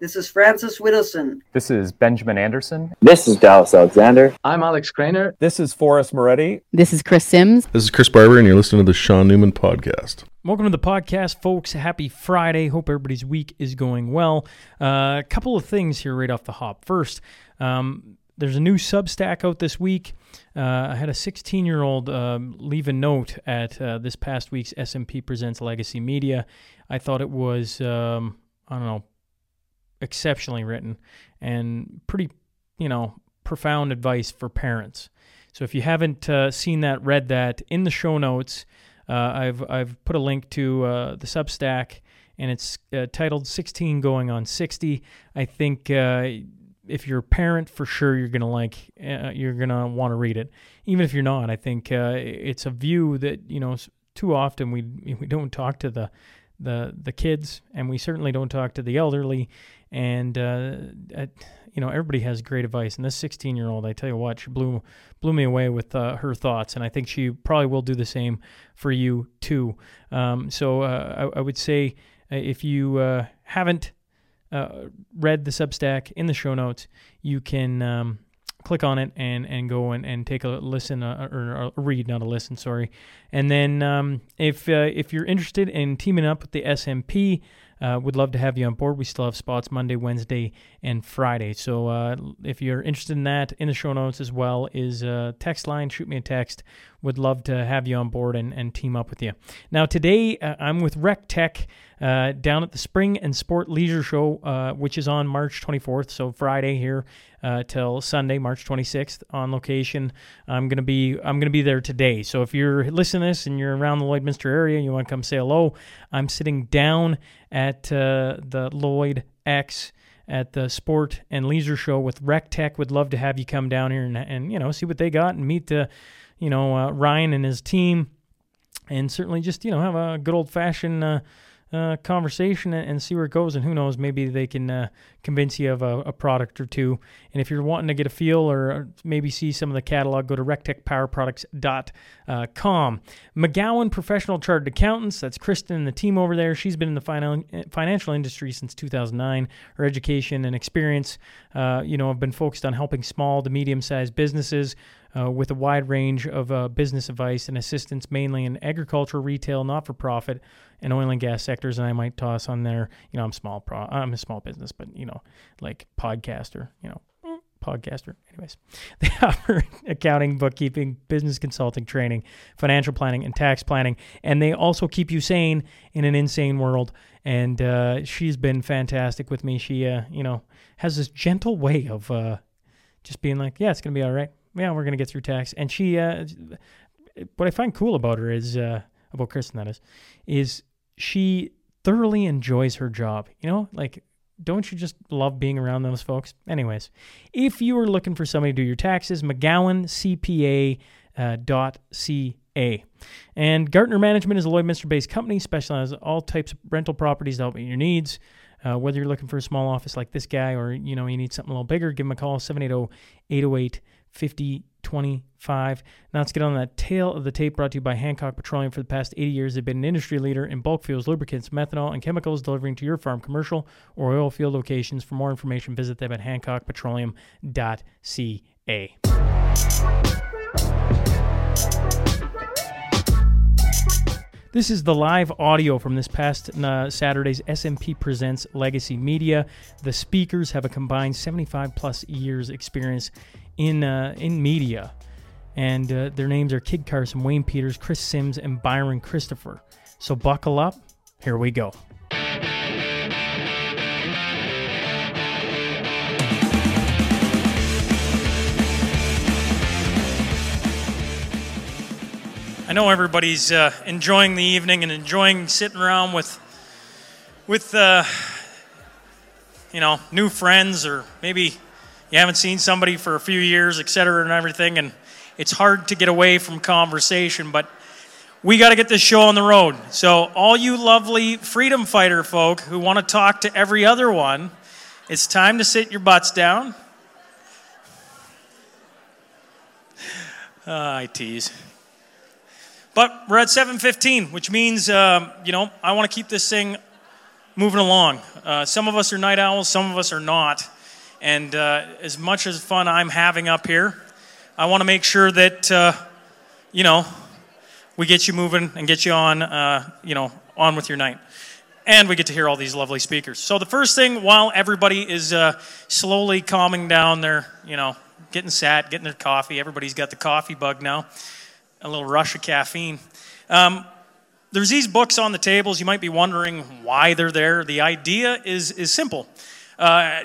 This is Francis Whittleson. This is Benjamin Anderson. This is Dallas Alexander. I'm Alex Craner. This is Forrest Moretti. This is Kris Sims. This is Chris Barber, and you're listening to the Sean Newman Podcast. Welcome to the podcast, folks. Happy Friday. Hope everybody's week is going well. Uh, a couple of things here right off the hop. First, um, there's a new Substack out this week. Uh, I had a 16 year old uh, leave a note at uh, this past week's SNP Presents Legacy Media. I thought it was, um, I don't know, exceptionally written and pretty, you know, profound advice for parents. So if you haven't uh, seen that, read that, in the show notes, uh, I've I've put a link to uh, the Substack, and it's uh, titled "16 Going on 60." I think uh, if you're a parent, for sure you're gonna like, uh, you're gonna want to read it. Even if you're not, I think it's a view that you know too often we we don't talk to the the the kids, and we certainly don't talk to the elderly and uh, at, you know everybody has great advice. And this 16 year old, I tell you what, she blew blew me away with uh, her thoughts, and I think she probably will do the same for you too. Um, so uh, I, I, would say uh, if you uh, haven't uh, read the Substack in the show notes, you can. Um, click on it and, and go and, and take a listen uh, or, a read, not a listen, sorry. And then um, if uh, if you're interested in teaming up with the SNP, uh, would love to have you on board. We still have spots Monday, Wednesday, and Friday. So uh, if you're interested in that, in the show notes as well is a text line. Shoot me a text. Would love to have you on board and, and team up with you. Now, today uh, I'm with Rec Tech uh, down at the Spring and Sport Leisure Show, uh, which is on March 24th, so Friday here uh, till Sunday, March 26th, on location. I'm gonna be I'm gonna be there today. So if you're listening to this and you're around the Lloydminster area, and you want to come say hello. I'm sitting down at uh, the Lloyd X at the Sport and Leisure Show with Rec Tech. Would love to have you come down here and, and you know see what they got and meet the you know, uh, Ryan and his team, and certainly just you know have a good old fashioned uh, uh, conversation and, see where it goes. And who knows, maybe they can uh, convince you of a, a, product or two. And if you're wanting to get a feel or maybe see some of the catalog, go to rectechpowerproducts.com. McGowan Professional Chartered Accountants, that's Kristen and the team over there. She's been in the financial industry since 2009. Her education and experience, uh, you know, have been focused on helping small to medium sized businesses uh, with a wide range of uh, business advice and assistance, mainly in agriculture, retail, not for profit, and oil and gas sectors. And I might toss on there, you know, I'm small, pro- I'm a small business, but you know, like podcaster, you know, mm, podcaster. Anyways, they offer accounting, bookkeeping, business consulting, training, financial planning, and tax planning, and they also keep you sane in an insane world. And uh, she's been fantastic with me. She, uh, you know, has this gentle way of uh, just being like, "Yeah, it's gonna be all right." Yeah, we're gonna get through tax. And she, uh, what I find cool about her is uh, about Kristen, that is, is she thoroughly enjoys her job. You know, like don't you just love being around those folks? Anyways, if you are looking for somebody to do your taxes, McGowan CPA. Uh, dot ca and Gartner Management is a Lloydminster based company specializes in all types of rental properties to help meet your needs. Uh, whether you're looking for a small office like this guy or you know you need something a little bigger, give them a call 780 808 5025. Now let's get on that tail of the tape brought to you by Hancock Petroleum. For the past 80 years, they've been an industry leader in bulk fuels, lubricants, methanol, and chemicals delivering to your farm, commercial, or oil field locations. For more information, visit them at hancockpetroleum.ca. This is the live audio from this past uh, Saturday's SNP Presents Legacy Media. The speakers have a combined 75 plus years experience in uh, in media, and uh, their names are Kid Carson, Wayne Peters, Kris Sims, and Byron Christopher. So buckle up. Here we go. Know everybody's uh, enjoying the evening and enjoying sitting around with with uh, you know new friends or maybe you haven't seen somebody for a few years, et cetera, and everything, and it's hard to get away from conversation, but we got to get this show on the road. So, all you lovely freedom fighter folk who want to talk to every other one, it's time to sit your butts down. Uh, I tease. But we're at 7:15, which means, um, you know, I want to keep this thing moving along. Uh, some of us are night owls, some of us are not. And uh, as much as fun I'm having up here, I want to make sure that, uh, you know, we get you moving and get you on, uh, you know, on with your night. And we get to hear all these lovely speakers. So the first thing, while everybody is uh, slowly calming down, they're, you know, getting sat, getting their coffee. Everybody's got the coffee bug now, a little rush of caffeine. Um, there's these books on the tables. You might be wondering why they're there. The idea is, is simple. Uh,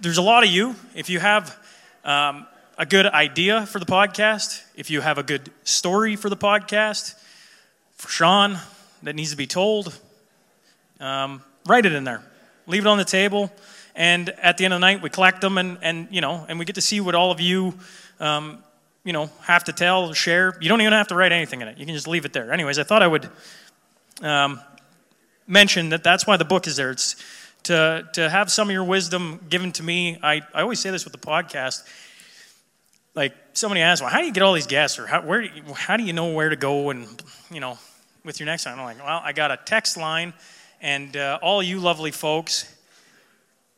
there's a lot of you. If you have um, a good idea for the podcast, if you have a good story for the podcast, for Sean that needs to be told, um, write it in there. Leave it on the table. And at the end of the night, we collect them and, and you know, and we get to see what all of you um, you know, have to tell, share. You don't even have to write anything in it. You can just leave it there. Anyways, I thought I would um, mention that that's why the book is there. It's to, to have some of your wisdom given to me. I, I always say this with the podcast. Like somebody asked, well, how do you get all these guests, or how, where, how do you know where to go, and you know, with your next time? I'm like, well, I got a text line, and uh, all you lovely folks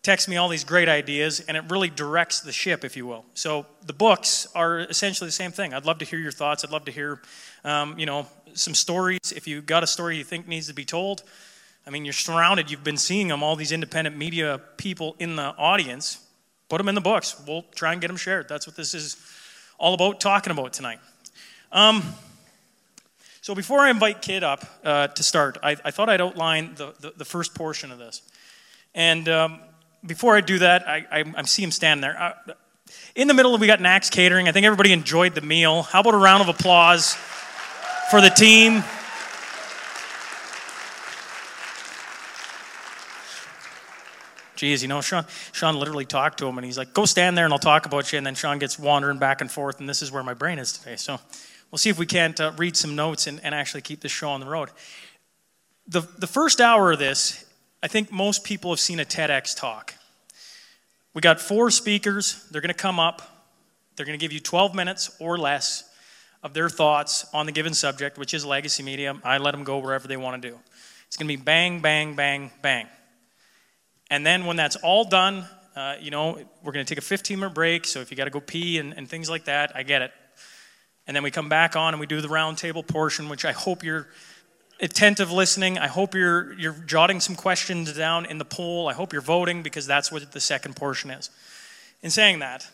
text me all these great ideas, and it really directs the ship, if you will. So the books are essentially the same thing. I'd love to hear your thoughts. I'd love to hear, um, you know, some stories. If you got a story you think needs to be told, I mean, you're surrounded. You've been seeing them. All these independent media people in the audience. Put them in the books. We'll try and get them shared. That's what this is all about talking about tonight. Um, so before I invite Kid up uh, to start, I, I, thought I'd outline the, the, the, first portion of this. And um, before I do that, I, I, I see him standing there. Uh, in the middle, we got Nax Catering. I think everybody enjoyed the meal. How about a round of applause for the team? Geez, you know, Sean, Sean literally talked to him and he's like, go stand there and I'll talk about you. And then Sean gets wandering back and forth, and this is where my brain is today. So we'll see if we can't uh, read some notes and, and actually keep this show on the road. The, the first hour of this I think most people have seen a TEDx talk. We got four speakers. They're going to come up. They're going to give you 12 minutes or less of their thoughts on the given subject, which is legacy media. I let them go wherever they want to do. It's going to be bang, bang, bang, bang. And then when that's all done, uh, you know, we're going to take a 15 minute break. So if you got to go pee and, and things like that, I get it. And then we come back on and we do the roundtable portion, which I hope you're attentive listening. I hope you're, you're jotting some questions down in the poll. I hope you're voting because that's what the second portion is. In saying that,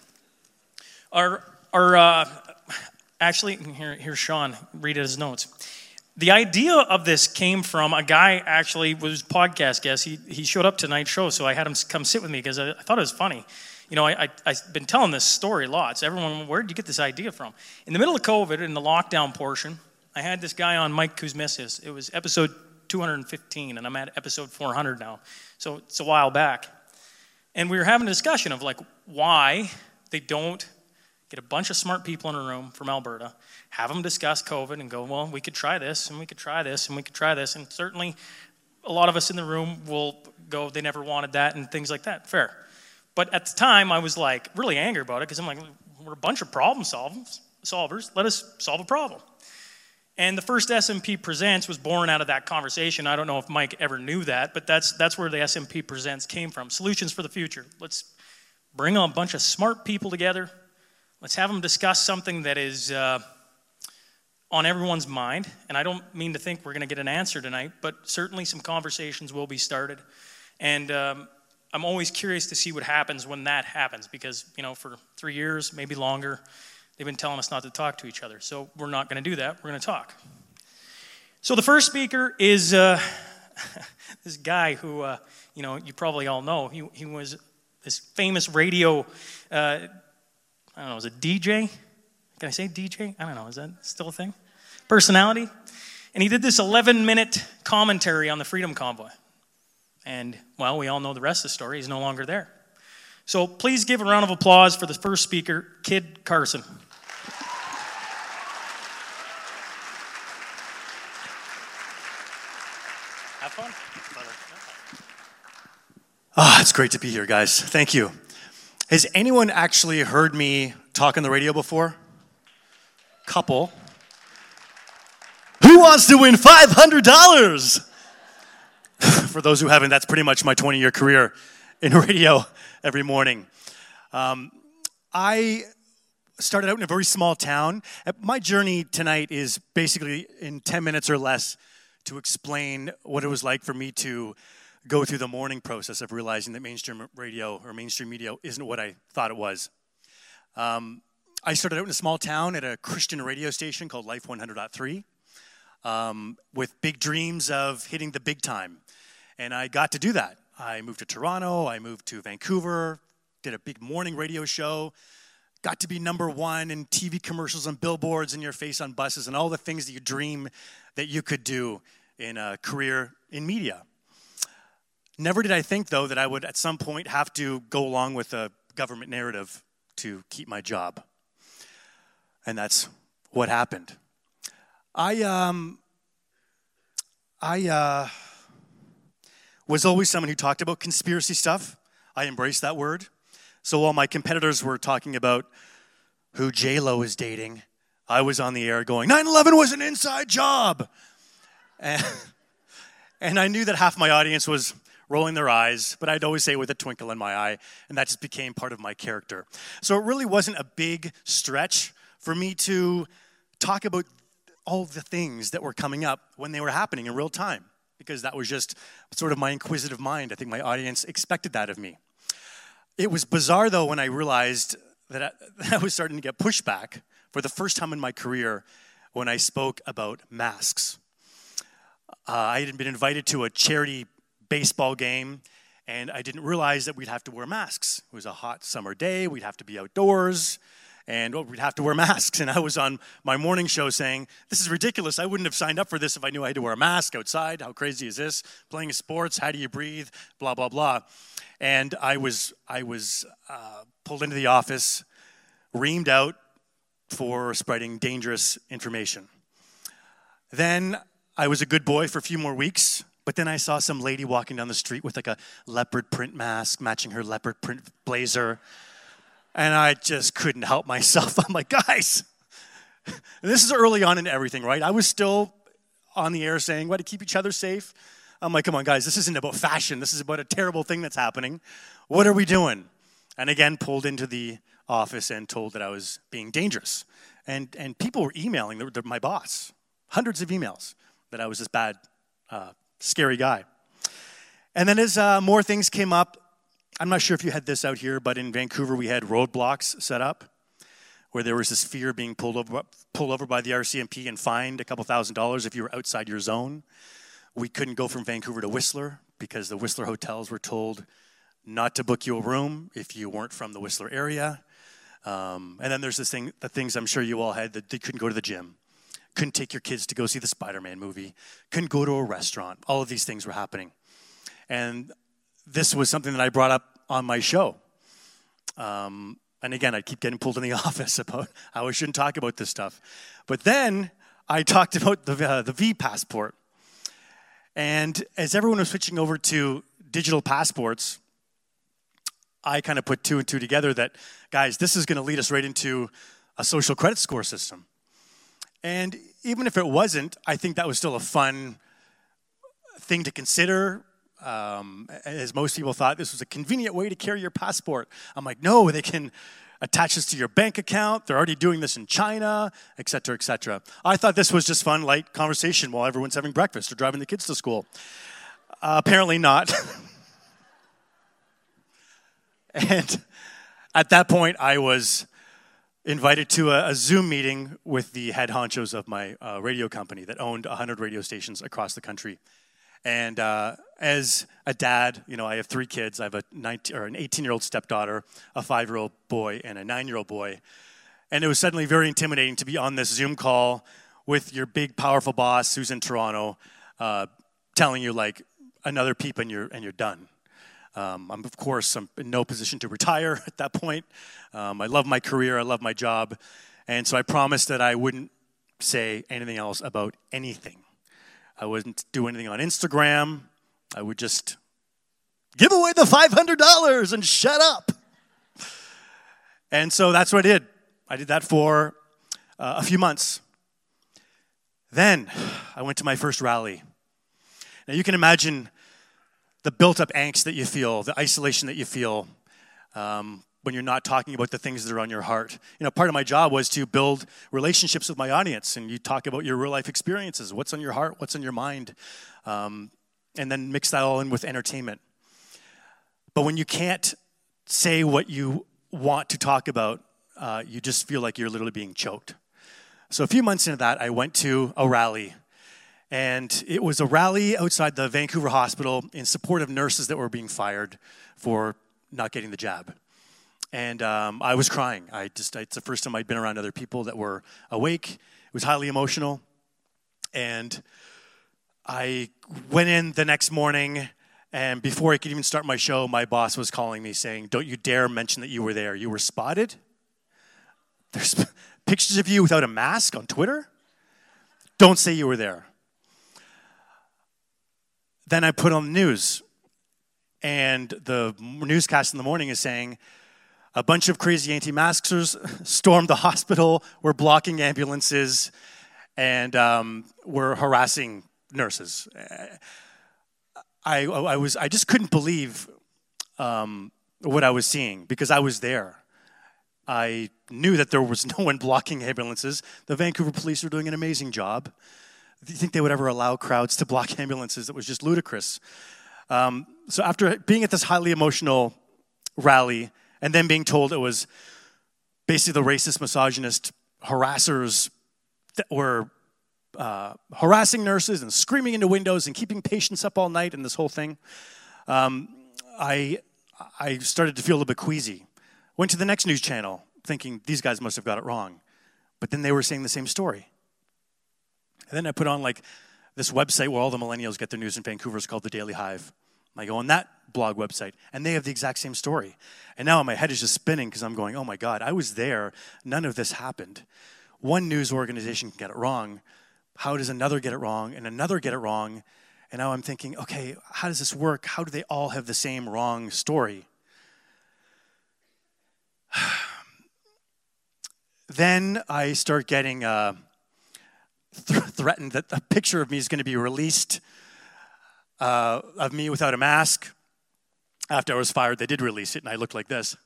our, our uh, actually, here, here's Sean, read his notes. The idea of this came from a guy actually was podcast guest. He, he showed up tonight's show, so I had him come sit with me because I, I thought it was funny. You know, I, I, have been telling this story lots. Everyone, where did you get this idea from? In the middle of COVID, in the lockdown portion, I had this guy on, Mike Kuzmisis. It was episode 215, and I'm at episode 400 now. So it's a while back. And we were having a discussion of like why they don't get a bunch of smart people in a room from Alberta, have them discuss COVID, and go, well, we could try this, and we could try this, and we could try this. And certainly, a lot of us in the room will go, they never wanted that, and things like that. Fair. But at the time, I was like really angry about it because I'm like, we're a bunch of problem solvers. Let us solve a problem. And the first SNP Presents was born out of that conversation. I don't know if Mike ever knew that, but that's, that's where the SNP Presents came from. Solutions for the future. Let's bring a bunch of smart people together. Let's have them discuss something that is uh, on everyone's mind. And I don't mean to think we're going to get an answer tonight, but certainly some conversations will be started. And um, I'm always curious to see what happens when that happens because, you know, for three years, maybe longer, They've been telling us not to talk to each other. So we're not going to do that. We're going to talk. So the first speaker is uh, this guy who, uh, you know, you probably all know. He, he was this famous radio, uh, I don't know, was it DJ? Can I say DJ? I don't know. Is that still a thing? Personality? And he did this 11 minute commentary on the Freedom Convoy. And, well, we all know the rest of the story. He's no longer there. So please give a round of applause for the first speaker, Kid Carson. Fun. Ah, oh, it's great to be here, guys. Thank you. Has anyone actually heard me talk on the radio before? Couple. Who wants to win $500? For those who haven't, that's pretty much my 20 year career in radio every morning. Um, I started out in a very small town. Uh, My journey tonight is basically in 10 minutes or less to explain what it was like for me to go through the mourning process of realizing that mainstream radio or mainstream media isn't what I thought it was. Um, I started out in a small town at a Christian radio station called Life 100.3 um, with big dreams of hitting the big time. And I got to do that. I moved to Toronto, I moved to Vancouver, did a big morning radio show, got to be number one in TV commercials and billboards in your face on buses and all the things that you dream that you could do in a career in media. Never did I think, though, that I would at some point have to go along with a government narrative to keep my job. And that's what happened. I, um, I, uh, was always someone who talked about conspiracy stuff. I embraced that word. So while my competitors were talking about who J Lo is dating, I was on the air going, 9/11 was an inside job, and, and I knew that half my audience was rolling their eyes, but I'd always say it with a twinkle in my eye, and that just became part of my character. So it really wasn't a big stretch for me to talk about all the things that were coming up when they were happening in real time because that was just sort of my inquisitive mind. I think my audience expected that of me. It was bizarre though when I realized that I, that I was starting to get pushback for the first time in my career when I spoke about masks. Uh, I had been invited to a charity baseball game, and I didn't realize that we'd have to wear masks. It was a hot summer day, we'd have to be outdoors, and well, we'd have to wear masks. And I was on my morning show saying, This is ridiculous. I wouldn't have signed up for this if I knew I had to wear a mask outside. How crazy is this? Playing sports, how do you breathe? Blah, blah, blah. And I was, I was uh, pulled into the office, reamed out for spreading dangerous information. Then I was a good boy for a few more weeks, but then I saw some lady walking down the street with like a leopard print mask matching her leopard print blazer. And I just couldn't help myself. I'm like, guys, this is early on in everything, right? I was still on the air saying, what, to keep each other safe? I'm like, come on, guys, this isn't about fashion. This is about a terrible thing that's happening. What are we doing? And again, pulled into the office and told that I was being dangerous. And, and people were emailing my boss, hundreds of emails that I was this bad, uh, scary guy. And then as uh, more things came up, I'm not sure if you had this out here, but in Vancouver we had roadblocks set up where there was this fear of being pulled over, pulled over by the RCMP and fined a couple thousand dollars if you were outside your zone. We couldn't go from Vancouver to Whistler because the Whistler hotels were told not to book you a room if you weren't from the Whistler area. Um, and then there's this thing, the things I'm sure you all had that they couldn't go to the gym, couldn't take your kids to go see the Spider Man movie, couldn't go to a restaurant. All of these things were happening. And this was something that I brought up on my show. Um, and again, I keep getting pulled in the office about how I shouldn't talk about this stuff. But then I talked about the, uh, the V passport. And as everyone was switching over to digital passports, I kind of put two and two together that, guys, this is going to lead us right into a social credit score system. And even if it wasn't, I think that was still a fun thing to consider. Um, as most people thought, this was a convenient way to carry your passport. I'm like, no, they can attach this to your bank account. They're already doing this in China, et cetera, et cetera. I thought this was just fun, light conversation while everyone's having breakfast or driving the kids to school. Uh, apparently not. and at that point, I was invited to a, a, Zoom meeting with the head honchos of my uh, radio company that owned 100 radio stations across the country. And uh, as a dad, you know, I have three kids. I have a 19 or an 18 year old stepdaughter, a five year old boy, and a nine year old boy. And it was suddenly very intimidating to be on this Zoom call with your big, powerful boss who's in Toronto, uh, telling you like another peep and you're and you're done. Um, I'm of course I'm in no position to retire at that point. Um, I love my career. I love my job, and so I promised that I wouldn't say anything else about anything. I wouldn't do anything on Instagram. I would just give away the $500 and shut up. And so that's what I did. I did that for uh, a few months. Then I went to my first rally. Now you can imagine the built up angst that you feel, the isolation that you feel um, when you're not talking about the things that are on your heart. You know, part of my job was to build relationships with my audience, and you talk about your real life experiences, what's on your heart, what's on your mind, um, and then mix that all in with entertainment. But when you can't say what you want to talk about, uh, you just feel like you're literally being choked. So a few months into that, I went to a rally and it was a rally outside the Vancouver hospital in support of nurses that were being fired for not getting the jab. And um, I was crying. I just, it's the first time I'd been around other people that were awake. It was highly emotional. And I went in the next morning, and before I could even start my show, my boss was calling me saying, Don't you dare mention that you were there. You were spotted. There's pictures of you without a mask on Twitter. Don't say you were there. Then I put on the news, and the newscast in the morning is saying a bunch of crazy anti maskers stormed the hospital, were blocking ambulances, and um, were harassing nurses. I, I, was, I just couldn't believe um, what I was seeing because I was there. I knew that there was no one blocking ambulances. The Vancouver police were doing an amazing job. Do you think they would ever allow crowds to block ambulances? It was just ludicrous. Um, so after being at this highly emotional rally and then being told it was basically the racist, misogynist harassers that were uh, harassing nurses and screaming into windows and keeping patients up all night and this whole thing, um, I, I started to feel a little bit queasy. Went to the next news channel thinking these guys must have got it wrong. But then they were saying the same story. And then I put on like this website where all the millennials get their news in Vancouver. It's called the Daily Hive. I go on that blog website, and they have the exact same story. And now my head is just spinning because I'm going, oh my God, I was there. None of this happened. One news organization can get it wrong. How does another get it wrong? And another get it wrong. And now I'm thinking, okay, how does this work? How do they all have the same wrong story? then I start getting. Uh, th- threatened that a picture of me is going to be released uh, of me without a mask. After I was fired, they did release it, and I looked like this.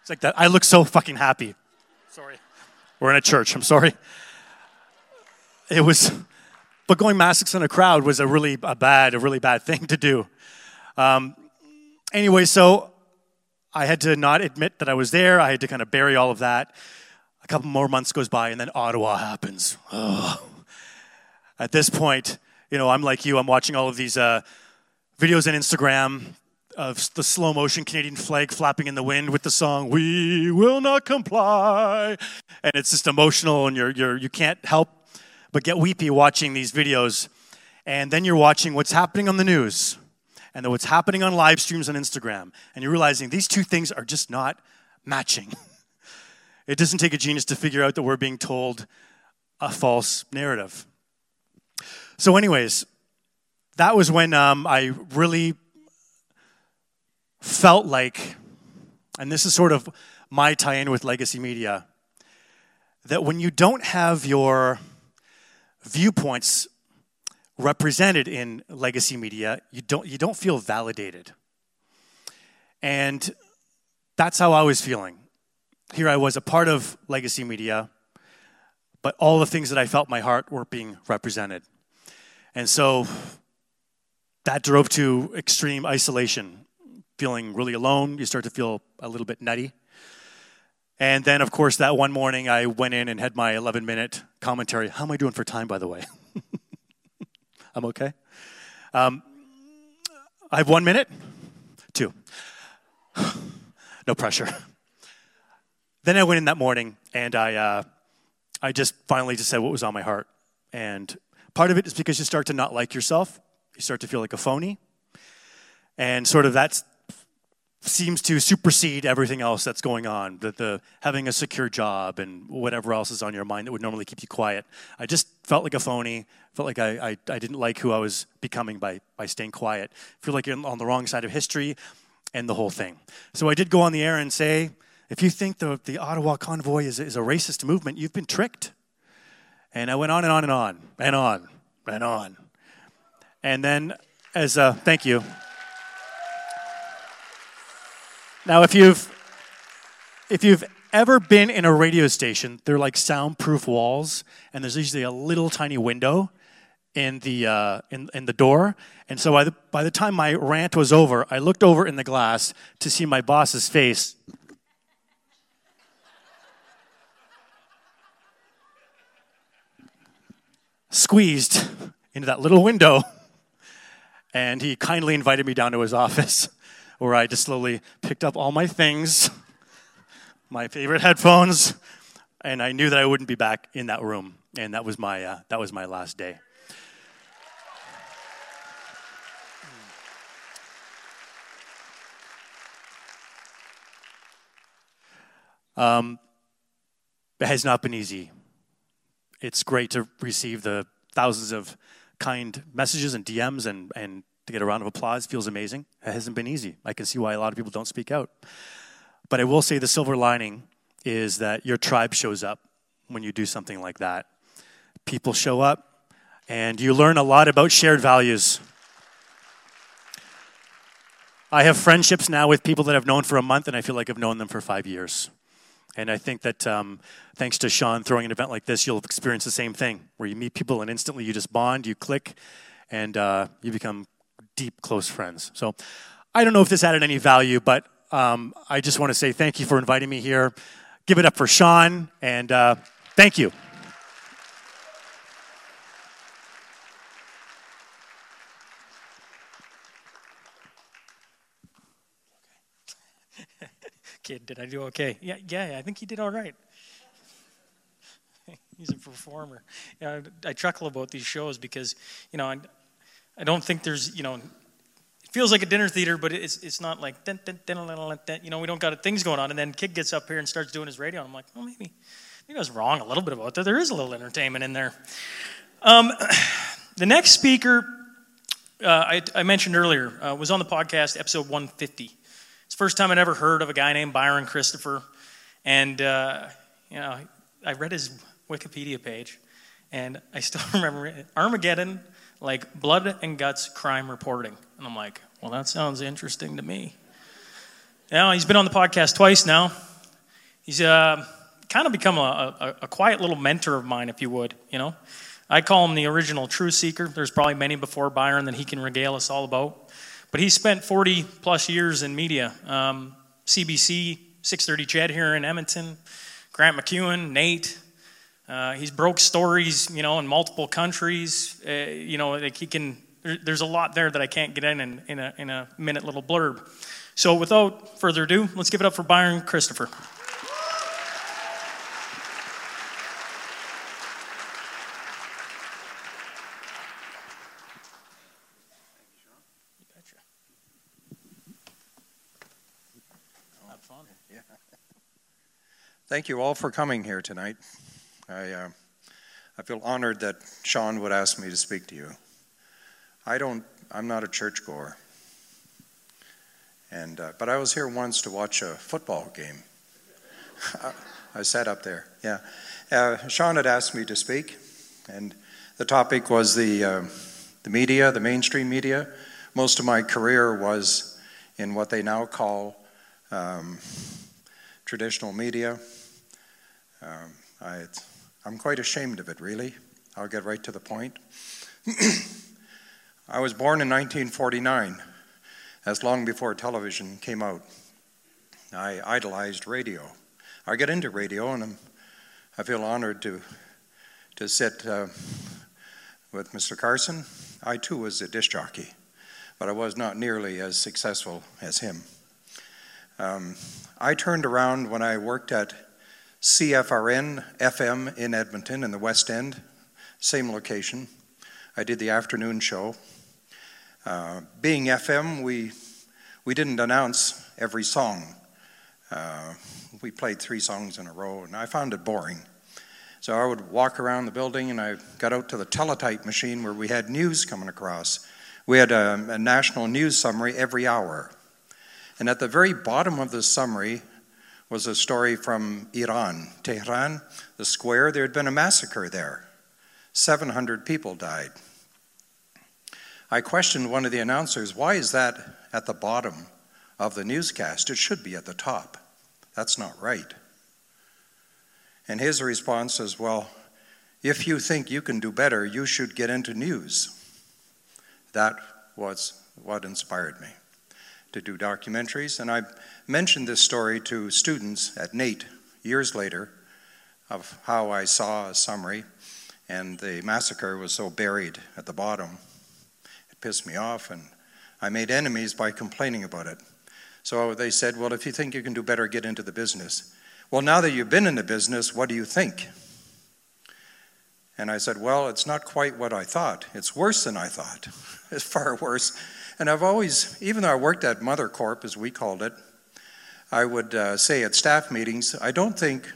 It's like that. I look so fucking happy. Sorry. We're in a church. I'm sorry. It was, but going maskless in a crowd was a really a bad, a really bad thing to do. Um, anyway, so I had to not admit that I was there. I had to kind of bury all of that. A couple more months goes by, and then Ottawa happens. At this point, you know, I'm like you. I'm watching all of these uh, videos on Instagram of the slow motion Canadian flag flapping in the wind with the song "We Will Not Comply," and it's just emotional, and you're you're you can't help but get weepy watching these videos. And then you're watching what's happening on the news, and what's happening on live streams on Instagram, and you're realizing these two things are just not matching. It doesn't take a genius to figure out that we're being told a false narrative. So, anyways, that was when um, I really felt like, and this is sort of my tie in with legacy media, that when you don't have your viewpoints represented in legacy media, you don't, you don't feel validated. And that's how I was feeling here I was a part of legacy media, but all the things that I felt my heart were being represented. And so that drove to extreme isolation, feeling really alone. You start to feel a little bit nutty. And then, of course, that one morning I went in and had my 11 minute commentary. How am I doing for time, by the way? I'm okay. Um, I have one minute? Two. no pressure. Then I went in that morning and I, uh, I just finally just said what was on my heart. And part of it is because you start to not like yourself. You start to feel like a phony. And sort of that seems to supersede everything else that's going on. The, the having a secure job and whatever else is on your mind that would normally keep you quiet. I just felt like a phony. Felt like I, I, I didn't like who I was becoming by, by staying quiet. Feel like you're on the wrong side of history and the whole thing. So I did go on the air and say, if you think the, the Ottawa convoy is, is a racist movement, you've been tricked. And I went on and on and on and on and on. And then as uh, thank you. Now, if you've if you've ever been in a radio station, they're like soundproof walls, and there's usually a little tiny window in the uh, in in the door. And so the by the time my rant was over, I looked over in the glass to see my boss's face. Squeezed into that little window, and he kindly invited me down to his office, where I just slowly picked up all my things, my favorite headphones, and I knew that I wouldn't be back in that room, and that was my uh, that was my last day. Um, it has not been easy. It's great to receive the thousands of kind messages and DMs and, and to get a round of applause feels amazing. It hasn't been easy. I can see why a lot of people don't speak out. But I will say the silver lining is that your tribe shows up when you do something like that. People show up and you learn a lot about shared values. I have friendships now with people that I've known for a month, and I feel like I've known them for five years. And I think that um, thanks to Sean throwing an event like this, you'll experience the same thing where you meet people and instantly you just bond, you click, and uh, you become deep, close friends. So I don't know if this added any value, but um, I just want to say thank you for inviting me here. Give it up for Sean, and uh, thank you. Kid, did I do okay? Yeah, yeah, I think he did all right. He's a performer. Yeah, I, I chuckle about these shows because, you know, I, I don't think there's, you know, it feels like a dinner theater, but it's it's not like dun, dun, dun, you know we don't got things going on, and then kid gets up here and starts doing his radio, and I'm like, well maybe maybe I was wrong a little bit about that. There is a little entertainment in there. Um, the next speaker uh, I, I, mentioned earlier uh, was on the podcast episode 150. It's the first time I'd ever heard of a guy named Byron Christopher, and uh, you know I read his Wikipedia page, and I still remember it. Armageddon like blood and guts crime reporting. And I'm like, well, that sounds interesting to me. Now, he's been on the podcast twice now. He's uh, kind of become a, a, a, quiet little mentor of mine, if you would, you know. I call him the original truth seeker. There's probably many before Byron that he can regale us all about. But he spent 40 plus years in media. Um, CBC, 630 CHED here in Edmonton, Grant MacEwan, NAIT, uh, he's broke stories, you know, in multiple countries. Uh, you know, like he can. There, there's a lot there that I can't get in, in in a in a minute little blurb. So, without further ado, let's give it up for Byron Christopher. Thank you all for coming here tonight. I, uh, I feel honored that Sean would ask me to speak to you. I don't, I'm not a churchgoer. And, uh, but I was here once to watch a football game. I sat up there, yeah. Uh, Sean had asked me to speak, and the topic was the, uh, the media, the mainstream media. Most of my career was in what they now call um, traditional media. Um, I, I'm quite ashamed of it, really. I'll get right to the point. I was born in 1949, as long before television came out. I idolized radio. I get into radio, and I'm, i feel honored to, to sit uh, with Mr. Carson. I too was a disc jockey, but I was not nearly as successful as him. Um, I turned around when I worked at CFRN FM in Edmonton in the West End, same location. I did the afternoon show. Uh, being FM, we, we didn't announce every song. Uh, we played three songs in a row, and I found it boring. So I would walk around the building, and I got out to the teletype machine where we had news coming across. We had a, a national news summary every hour. And at the very bottom of the summary, was a story from Iran, Tehran, the square. There had been a massacre there. 700 people died. I questioned one of the announcers, why is that at the bottom of the newscast? It should be at the top. That's not right. And his response is, well, if you think you can do better, you should get into news. That was what inspired me to do documentaries. And I mentioned this story to students at NAIT years later of how I saw a summary, and the massacre was so buried at the bottom. It pissed me off, and I made enemies by complaining about it. So they said, Well, if you think you can do better, get into the business. Well, now that you've been in the business, what do you think? And I said, Well, it's not quite what I thought. It's worse than I thought. It's far worse. And I've always, even though I worked at Mother Corp, as we called it, I would uh, say at staff meetings, I don't think,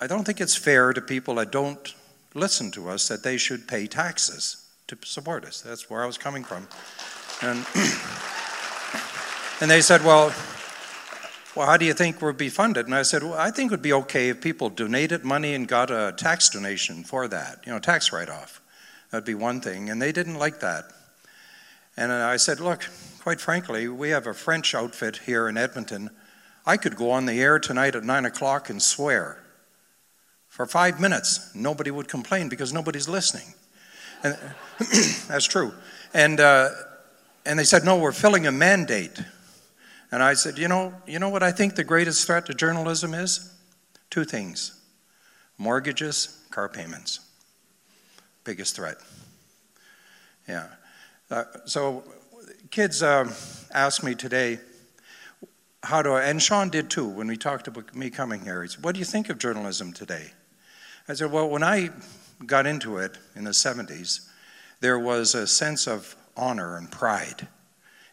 I don't think it's fair to people that don't listen to us that they should pay taxes to support us. That's where I was coming from. And, and they said, well, well, how do you think we'll be funded? And I said, well, I think it would be okay if people donated money and got a tax donation for that, you know, tax write off. That'd be one thing. And they didn't like that. And I said, look, quite frankly, we have a French outfit here in Edmonton. I could go on the air tonight at 9 o'clock and swear. For five minutes, nobody would complain because nobody's listening. And that's true. And, uh, and they said, no, we're filling a mandate. And I said, you know, you know what I think the greatest threat to journalism is? Two things mortgages, car payments. Biggest threat. Yeah. Uh, so kids um, asked me today, how do I, and Sean did too when we talked about me coming here. He said, What do you think of journalism today? I said, Well, when I got into it in the 70s, there was a sense of honor and pride.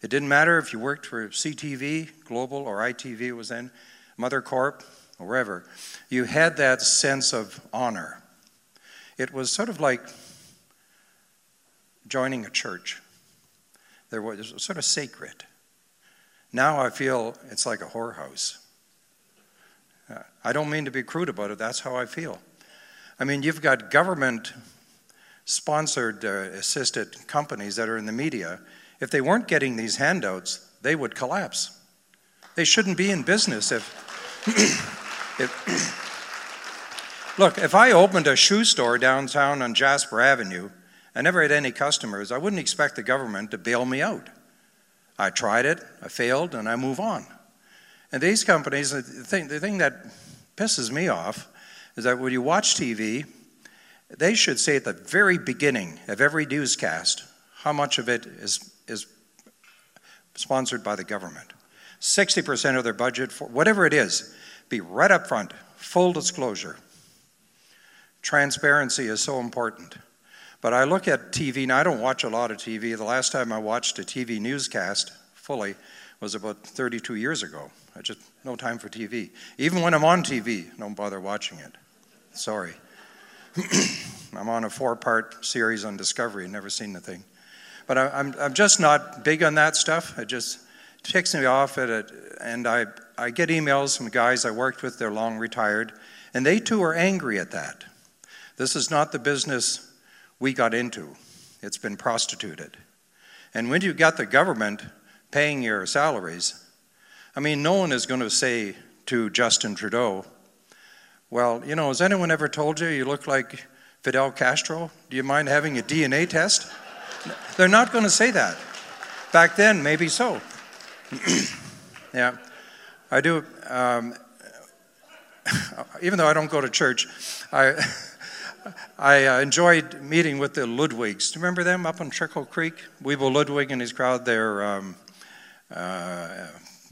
It didn't matter if you worked for CTV, Global, or ITV was then, Mother Corp, or wherever. You had that sense of honor. It was sort of like joining a church. There was sort of sacred. Now I feel it's like a whorehouse. Uh, I don't mean to be crude about it, that's how I feel. I mean, you've got government sponsored, uh, assisted companies that are in the media if they weren't getting these handouts, they would collapse. They shouldn't be in business if. if Look, if I opened a shoe store downtown on Jasper Avenue, I never had any customers, I wouldn't expect the government to bail me out. I tried it, I failed, and I move on. And these companies, the thing, the thing that pisses me off is that when you watch TV, they should say at the very beginning of every newscast how much of it is is sponsored by the government. 60% of their budget, for whatever it is, be right up front, full disclosure. Transparency is so important. But I look at TV, and I don't watch a lot of TV. The last time I watched a TV newscast fully was about 32 years ago. I just, no time for TV. Even when I'm on TV, don't bother watching it. Sorry. I'm on a four part series on Discovery, never seen the thing. But I, am I'm just not big on that stuff. It just ticks me off at it. And I, I get emails from guys I worked with, they're long retired, and they too are angry at that. This is not the business we got into, it's been prostituted. And when you've got the government paying your salaries, I mean, no one is going to say to Justin Trudeau, Well, you know, has anyone ever told you you look like Fidel Castro? Do you mind having a DNA test? They're not going to say that. Back then, maybe so. yeah, I do. Um, even though I don't go to church, I I uh, enjoyed meeting with the Ludwigs. Do you remember them up on Trickle Creek? Wiebo Ludwig and his crowd, their um, uh,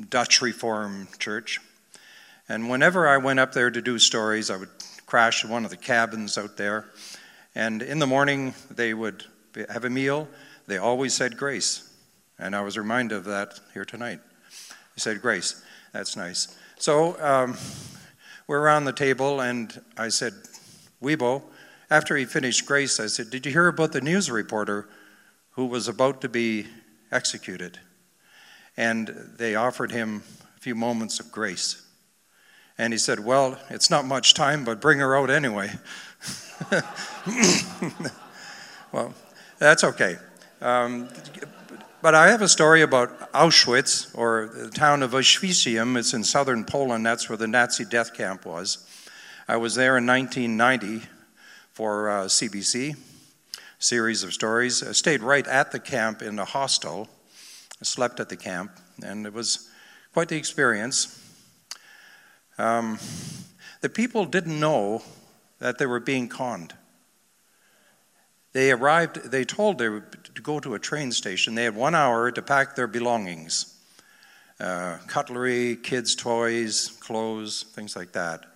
Dutch Reform Church. And whenever I went up there to do stories, I would crash one of the cabins out there. And in the morning, they would have a meal, they always said grace. And I was reminded of that here tonight. They said grace. That's nice. So um, we're around the table, and I said, Wiebo, after he finished grace, I said, Did you hear about the news reporter who was about to be executed? And they offered him a few moments of grace. And he said, Well, it's not much time, but bring her out anyway. well, that's okay. Um, but I have a story about Auschwitz, or the town of Oświęcim. It's in southern Poland. That's where the Nazi death camp was. I was there in 1990 for uh, CBC, series of stories. I stayed right at the camp in a hostel. I slept at the camp, and it was quite the experience. Um, the people didn't know that they were being conned. They arrived, they told they were to go to a train station. They had one hour to pack their belongings uh, cutlery, kids' toys, clothes, things like that.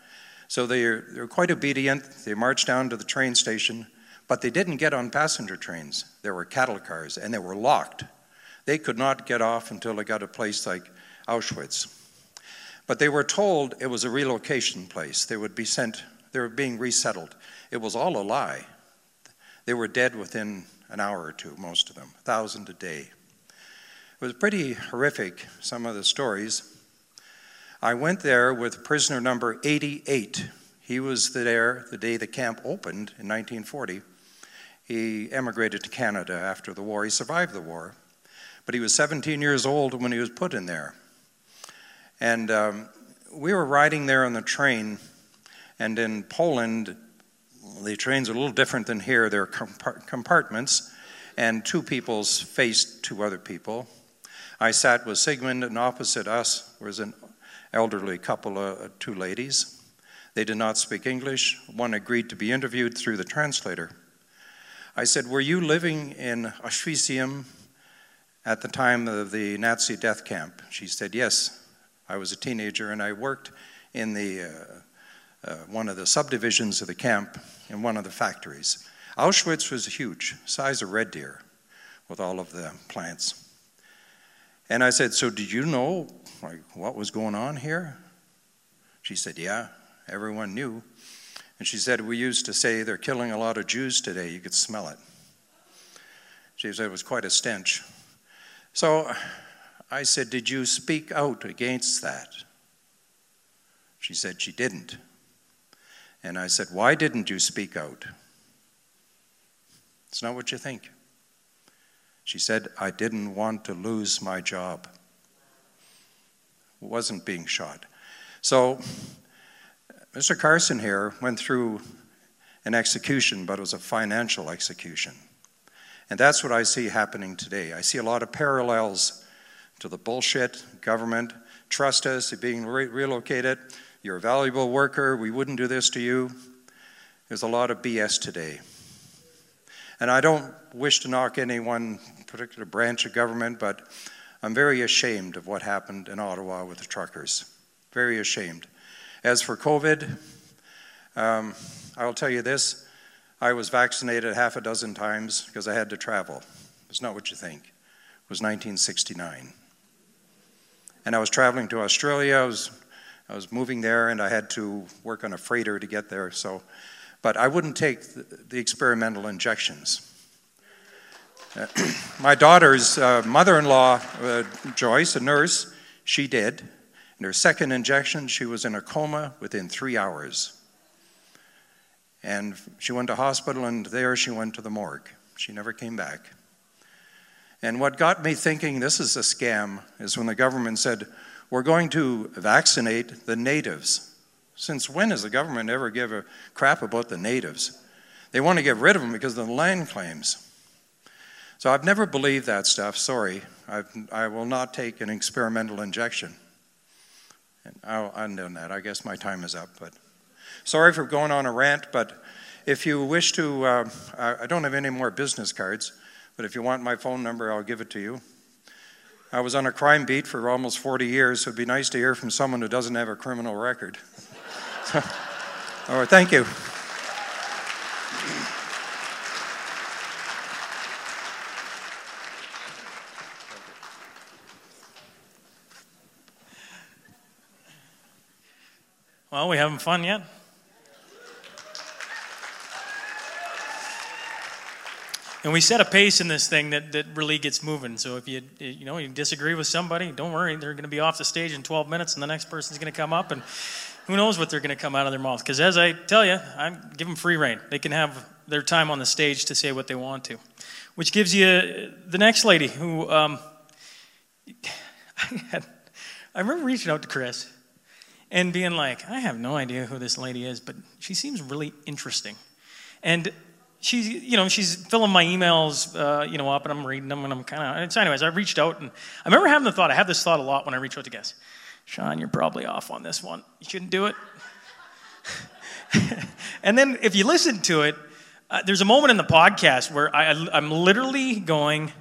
So they were, they were quite obedient. They marched down to the train station, but they didn't get on passenger trains. There were cattle cars, and they were locked. They could not get off until they got a place like Auschwitz. But they were told it was a relocation place. They would be sent, they were being resettled. It was all a lie. They were dead within an hour or two, most of them, a thousand a day. It was pretty horrific, some of the stories. I went there with prisoner number 88. He was there the day the camp opened in 1940. He emigrated to Canada after the war. He survived the war, but he was 17 years old when he was put in there. And um, we were riding there on the train, and in Poland, the trains are a little different than here. There are compartments, and two people's faced two other people. I sat with Sigmund, and opposite us was an elderly couple, uh, two ladies. They did not speak English. One agreed to be interviewed through the translator. I said, Were you living in Auschwitz at the time of the Nazi death camp? She said, Yes. I was a teenager and I worked in the, uh, uh, one of the subdivisions of the camp in one of the factories. Auschwitz was huge, size of Red Deer, with all of the plants. And I said, So did you know like, what was going on here? She said, Yeah, everyone knew. And she said, We used to say they're killing a lot of Jews today. You could smell it. She said it was quite a stench. So I said, Did you speak out against that? She said she didn't. And I said, Why didn't you speak out? It's not what you think. She said, I didn't want to lose my job. Wasn't being shot. So, Mr. Carson here went through an execution, but it was a financial execution. And that's what I see happening today. I see a lot of parallels to the bullshit government. Trust us, being re- relocated. You're a valuable worker. We wouldn't do this to you. There's a lot of BS today. And I don't wish to knock any one particular branch of government, but I'm very ashamed of what happened in Ottawa with the truckers. Very ashamed. As for COVID, um, I'll tell you this I was vaccinated half a dozen times because I had to travel. It's not what you think. It was 1969 and I was traveling to Australia. I was, I was moving there, and I had to work on a freighter to get there. So, but I wouldn't take the, the experimental injections. My daughter's uh, mother-in-law, uh, Joyce, a nurse, she did. In her second injection, she was in a coma within three hours. And she went to hospital, and there she went to the morgue. She never came back. And what got me thinking this is a scam is when the government said, we're going to vaccinate the natives. Since when has the government ever give a crap about the natives? They want to get rid of them because of the land claims. So I've never believed that stuff. Sorry. I've, I will not take an experimental injection. And I'll undo that. I guess my time is up. But sorry for going on a rant. But if you wish to, uh, I don't have any more business cards. But if you want my phone number, I'll give it to you. I was on a crime beat for almost 40 years, so it'd be nice to hear from someone who doesn't have a criminal record. all right, thank you. Well, we having fun yet? and we set a pace in this thing that, that really gets moving. So if you you know you disagree with somebody, don't worry, they're going to be off the stage in 12 minutes, and the next person's going to come up, and who knows what they're going to come out of their mouth? Because as I tell you, I give them free reign. They can have their time on the stage to say what they want to. which gives you the next lady who um, I, had, I remember reaching out to Kris and being like, I have no idea who this lady is, but she seems really interesting. And she's, you know, she's filling my emails, uh, you know, up, and I'm reading them, and I'm kind of. So, anyways, I reached out, and I remember having the thought. I have this thought a lot when I reach out to guests. Sean, you're probably off on this one. You shouldn't do it. and then, if you listen to it, uh, there's a moment in the podcast where I, I'm literally going.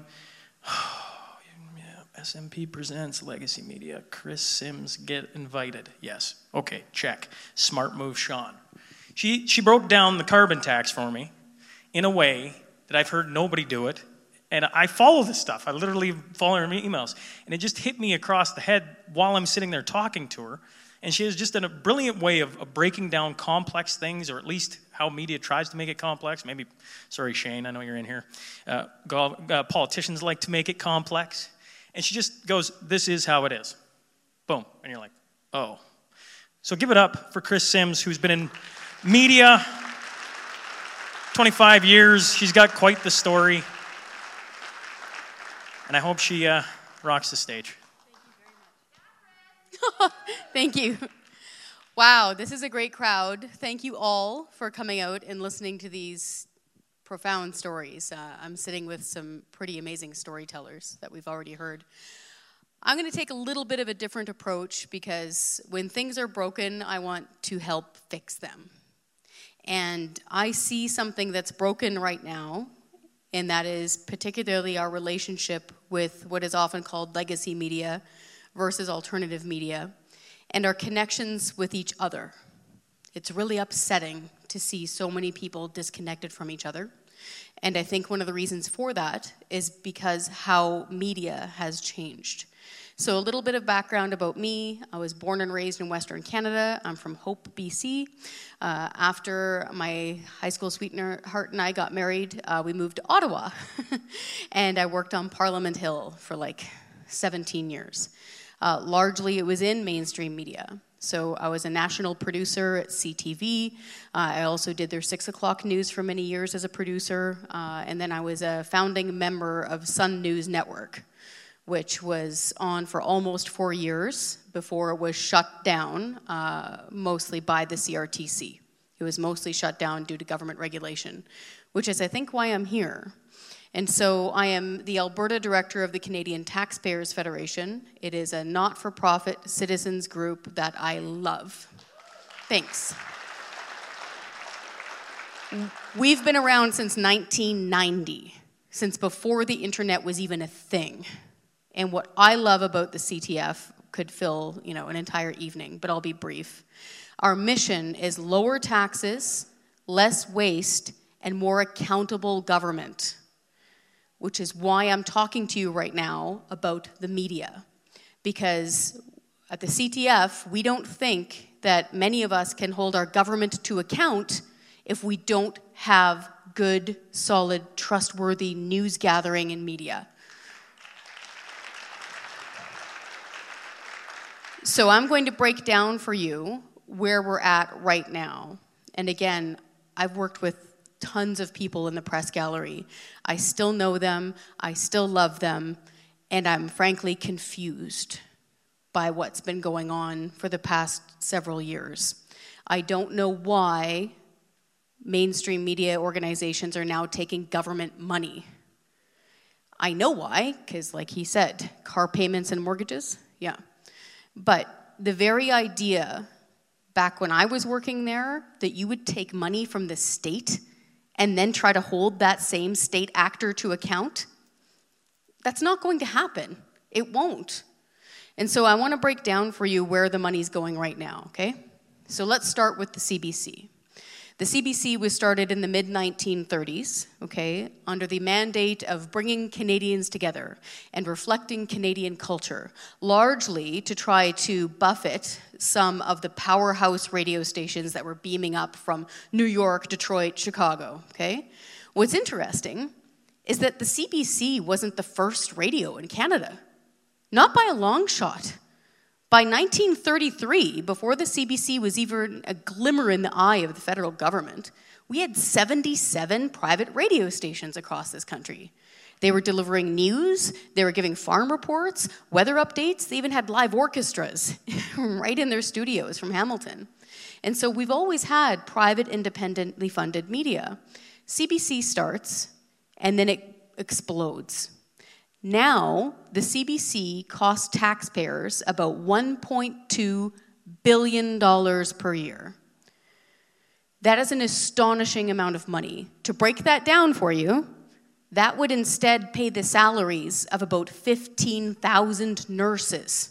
SNP presents Legacy Media. Kris Sims get invited. Yes. Okay, check. Smart move, Sean. She, she broke down the carbon tax for me in a way that I've heard nobody do it. And I follow this stuff. I literally follow her emails. And it just hit me across the head while I'm sitting there talking to her. And she has just a brilliant way of, of breaking down complex things, or at least how media tries to make it complex. Maybe, sorry, Shane, I know you're in here. Uh, uh, politicians like to make it complex. And she just goes, This is how it is. Boom. And you're like, Oh. So give it up for Kris Sims, who's been in media 25 years. She's got quite the story. And I hope she uh, rocks the stage. Thank you. Very much. Thank you. Wow, this is a great crowd. Thank you all for coming out and listening to these profound stories. Uh, I'm sitting with some pretty amazing storytellers that we've already heard. I'm going to take a little bit of a different approach because when things are broken, I want to help fix them. And I see something that's broken right now, and that is particularly our relationship with what is often called legacy media versus alternative media, and our connections with each other. It's really upsetting to see so many people disconnected from each other. And I think one of the reasons for that is because how media has changed. So, a little bit of background about me. I was born and raised in Western Canada. I'm from Hope, BC. Uh, after my high school sweetheart and I got married, uh, we moved to Ottawa. and I worked on Parliament Hill for like 17 years. Uh, largely, it was in mainstream media. So I was a national producer at CTV. Uh, I also did their six o'clock news for many years as a producer. Uh, and then I was a founding member of Sun News Network, which was on for almost four years before it was shut down, uh, mostly by the CRTC. It was mostly shut down due to government regulation, which is, I think, why I'm here. And so I am the Alberta Director of the Canadian Taxpayers Federation. It is a not for profit citizens group that I love. Thanks. We've been around since 1990, since before the internet was even a thing. And what I love about the CTF could fill, you know, an entire evening, but I'll be brief. Our mission is lower taxes, less waste, and more accountable government which is why I'm talking to you right now about the media. Because at the CTF, we don't think that many of us can hold our government to account if we don't have good, solid, trustworthy news gathering and media. So I'm going to break down for you where we're at right now. And again, I've worked with tons of people in the press gallery. I still know them, I still love them, and I'm frankly confused by what's been going on for the past several years. I don't know why mainstream media organizations are now taking government money. I know why, because, like he said, car payments and mortgages, yeah. But the very idea back when I was working there that you would take money from the state and then try to hold that same state actor to account? That's not going to happen. It won't. And so I want to break down for you where the money's going right now, okay? So let's start with the CBC. The CBC was started in the mid 1930s, okay, under the mandate of bringing Canadians together and reflecting Canadian culture, largely to try to buffet some of the powerhouse radio stations that were beaming up from New York, Detroit, Chicago, okay? What's interesting is that the CBC wasn't the first radio in Canada, not by a long shot. By 1933, before the CBC was even a glimmer in the eye of the federal government, we had 77 private radio stations across this country. They were delivering news, they were giving farm reports, weather updates, they even had live orchestras right in their studios from Hamilton. And so we've always had private, independently funded media. CBC starts and then it explodes. Now, the CBC costs taxpayers about $1.2 billion per year. That is an astonishing amount of money. To break that down for you, that would instead pay the salaries of about 15,000 nurses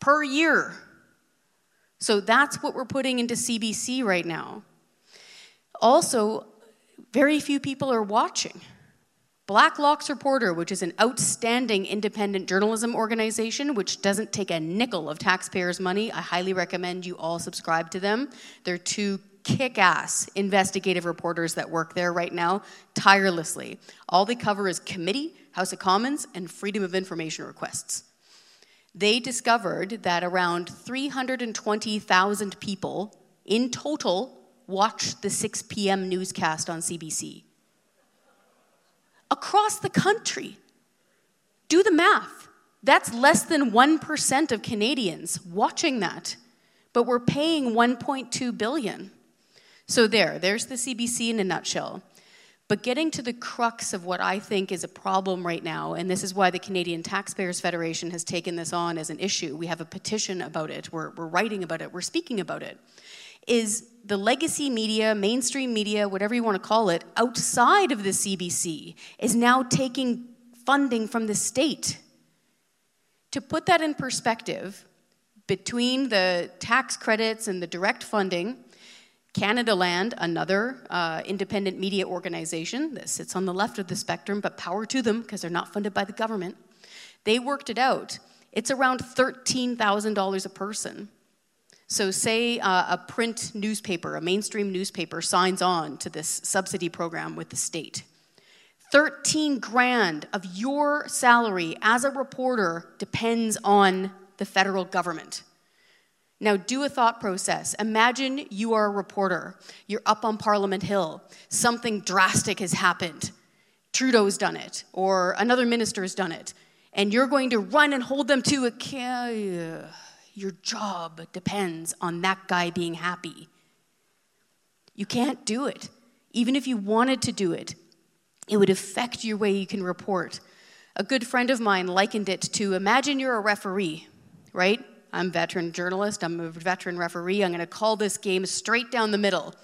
per year. So that's what we're putting into CBC right now. Also, very few people are watching. Blacklock's Reporter, which is an outstanding independent journalism organization which doesn't take a nickel of taxpayers' money, I highly recommend you all subscribe to them. They're two kick ass investigative reporters that work there right now tirelessly. All they cover is committee, House of Commons, and Freedom of Information requests. They discovered that around 320,000 people in total watched the 6 p.m. newscast on CBC across the country. Do the math. That's less than 1% of Canadians watching that. But we're paying 1.2 billion. So there, there's the CBC in a nutshell. But getting to the crux of what I think is a problem right now, and this is why the Canadian Taxpayers Federation has taken this on as an issue. We have a petition about it, we're, we're writing about it, we're speaking about it, is the legacy media, mainstream media, whatever you want to call it, outside of the CBC is now taking funding from the state. To put that in perspective, between the tax credits and the direct funding, Canadaland, another uh, independent media organization that sits on the left of the spectrum, but power to them because they're not funded by the government, they worked it out. It's around $13,000 a person. So, say uh, a print newspaper, a mainstream newspaper, signs on to this subsidy program with the state. 13 grand of your salary as a reporter depends on the federal government. Now, do a thought process. Imagine you are a reporter. You're up on Parliament Hill. Something drastic has happened. Trudeau's done it, or another minister's done it. And you're going to run and hold them to account your job depends on that guy being happy. You can't do it. Even if you wanted to do it, it would affect your way you can report. A good friend of mine likened it to imagine you're a referee, right? I'm a veteran journalist, I'm a veteran referee. I'm going to call this game straight down the middle,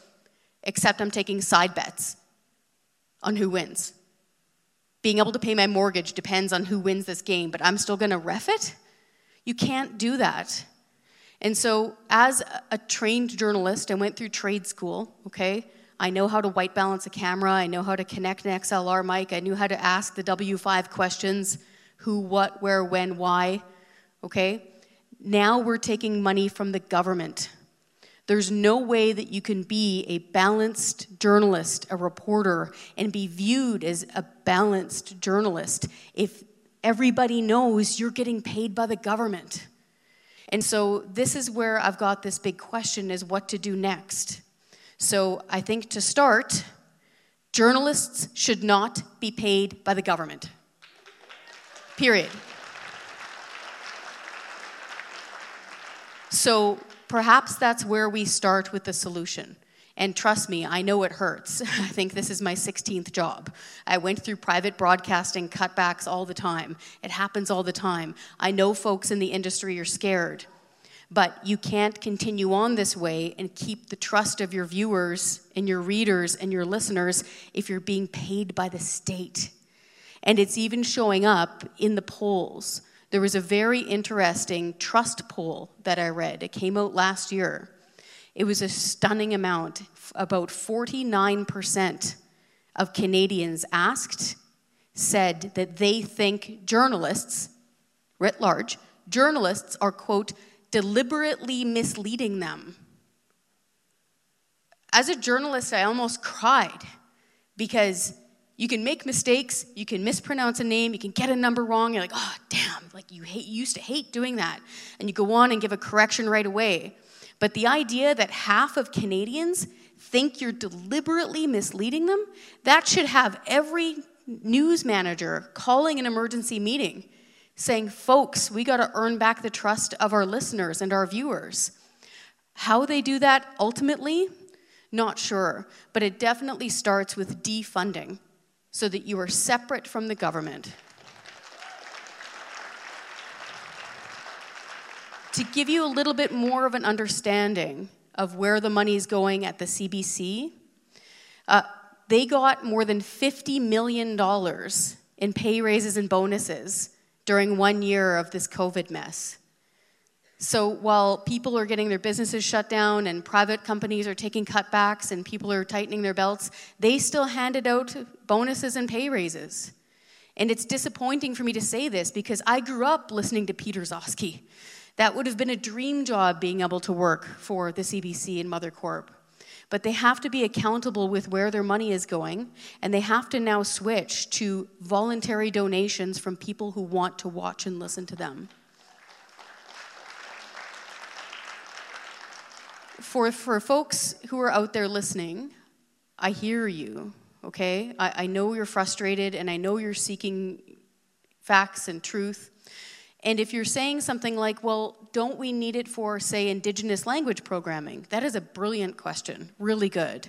except I'm taking side bets on who wins. Being able to pay my mortgage depends on who wins this game, but I'm still going to ref it? You can't do that. And so, as a trained journalist, I went through trade school, okay? I know how to white balance a camera, I know how to connect an XLR mic, I knew how to ask the W5 questions who, what, where, when, why, okay? Now we're taking money from the government. There's no way that you can be a balanced journalist, a reporter, and be viewed as a balanced journalist if everybody knows you're getting paid by the government. And so this is where I've got this big question is what to do next. So I think to start, journalists should not be paid by the government. Period. So perhaps that's where we start with the solution. And trust me, I know it hurts. I think this is my 16th job. I went through private broadcasting cutbacks all the time. It happens all the time. I know folks in the industry are scared. But you can't continue on this way and keep the trust of your viewers and your readers and your listeners if you're being paid by the state. And it's even showing up in the polls. There was a very interesting trust poll that I read. It came out last year it was a stunning amount. About 49% of Canadians asked said that they think journalists, writ large, journalists are, quote, deliberately misleading them. As a journalist, I almost cried because you can make mistakes, you can mispronounce a name, you can get a number wrong. You're like, oh, damn, like you, hate, you used to hate doing that. And you go on and give a correction right away. But the idea that half of Canadians think you're deliberately misleading them, that should have every news manager calling an emergency meeting saying, folks, we got to earn back the trust of our listeners and our viewers. How they do that ultimately, not sure, but it definitely starts with defunding so that you are separate from the government. to give you a little bit more of an understanding of where the money is going at the CBC, uh, they got more than $50 million in pay raises and bonuses during one year of this COVID mess. So while people are getting their businesses shut down and private companies are taking cutbacks and people are tightening their belts, they still handed out bonuses and pay raises. And it's disappointing for me to say this because I grew up listening to Peter Gzowski. That would have been a dream job being able to work for the CBC and Mother Corp. But they have to be accountable with where their money is going, and they have to now switch to voluntary donations from people who want to watch and listen to them. For, for folks who are out there listening, I hear you, okay? I, I know you're frustrated and I know you're seeking facts and truth. And if you're saying something like, well, don't we need it for, say, Indigenous language programming? That is a brilliant question, really good.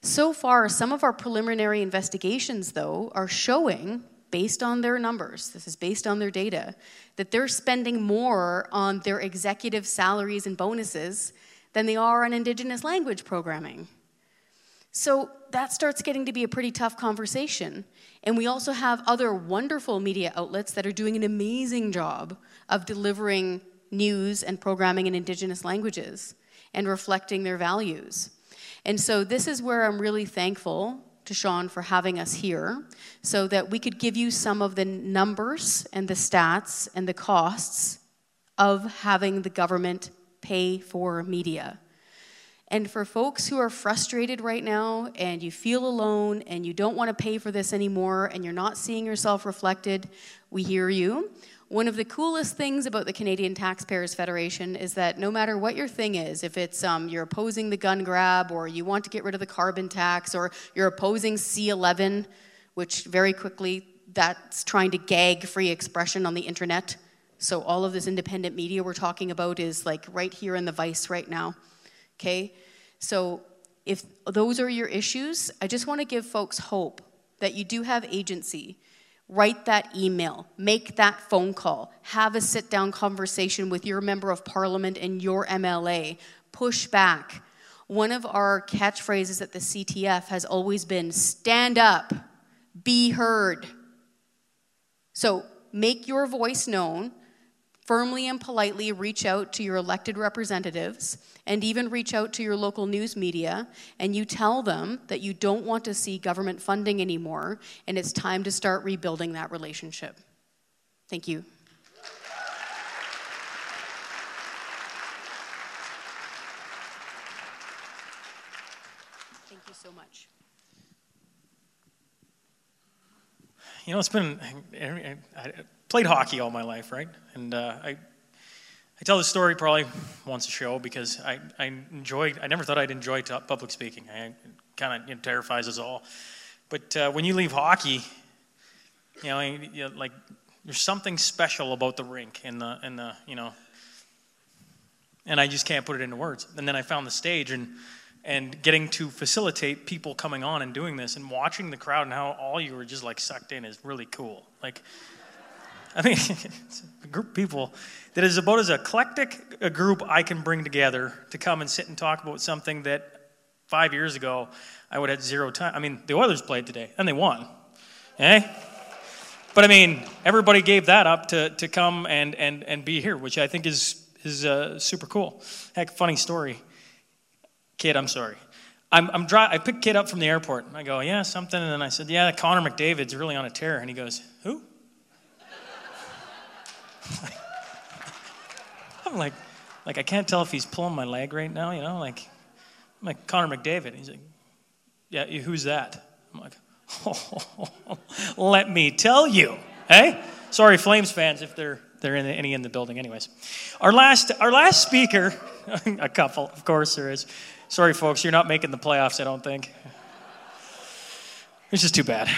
So far, some of our preliminary investigations, though, are showing, based on their numbers, this is based on their data, that they're spending more on their executive salaries and bonuses than they are on Indigenous language programming. So that starts getting to be a pretty tough conversation. And we also have other wonderful media outlets that are doing an amazing job of delivering news and programming in Indigenous languages and reflecting their values. And so this is where I'm really thankful to Sean for having us here so that we could give you some of the numbers and the stats and the costs of having the government pay for media. And for folks who are frustrated right now and you feel alone and you don't want to pay for this anymore and you're not seeing yourself reflected, we hear you. One of the coolest things about the Canadian Taxpayers Federation is that no matter what your thing is, if it's um, you're opposing the gun grab or you want to get rid of the carbon tax or you're opposing C11, which very quickly that's trying to gag free expression on the internet. So all of this independent media we're talking about is like right here in the vice right now. Okay? So if those are your issues, I just want to give folks hope that you do have agency. Write that email, make that phone call, have a sit down conversation with your member of parliament and your MLA. Push back. One of our catchphrases at the CTF has always been stand up, be heard. So make your voice known firmly and politely reach out to your elected representatives and even reach out to your local news media and you tell them that you don't want to see government funding anymore and it's time to start rebuilding that relationship. Thank you. Thank you so much. You know, it's been, I played hockey all my life, right? And uh, I, I tell this story probably once a show because I, I enjoy, I never thought I'd enjoy t- public speaking. I, it kind of you know, terrifies us all. But uh, when you leave hockey, you know, you, like there's something special about the rink and the, and the, you know, and I just can't put it into words. And then I found the stage and, and getting to facilitate people coming on and doing this and watching the crowd and how all you were just like sucked in is really cool. Like, I mean, it's a group of people that is about as eclectic a group I can bring together to come and sit and talk about something that five years ago I would have zero time. I mean, the Oilers played today and they won. Eh? But I mean, everybody gave that up to, to come and, and, and be here, which I think is, is uh, super cool. Heck, funny story. Kid, I'm sorry. I'm, I'm dry, I picked kid up from the airport. And I go, yeah, something. And then I said, yeah, Connor McDavid's really on a tear. And he goes, who? I'm like, like I can't tell if he's pulling my leg right now, you know, like, I'm like Connor McDavid. He's like, yeah, who's that? I'm like, oh, let me tell you, hey. Sorry, Flames fans, if they're they're in, any in the building. Anyways, our last our last speaker, a couple, of course there is. Sorry, folks, you're not making the playoffs. I don't think. It's just too bad.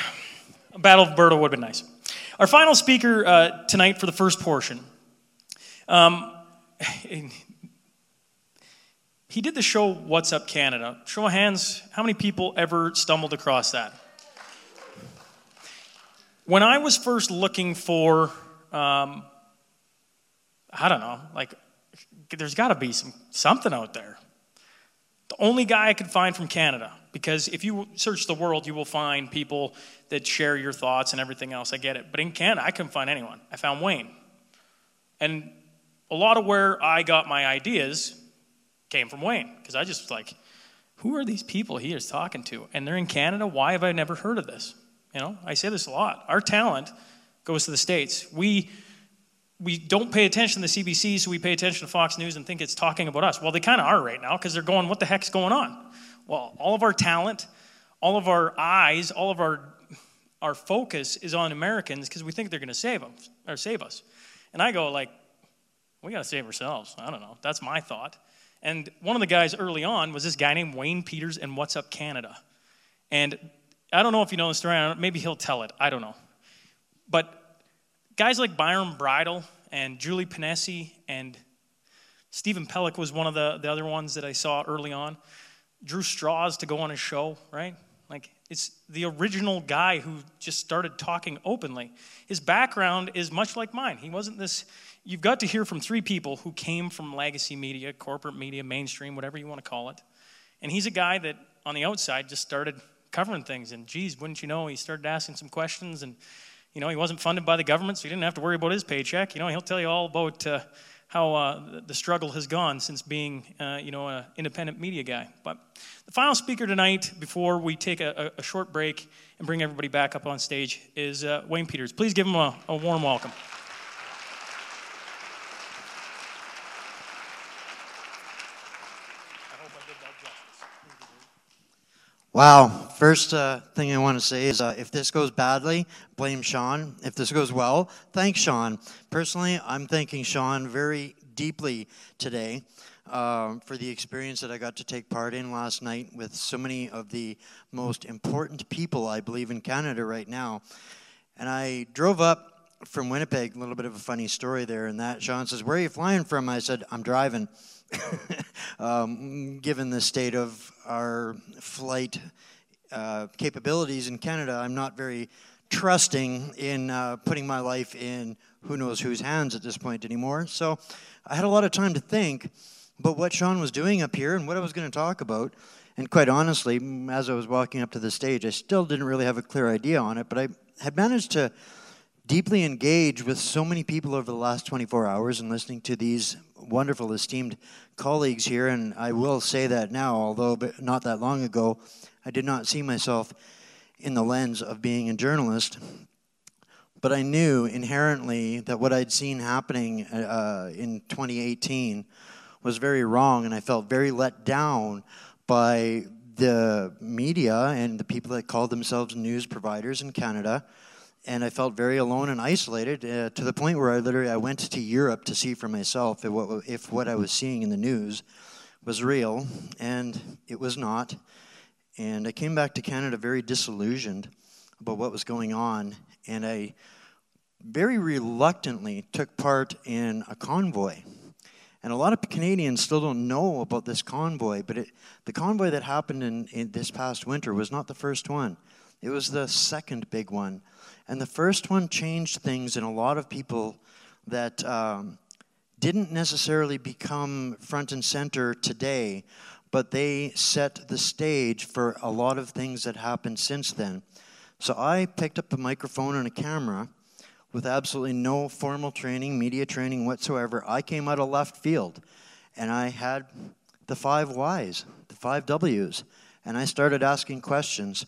A Battle of Alberta would have been nice. Our final speaker uh, tonight for the first portion. Um, he did the show What's Up Canada. Show of hands, how many people ever stumbled across that? When I was first looking for, um, I don't know, like, there's got to be some something out there. The only guy I could find from Canada, because if you search the world, you will find people that share your thoughts and everything else. I get it. But in Canada, I couldn't find anyone. I found Wayne. And a lot of where I got my ideas came from Wayne, because I just like, who are these people he is talking to? And they're in Canada. Why have I never heard of this? You know, I say this a lot. Our talent goes to the States. We we don't pay attention to the CBC, so we pay attention to Fox News and think it's talking about us. Well, they kind of are right now because they're going, what the heck's going on? Well, all of our talent, all of our eyes, all of our our focus is on Americans because we think they're going to save them or save us. And I go like, we got to save ourselves. I don't know. That's my thought. And one of the guys early on was this guy named Wayne Peters and What's Up Canada. And I don't know if you know the story. Maybe he'll tell it. I don't know. But guys like Byron Bridle and Julie Ponesse and Steven Pelech was one of the, the other ones that I saw early on. Drew Straws to go on his show, right? Like, it's the original guy who just started talking openly. His background is much like mine. He wasn't this, you've got to hear from three people who came from legacy media, corporate media, mainstream, whatever you want to call it. And he's a guy that on the outside just started covering things. And geez, wouldn't you know, he started asking some questions and you know, he wasn't funded by the government, so he didn't have to worry about his paycheck. You know, he'll tell you all about uh, how uh, the struggle has gone since being, uh, you know, an independent media guy. But the final speaker tonight, before we take a, a short break and bring everybody back up on stage, is uh, Wayne Peters. Please give him a, a warm welcome. Wow. First uh, thing I want to say is uh, if this goes badly, blame Sean. If this goes well, thank Sean. Personally, I'm thanking Sean very deeply today uh, for the experience that I got to take part in last night with so many of the most important people, I believe, in Canada right now. And I drove up from Winnipeg, a little bit of a funny story there, and that Sean says, Where are you flying from? I said, I'm driving. um, given the state of our flight uh, capabilities in Canada, I'm not very trusting in uh, putting my life in who knows whose hands at this point anymore. So I had a lot of time to think about what Sean was doing up here and what I was going to talk about. And quite honestly, as I was walking up to the stage, I still didn't really have a clear idea on it, but I had managed to deeply engage with so many people over the last 24 hours and listening to these wonderful, esteemed colleagues here. And I will say that now, although not that long ago, I did not see myself in the lens of being a journalist. But I knew inherently that what I'd seen happening uh, in 2018 was very wrong, and I felt very let down by the media and the people that called themselves news providers in Canada and I felt very alone and isolated uh, to the point where I literally I went to Europe to see for myself if what, if what I was seeing in the news was real, and it was not. And I came back to Canada very disillusioned about what was going on, and I very reluctantly took part in a convoy. And a lot of Canadians still don't know about this convoy, but it, the convoy that happened in, in this past winter was not the first one. It was the second big one and the first one changed things in a lot of people that um, didn't necessarily become front and center today, but they set the stage for a lot of things that happened since then. So I picked up a microphone and a camera with absolutely no formal training, media training whatsoever. I came out of left field and I had the five whys, the five W's, and I started asking questions.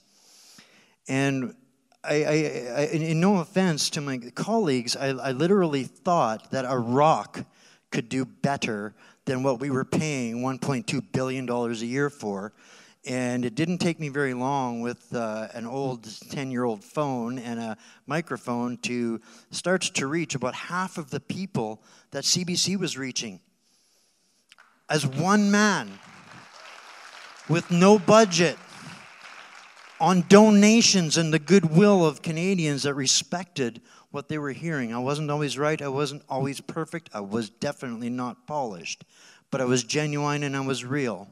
And I, I, I, in no offense to my colleagues, I, I literally thought that Iraq could do better than what we were paying $1.2 billion a year for. And it didn't take me very long with uh, an old 10 year old phone and a microphone to start to reach about half of the people that CBC was reaching as one man with no budget on donations and the goodwill of Canadians that respected what they were hearing. I wasn't always right, I wasn't always perfect, I was definitely not polished, but I was genuine and I was real.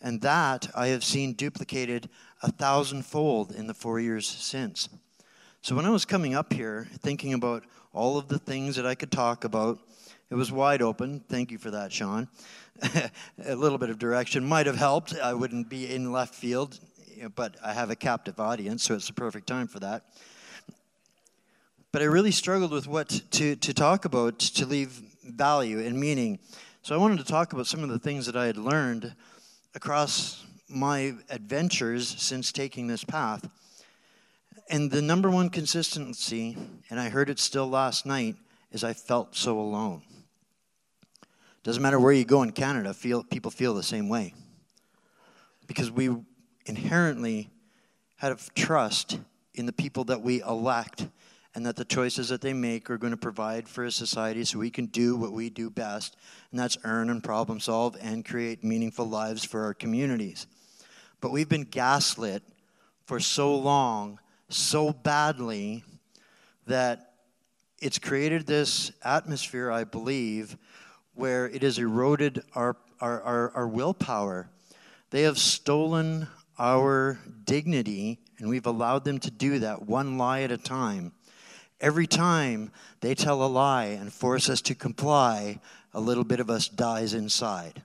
And that I have seen duplicated a thousandfold in the four years since. So when I was coming up here, thinking about all of the things that I could talk about, it was wide open. Thank you for that, Sean. a little bit of direction might have helped. I wouldn't be in left field, but I have a captive audience, so it's the perfect time for that. But I really struggled with what to, to talk about to leave value and meaning. So I wanted to talk about some of the things that I had learned across my adventures since taking this path. And the number one consistency, and I heard it still last night, is I felt so alone. Doesn't matter where you go in Canada, feel, people feel the same way. Because we inherently have trust in the people that we elect and that the choices that they make are going to provide for a society so we can do what we do best, and that's earn and problem solve and create meaningful lives for our communities. But we've been gaslit for so long, so badly, that it's created this atmosphere, I believe, where it has eroded our, our, our, our willpower. They have stolen our dignity, and we've allowed them to do that one lie at a time. Every time they tell a lie and force us to comply, a little bit of us dies inside.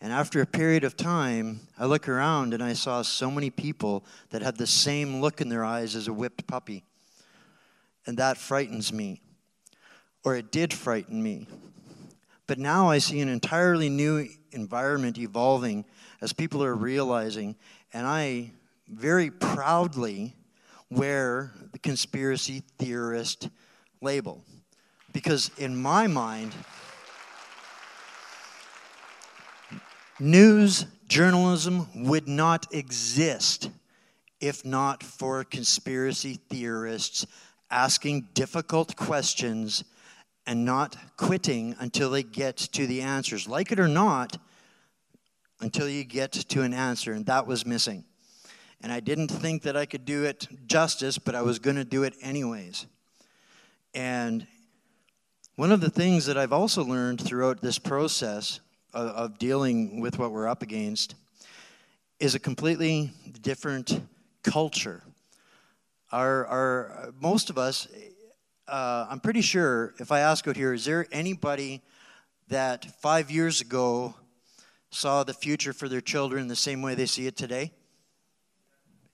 And after a period of time, I look around and I saw so many people that had the same look in their eyes as a whipped puppy. And that frightens me. Or it did frighten me. But now I see an entirely new environment evolving as people are realizing, and I very proudly wear the conspiracy theorist label. Because in my mind, News journalism would not exist if not for conspiracy theorists asking difficult questions and not quitting until they get to the answers. Like it or not, until you get to an answer, and that was missing. And I didn't think that I could do it justice, but I was going to do it anyways. And one of the things that I've also learned throughout this process of, of dealing with what we're up against is a completely different culture. Our, our most of us, uh, I'm pretty sure, if I ask out here, is there anybody that five years ago saw the future for their children the same way they see it today?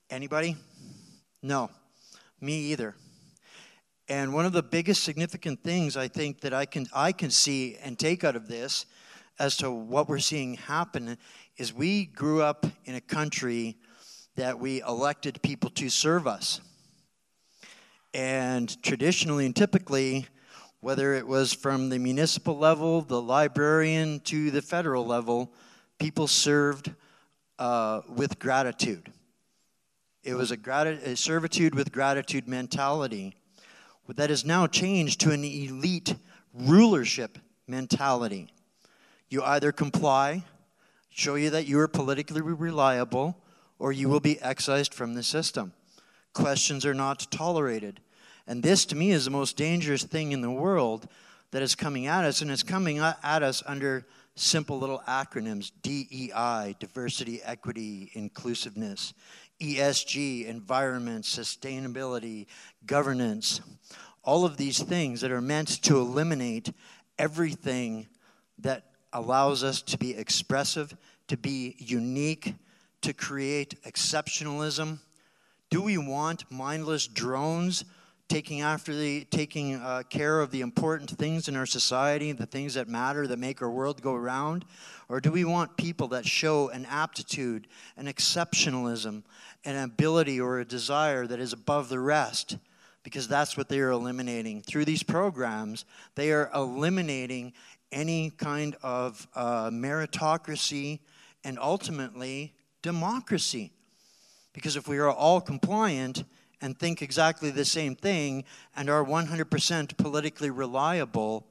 Anybody? No, me either. And one of the biggest significant things I think that I can I can see and take out of this as to what we're seeing happen is we grew up in a country that we elected people to serve us. And traditionally and typically, whether it was from the municipal level, the librarian, to the federal level, people served uh, with gratitude. It was a, grati- a servitude with gratitude mentality that has now changed to an elite rulership mentality. You either comply, show you that you are politically reliable, or you will be excised from the system. Questions are not tolerated. And this, to me, is the most dangerous thing in the world that is coming at us, and it's coming at us under simple little acronyms DEI, diversity, equity, inclusiveness, ESG, environment, sustainability, governance. All of these things that are meant to eliminate everything that allows us to be expressive, to be unique, to create exceptionalism? Do we want mindless drones taking after the taking uh, care of the important things in our society, the things that matter that make our world go around, or do we want people that show an aptitude, an exceptionalism, an ability or a desire that is above the rest? Because that's what they are eliminating. Through these programs, they are eliminating any kind of uh, meritocracy and ultimately democracy. Because if we are all compliant and think exactly the same thing and are 100% politically reliable,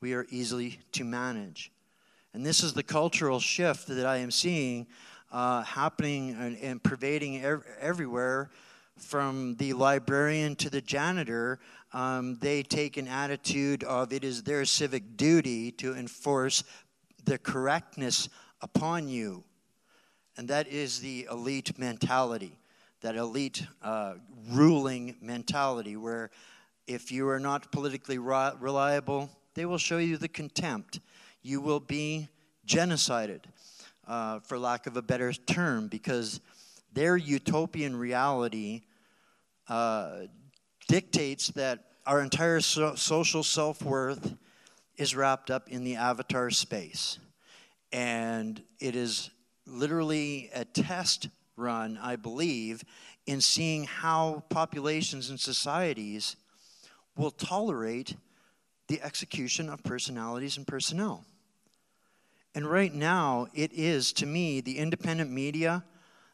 we are easily to manage. And this is the cultural shift that I am seeing uh, happening and, and pervading ev- everywhere from the librarian to the janitor, um, they take an attitude of it is their civic duty to enforce the correctness upon you. And that is the elite mentality, that elite uh, ruling mentality, where if you are not politically reliable, they will show you the contempt. You will be genocided, uh, for lack of a better term, because their utopian reality uh, dictates that our entire so- social self worth is wrapped up in the avatar space. And it is literally a test run, I believe, in seeing how populations and societies will tolerate the execution of personalities and personnel. And right now, it is, to me, the independent media,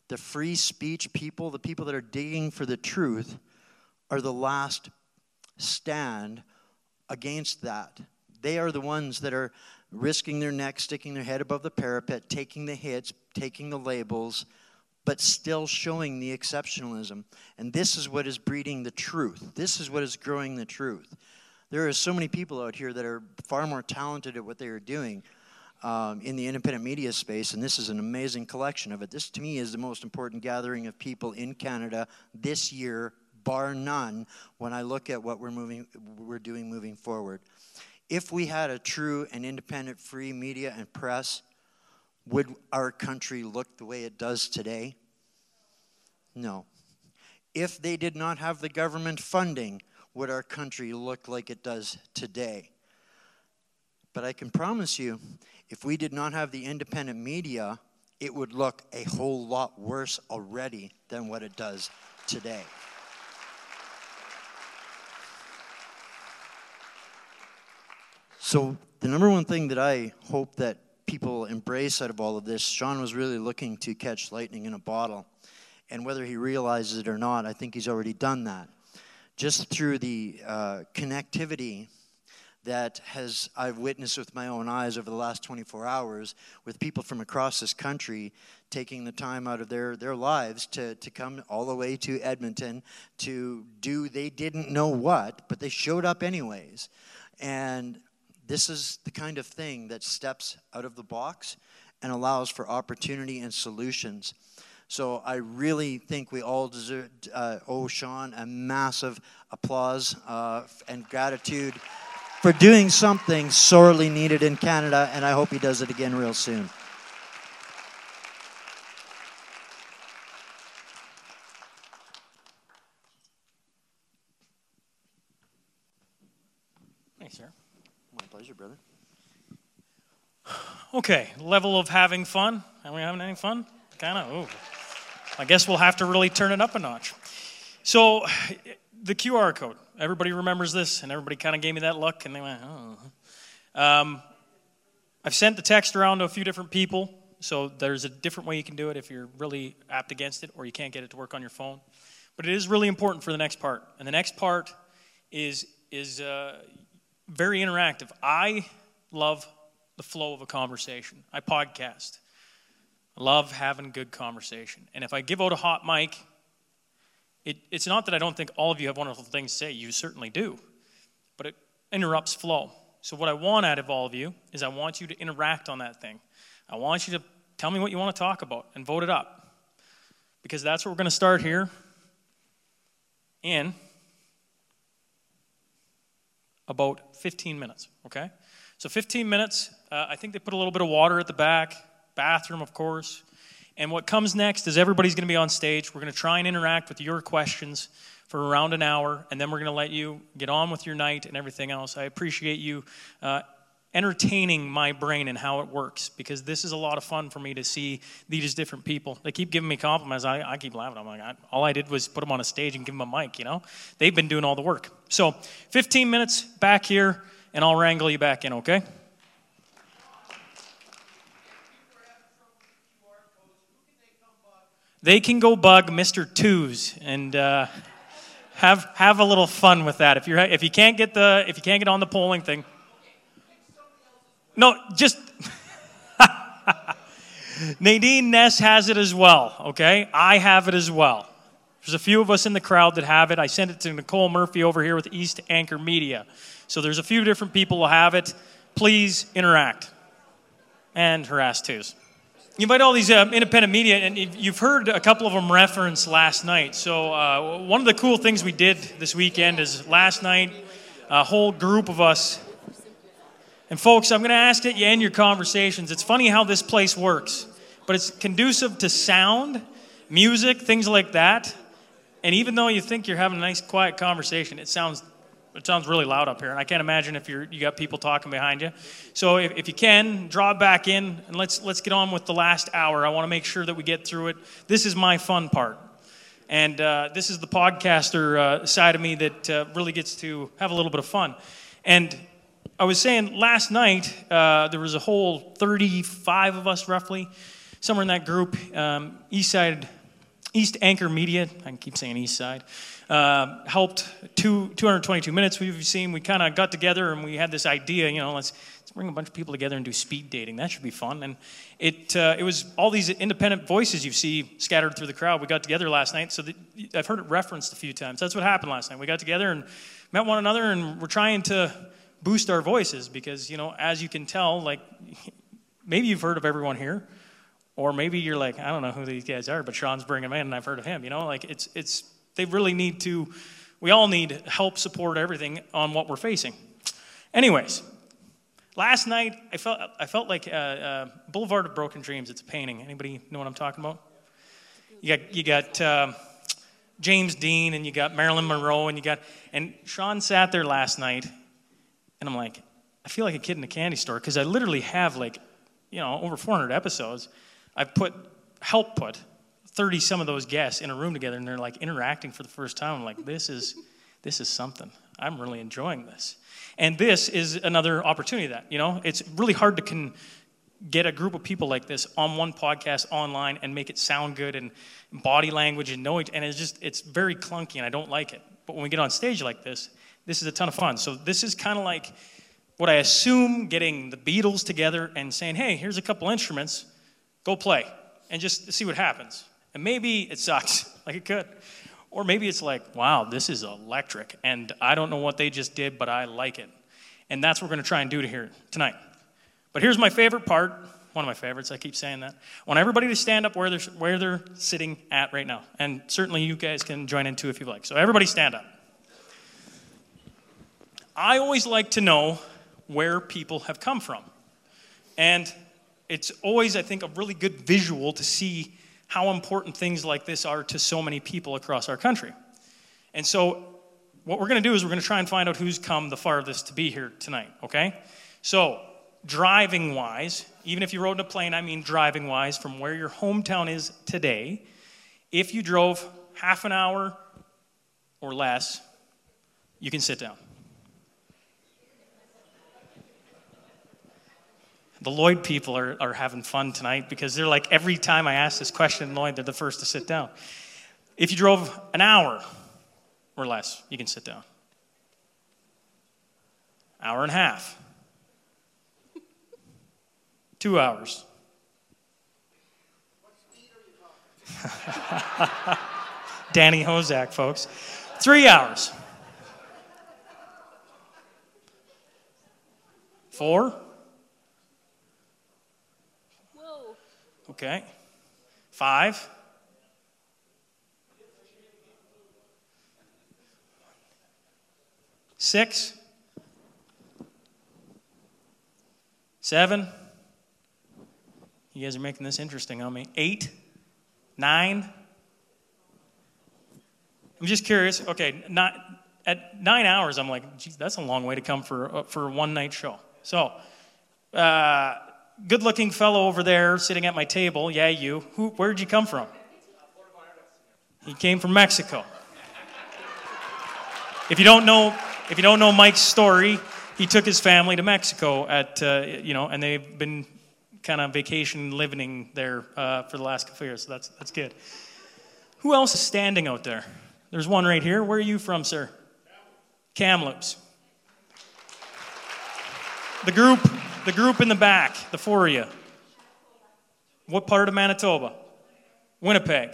the free speech people, the people that are digging for the truth, are the last stand against that. They are the ones that are risking their neck, sticking their head above the parapet, taking the hits, taking the labels, but still showing the exceptionalism. And this is what is breeding the truth. This is what is growing the truth. There are so many people out here that are far more talented at what they are doing um, in the independent media space, and this is an amazing collection of it. This, to me, is the most important gathering of people in Canada this year, bar none, when I look at what we're, moving, we're doing moving forward. If we had a true and independent free media and press, would our country look the way it does today? No. If they did not have the government funding, would our country look like it does today? But I can promise you, if we did not have the independent media, it would look a whole lot worse already than what it does today. So, the number one thing that I hope that people embrace out of all of this, Shaun was really looking to catch lightning in a bottle. And whether he realizes it or not, I think he's already done that. Just through the uh, connectivity that has I've witnessed with my own eyes over the last 24 hours with people from across this country taking the time out of their, their lives to, to come all the way to Edmonton to do they didn't know what, but they showed up anyways. And this is the kind of thing that steps out of the box and allows for opportunity and solutions. So I really think we all deserve, uh, Shaun a massive applause uh, and gratitude for doing something sorely needed in Canada, and I hope he does it again real soon. Thanks, sir. My pleasure, brother. Okay, level of having fun. Are we having any fun? Kind of. I guess we'll have to really turn it up a notch. So, the QR code. Everybody remembers this, and everybody kind of gave me that look, and they went, oh. Um, I've sent the text around to a few different people, so there's a different way you can do it if you're really apt against it or you can't get it to work on your phone. But it is really important for the next part, and the next part is is uh, very interactive. I love the flow of a conversation. I podcast. I love having good conversation, and if I give out a hot mic it, it's not that I don't think all of you have wonderful things to say, you certainly do, but it interrupts flow. So, what I want out of all of you is I want you to interact on that thing. I want you to tell me what you want to talk about and vote it up. Because that's what we're going to start here in about 15 minutes, okay? So, 15 minutes, uh, I think they put a little bit of water at the back, bathroom, of course. And what comes next is everybody's going to be on stage. We're going to try and interact with your questions for around an hour, and then we're going to let you get on with your night and everything else. I appreciate you uh, entertaining my brain and how it works because this is a lot of fun for me to see these different people. They keep giving me compliments. I, I keep laughing. I'm like, I, all I did was put them on a stage and give them a mic, you know? They've been doing all the work. So, 15 minutes back here, and I'll wrangle you back in, okay? They can go bug Mr. Twos and uh, have have a little fun with that. If you if you can't get the if you can't get on the polling thing, no, just Nadine Ness has it as well, okay? I have it as well. There's a few of us in the crowd that have it. I sent it to Nicole Murphy over here with East Anchor Media. So there's a few different people who have it. Please interact. And harass twos. You invite all these um, independent media, and you've heard a couple of them reference last night. So, uh, one of the cool things we did this weekend is last night, a whole group of us. And, folks, I'm going to ask that you end your conversations. It's funny how this place works, but it's conducive to sound, music, things like that. And even though you think you're having a nice, quiet conversation, it sounds it sounds really loud up here, and I can't imagine if you're you got people talking behind you. So if, if you can, draw back in and let's let's get on with the last hour. I want to make sure that we get through it. This is my fun part, and uh, this is the podcaster uh, side of me that uh, really gets to have a little bit of fun. And I was saying last night uh, there was a whole 35 of us roughly, somewhere in that group, um, East Side, East Anchor Media. I can keep saying East Side. Uh, helped two, 222 minutes we've seen. We kind of got together and we had this idea, you know, let's, let's bring a bunch of people together and do speed dating. That should be fun. And it, uh, it was all these independent voices you see scattered through the crowd. We got together last night, so I've heard it referenced a few times. That's what happened last night. We got together and met one another, and we're trying to boost our voices because, you know, as you can tell, like, maybe you've heard of everyone here. Or maybe you're like, I don't know who these guys are, but Shaun's bringing them in, and I've heard of him. You know, like it's it's they really need to, we all need help, support, everything on what we're facing. Anyways, last night I felt, I felt like uh, uh, Boulevard of Broken Dreams. It's a painting. Anybody know what I'm talking about? You got, you got uh, James Dean and you got Marilyn Monroe and you got, and Shaun sat there last night and I'm like, I feel like a kid in a candy store because I literally have like, you know, over 400 episodes. I've put, help put 30 some of those guests in a room together and they're like interacting for the first time. I'm like, this is, this is something. I'm really enjoying this. And this is another opportunity that, you know, it's really hard to con- get a group of people like this on one podcast online and make it sound good and body language and knowing, and it's just, it's very clunky and I don't like it. But when we get on stage like this, this is a ton of fun. So this is kind of like what I assume getting the Beatles together and saying, hey, here's a couple instruments, go play, and just see what happens. And maybe it sucks, like it could. Or maybe it's like, wow, this is electric. And I don't know what they just did, but I like it. And that's what we're going to try and do to here tonight. But here's my favorite part. One of my favorites, I keep saying that. I want everybody to stand up where they're, where they're sitting at right now. And certainly you guys can join in too if you like. So everybody stand up. I always like to know where people have come from. And it's always, I think, a really good visual to see how important things like this are to so many people across our country. And so, what we're going to do is we're going to try and find out who's come the farthest to be here tonight, okay? So, driving wise, even if you rode in a plane, I mean driving wise, from where your hometown is today, if you drove half an hour or less, you can sit down. The Lloyd people are, are having fun tonight because they're like, every time I ask this question Lloyd, they're the first to sit down. If you drove an hour or less, you can sit down. Hour and a half. Two hours. Danny Hozak, folks. Three hours. Four? Okay. Five. Six. Seven. You guys are making this interesting on me. Eight. Nine. I'm just curious. Okay, not at nine hours. I'm like, geez, that's a long way to come for uh, for a one night show. So, uh, good looking fellow over there sitting at my table. Yeah, you. Who, where'd you come from? He came from Mexico. If you don't know, if you don't know Mike's story, he took his family to Mexico at, uh, you know, and they've been kind of vacation living there uh, for the last couple years. So that's that's good. Who else is standing out there? There's one right here. Where are you from, sir? Kamloops. The group the group in the back, the four of you. What part of Manitoba? Winnipeg.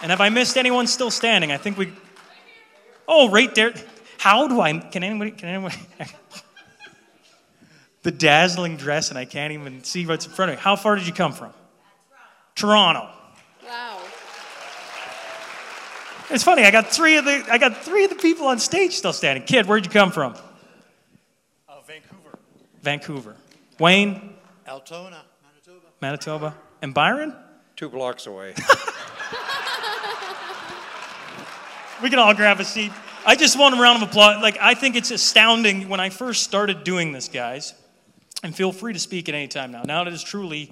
And have I missed anyone still standing? I think we. Oh, right there. How do I? Can anybody? Can anyone? the dazzling dress, and I can't even see what's in front of me. How far did you come from? Toronto. Wow. It's funny. I got three of the. I got three of the people on stage still standing. Kid, where'd you come from? Vancouver. Vancouver. Wayne, Altona, Manitoba. Manitoba, and Byron. Two blocks away. We can all grab a seat. I just want a round of applause. Like, I think it's astounding when I first started doing this, guys. And feel free to speak at any time now. Now it is truly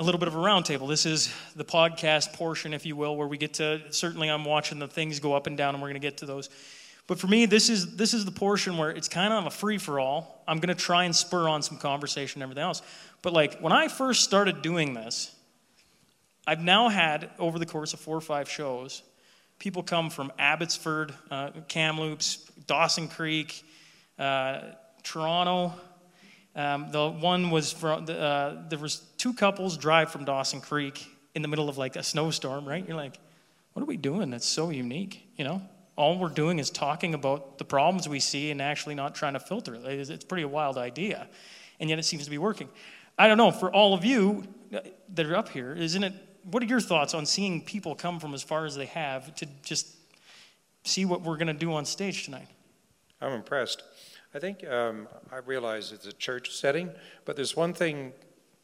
a little bit of a roundtable. This is the podcast portion, if you will, where we get to certainly I'm watching the things go up and down, and we're going to get to those. But for me, this is this is the portion where it's kind of a free for all. I'm going to try and spur on some conversation and everything else. But like when I first started doing this, I've now had over the course of four or five shows people come from Abbotsford, uh, Kamloops, Dawson Creek, uh, Toronto. Um, the one was from, uh, there was two couples drive from Dawson Creek in the middle of like a snowstorm, right? You're like, what are we doing that's so unique, you know? All we're doing is talking about the problems we see and actually not trying to filter it. It's, it's pretty a wild idea, and yet it seems to be working. I don't know, for all of you uh, that are up here, isn't it what are your thoughts on seeing people come from as far as they have to just see what we're going to do on stage tonight? I'm impressed. I think um, I realize it's a church setting, but there's one thing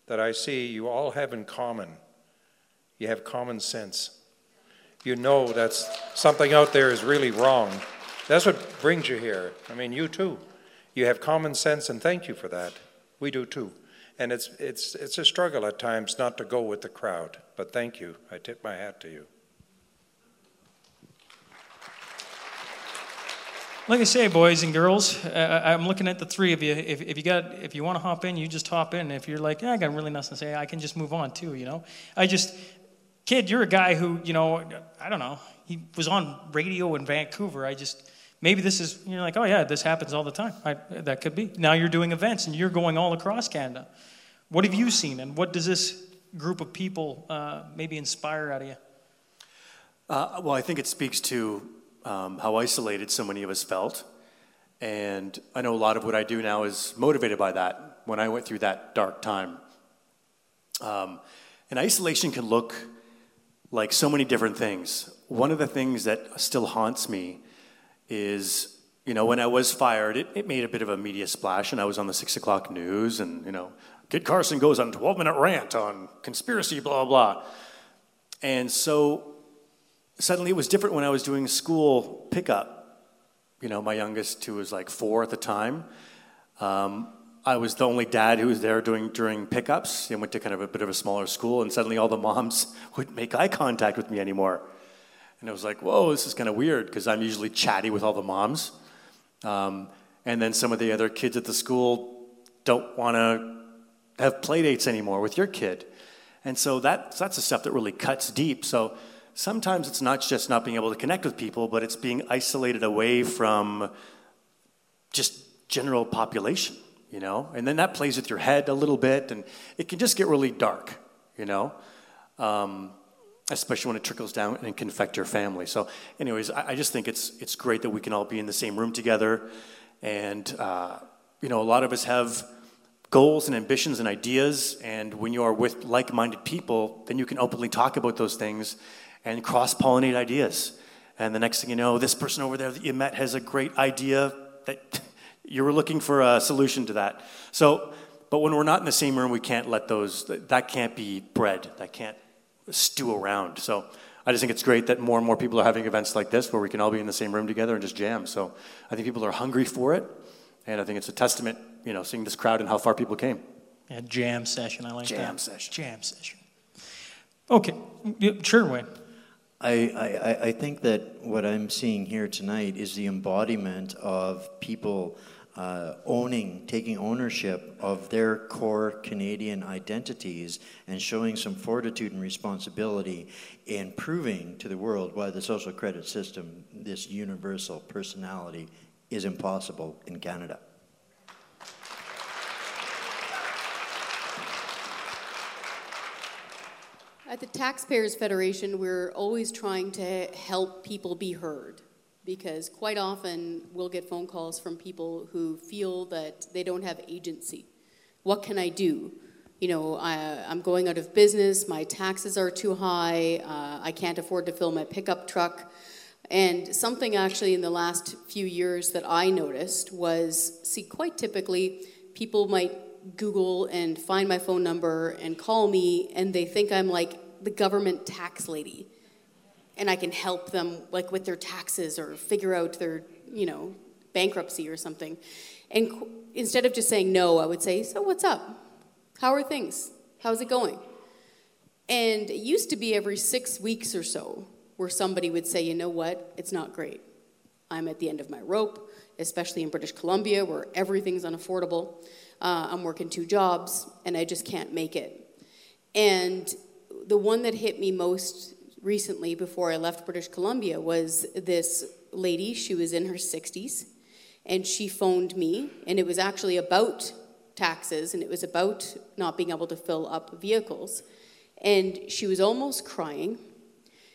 that I see you all have in common. You have common sense. You know that's something out there is really wrong. That's what brings you here. I mean, you too. You have common sense, and thank you for that. We do too. And it's, it's, it's a struggle at times not to go with the crowd. But thank you. I tip my hat to you. Like I say, boys and girls, uh, I'm looking at the three of you. If, if you got, if you want to hop in, you just hop in. If you're like, yeah, I got really nothing to say, I can just move on too. You know, I just, kid, you're a guy who, you know, I don't know, he was on radio in Vancouver. I just, maybe this is, you're like, oh yeah, this happens all the time. I, that could be. Now you're doing events and you're going all across Canada. What have you seen, and what does this group of people uh, maybe inspire out of you? Uh, well, I think it speaks to um, how isolated so many of us felt. And I know a lot of what I do now is motivated by that when I went through that dark time. Um, and isolation can look like so many different things. One of the things that still haunts me is, you know, when I was fired, it, it made a bit of a media splash, and I was on the six o'clock news, and, you know, Kid Carson goes on a 12 minute rant on conspiracy, blah, blah. And so suddenly it was different when I was doing school pickup. You know, my youngest, who was like four at the time, um, I was the only dad who was there doing during pickups and went to kind of a bit of a smaller school, and suddenly all the moms wouldn't make eye contact with me anymore. And it was like, whoa, this is kind of weird because I'm usually chatty with all the moms. Um, and then some of the other kids at the school don't want to have play dates anymore with your kid. And so that, that's the stuff that really cuts deep. So sometimes it's not just not being able to connect with people, but it's being isolated away from just general population, you know? And then that plays with your head a little bit, and it can just get really dark, you know? Um, especially when it trickles down and can affect your family. So, anyways, I, I, just think it's, it's great that we can all be in the same room together. And, uh, you know, a lot of us have goals and ambitions and ideas. And when you are with like minded people, then you can openly talk about those things and cross pollinate ideas. And the next thing you know, this person over there that you met has a great idea that you were looking for a solution to that. So, but when we're not in the same room, we can't let those, that can't be bred, that can't stew around. So, I just think it's great that more and more people are having events like this where we can all be in the same room together and just jam. So, I think people are hungry for it. And I think it's a testament you know, seeing this crowd and how far people came. Yeah, jam session. I like jam that. Jam session. Jam session. Okay, sure, Wayne. I, I, I think that what I'm seeing here tonight is the embodiment of people uh, owning, taking ownership of their core Canadian identities and showing some fortitude and responsibility in proving to the world why the social credit system, this universal personality, is impossible in Canada. At the Taxpayers Federation, we're always trying to help people be heard because quite often we'll get phone calls from people who feel that they don't have agency. What can I do? You know, I, am going out of business, my taxes are too high, uh, I can't afford to fill my pickup truck. And something actually in the last few years that I noticed was see, quite typically, people might Google and find my phone number and call me, and they think I'm like the government tax lady, and I can help them like with their taxes or figure out their you know bankruptcy or something. And qu- instead of just saying no, I would say, "So what's up? How are things? How's it going?" And it used to be every six weeks or so where somebody would say, "You know what? It's not great. I'm at the end of my rope." Especially in British Columbia, where everything's unaffordable. Uh, I'm working two jobs and I just can't make it. And the one that hit me most recently before I left British Columbia was this lady. She was in her 60s and she phoned me, and it was actually about taxes and it was about not being able to fill up vehicles. And she was almost crying.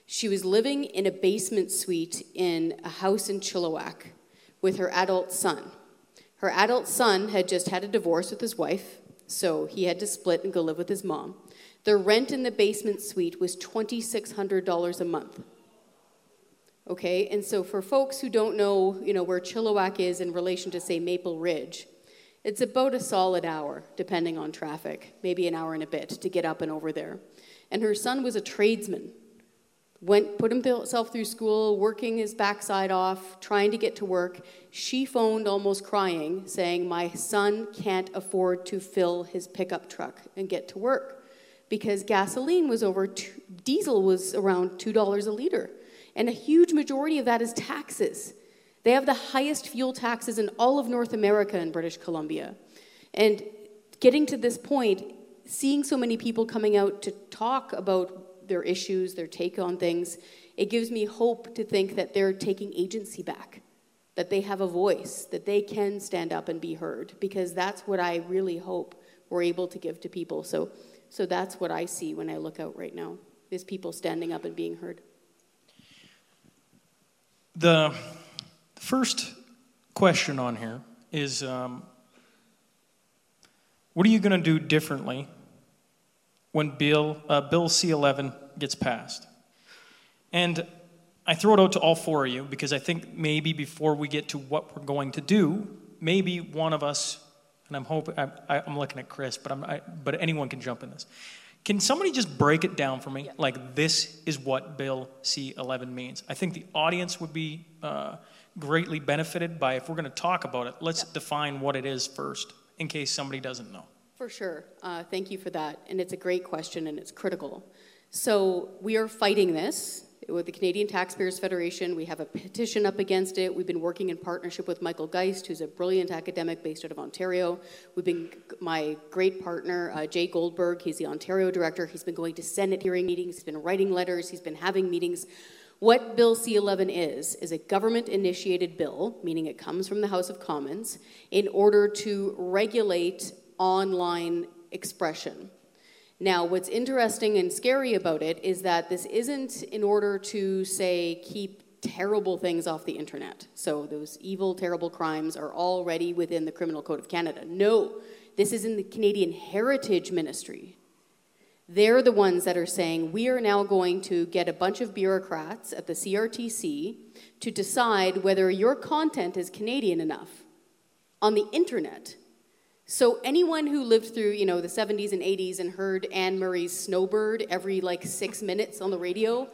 She was living in a basement suite in a house in Chilliwack with her adult son. Her adult son had just had a divorce with his wife, so he had to split and go live with his mom. The rent in the basement suite was $2,600 a month. Okay, and so for folks who don't know, you know, where Chilliwack is in relation to, say, Maple Ridge, it's about a solid hour, depending on traffic, maybe an hour and a bit to get up and over there. And her son was a tradesman, went put himself through school, working his backside off, trying to get to work. She phoned almost crying, saying, My son can't afford to fill his pickup truck and get to work because gasoline was over, two, diesel was around $2 a liter. And a huge majority of that is taxes. They have the highest fuel taxes in all of North America in British Columbia. And getting to this point, seeing so many people coming out to talk about their issues, their take on things, it gives me hope to think that they're taking agency back, that they have a voice, that they can stand up and be heard, because that's what I really hope we're able to give to people. So, so that's what I see when I look out right now, is people standing up and being heard. The first question on here is um, what are you going to do differently when Bill, uh, Bill C 11 gets passed? And I throw it out to all four of you because I think maybe before we get to what we're going to do, maybe one of us, and I'm hoping, I, am looking at Kris, but, I'm, I, but anyone can jump in this. Can somebody just break it down for me? Like, this is what Bill C 11 means. I think the audience would be uh, greatly benefited by if we're going to talk about it, let's define what it is first in case somebody doesn't know. For sure. Uh, thank you for that. And it's a great question and it's critical. So we are fighting this with the Canadian Taxpayers Federation. We have a petition up against it. We've been working in partnership with Michael Geist, who's a brilliant academic based out of Ontario. We've been, my great partner, uh, Jay Goldberg, he's the Ontario director. He's been going to Senate hearing meetings, he's been writing letters, he's been having meetings. What Bill C 11 is, is a government initiated bill, meaning it comes from the House of Commons, in order to regulate online expression. Now, what's interesting and scary about it is that this isn't in order to, say, keep terrible things off the internet. So, those evil, terrible crimes are already within the Criminal Code of Canada. No, this is in the Canadian Heritage Ministry. They're the ones that are saying we are now going to get a bunch of bureaucrats at the CRTC to decide whether your content is Canadian enough on the internet so anyone who lived through, you know, the 70s and 80s and heard Anne Murray's Snowbird every like six minutes on the radio,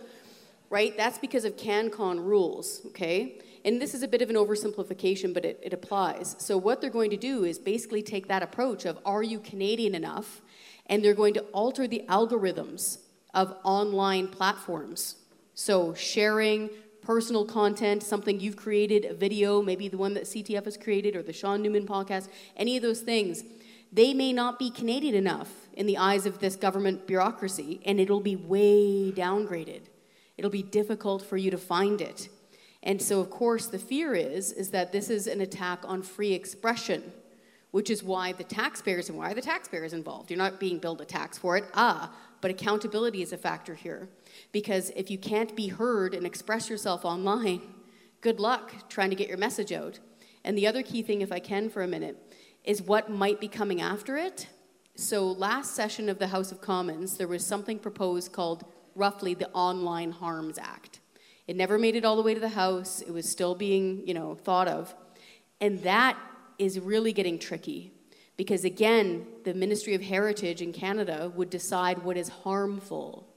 right? That's because of CanCon rules, okay? And this is a bit of an oversimplification, but it, it applies. So what they're going to do is basically take that approach of are you Canadian enough? And they're going to alter the algorithms of online platforms. So sharing, personal content, something you've created, a video, maybe the one that CTF has created or the Shaun Newman podcast, any of those things, they may not be Canadian enough in the eyes of this government bureaucracy, and it'll be way downgraded. It'll be difficult for you to find it. And so, of course, the fear is, is that this is an attack on free expression, which is why the taxpayers and why the taxpayers involved? You're not being billed a tax for it. Ah, but accountability is a factor here. Because if you can't be heard and express yourself online, good luck trying to get your message out. And the other key thing, if I can for a minute, is what might be coming after it. So, last session of the House of Commons, there was something proposed called roughly the Online Harms Act. It never made it all the way to the House, it was still being, you know, thought of. And that is really getting tricky because, again, the Ministry of Heritage in Canada would decide what is harmful.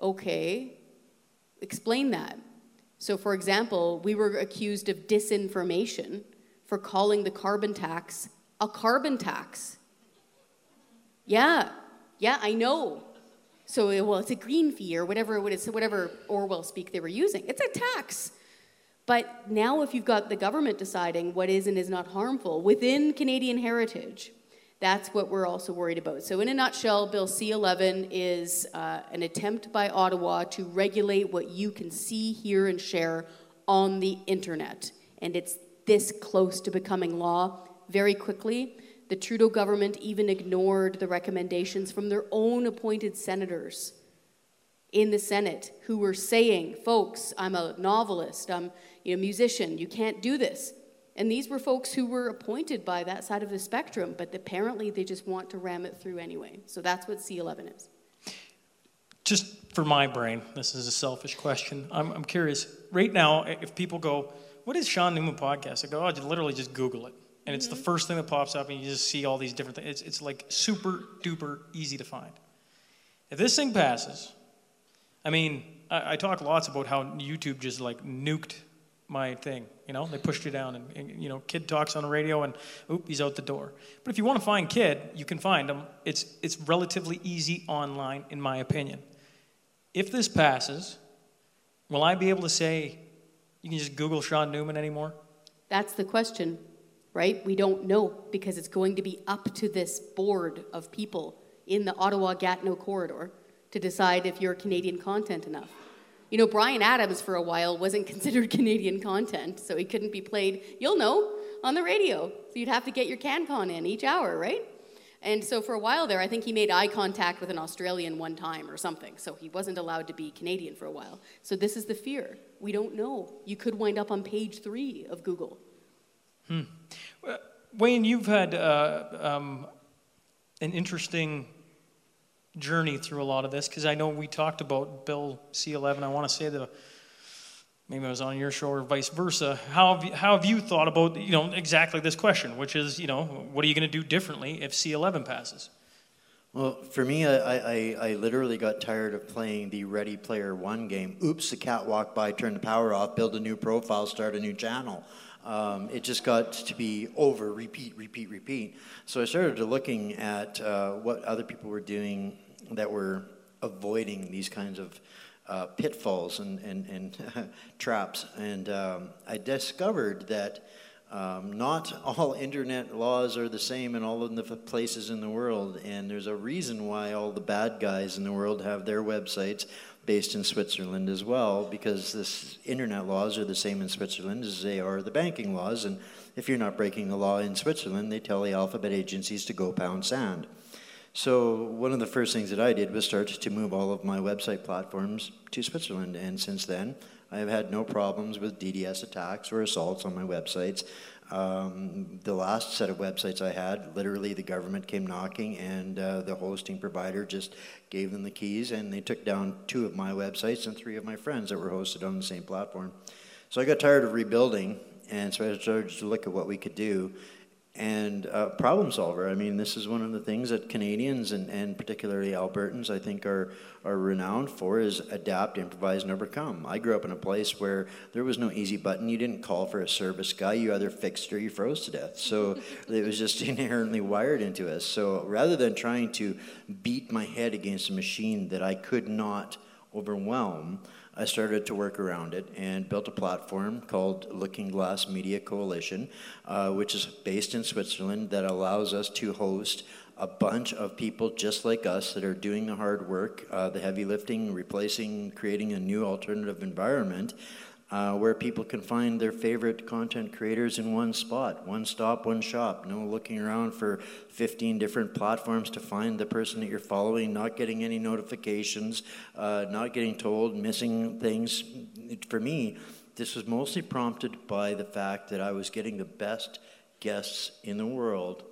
Okay, explain that. So, for example, we were accused of disinformation for calling the carbon tax a carbon tax. Yeah, yeah, I know. So, well, it's a green fee or whatever, whatever Orwell speak they were using. It's a tax. But now, if you've got the government deciding what is and is not harmful within Canadian heritage, that's what we're also worried about. So, in a nutshell, Bill C 11 is uh, an attempt by Ottawa to regulate what you can see, hear, and share on the internet. And it's this close to becoming law very quickly. The Trudeau government even ignored the recommendations from their own appointed senators in the Senate who were saying, folks, I'm a novelist, I'm you know, musician, you can't do this. And these were folks who were appointed by that side of the spectrum, but apparently they just want to ram it through anyway. So that's what C11 is. Just for my brain, this is a selfish question. I'm, I'm curious. Right now, if people go, What is Shaun Newman podcast? I go, Oh, literally just Google it. And it's mm-hmm. the first thing that pops up, and you just see all these different things. It's, it's like super duper easy to find. If this thing passes, I mean, I, I, talk lots about how YouTube just like nuked my thing. You know, they pushed you down, and, and, you know, kid talks on the radio, and oop, he's out the door. But if you want to find kid, you can find him. It's it's relatively easy online, in my opinion. If this passes, will I be able to say you can just Google Shaun Newman anymore? That's the question, right? We don't know because it's going to be up to this board of people in the Ottawa Gatineau corridor to decide if you're Canadian content enough. You know, Bryan Adams for a while wasn't considered Canadian content, so he couldn't be played, you'll know, on the radio. So you'd have to get your CanCon in each hour, right? And so for a while there, I think he made eye contact with an Australian one time or something. So he wasn't allowed to be Canadian for a while. So this is the fear. We don't know. You could wind up on page three of Google. Hmm. Wayne, you've had uh, um, an interesting journey through a lot of this because I know we talked about Bill C11. I want to say that maybe I was on your show or vice versa. How have you, how have you thought about you know exactly this question, which is you know what are you going to do differently if C11 passes? Well, for me, I, I, I literally got tired of playing the Ready Player One game. Oops, the cat walked by, turned the power off, build a new profile, start a new channel. Um, it just got to be over, repeat, repeat, repeat. So I started looking at uh, what other people were doing that were avoiding these kinds of uh, pitfalls and, and, and traps. And um, I discovered that um, not all internet laws are the same in all of the places in the world. And there's a reason why all the bad guys in the world have their websites based in Switzerland as well, because this internet laws are the same in Switzerland as they are the banking laws. And if you're not breaking the law in Switzerland, they tell the alphabet agencies to go pound sand. So one of the first things that I did was start to move all of my website platforms to Switzerland, and since then I have had no problems with DDoS attacks or assaults on my websites. Um, the last set of websites I had, literally the government came knocking, and uh, the hosting provider just gave them the keys, and they took down two of my websites and three of my friends that were hosted on the same platform. So I got tired of rebuilding, and so I started to look at what we could do and uh, problem solver. I mean, this is one of the things that Canadians and, and particularly Albertans, I think, are are renowned for is adapt, improvise, and overcome. I grew up in a place where there was no easy button. You didn't call for a service guy. You either fixed or you froze to death. So it was just inherently wired into us. So rather than trying to beat my head against a machine that I could not overwhelm, I started to work around it and built a platform called Looking Glass Media Coalition, uh, which is based in Switzerland that allows us to host a bunch of people just like us that are doing the hard work, uh, the heavy lifting, replacing, creating a new alternative environment uh, where people can find their favorite content creators in one spot, one stop, one shop. No looking around for 15 different platforms to find the person that you're following, not getting any notifications, uh, not getting told, missing things. For me, this was mostly prompted by the fact that I was getting the best guests in the world,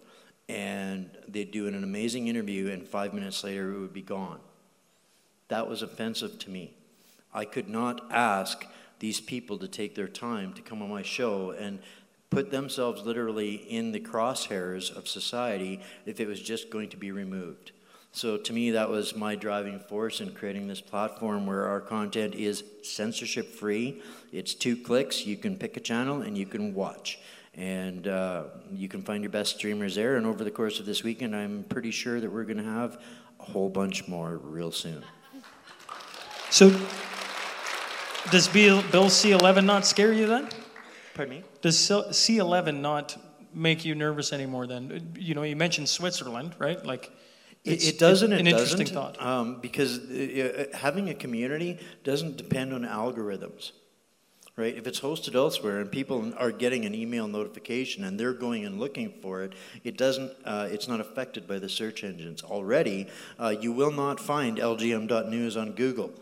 and they'd do an amazing interview, and five minutes later it would be gone. That was offensive to me. I could not ask these people to take their time to come on my show and put themselves literally in the crosshairs of society if it was just going to be removed. So to me, that was my driving force in creating this platform where our content is censorship free. It's two clicks, you can pick a channel and you can watch. And uh, you can find your best streamers there. And over the course of this weekend, I'm pretty sure that we're going to have a whole bunch more real soon. So, does Bill, Bill C11 not scare you then? Pardon me? Does C11 not make you nervous anymore then? You know, you mentioned Switzerland, right? Like, it, it doesn't. An it interesting doesn't, thought. Um, because uh, uh, having a community doesn't depend on algorithms, right? If it's hosted elsewhere and people are getting an email notification and they're going and looking for it, it doesn't. Uh, it's not affected by the search engines already. Uh, you will not find LGM.news on Google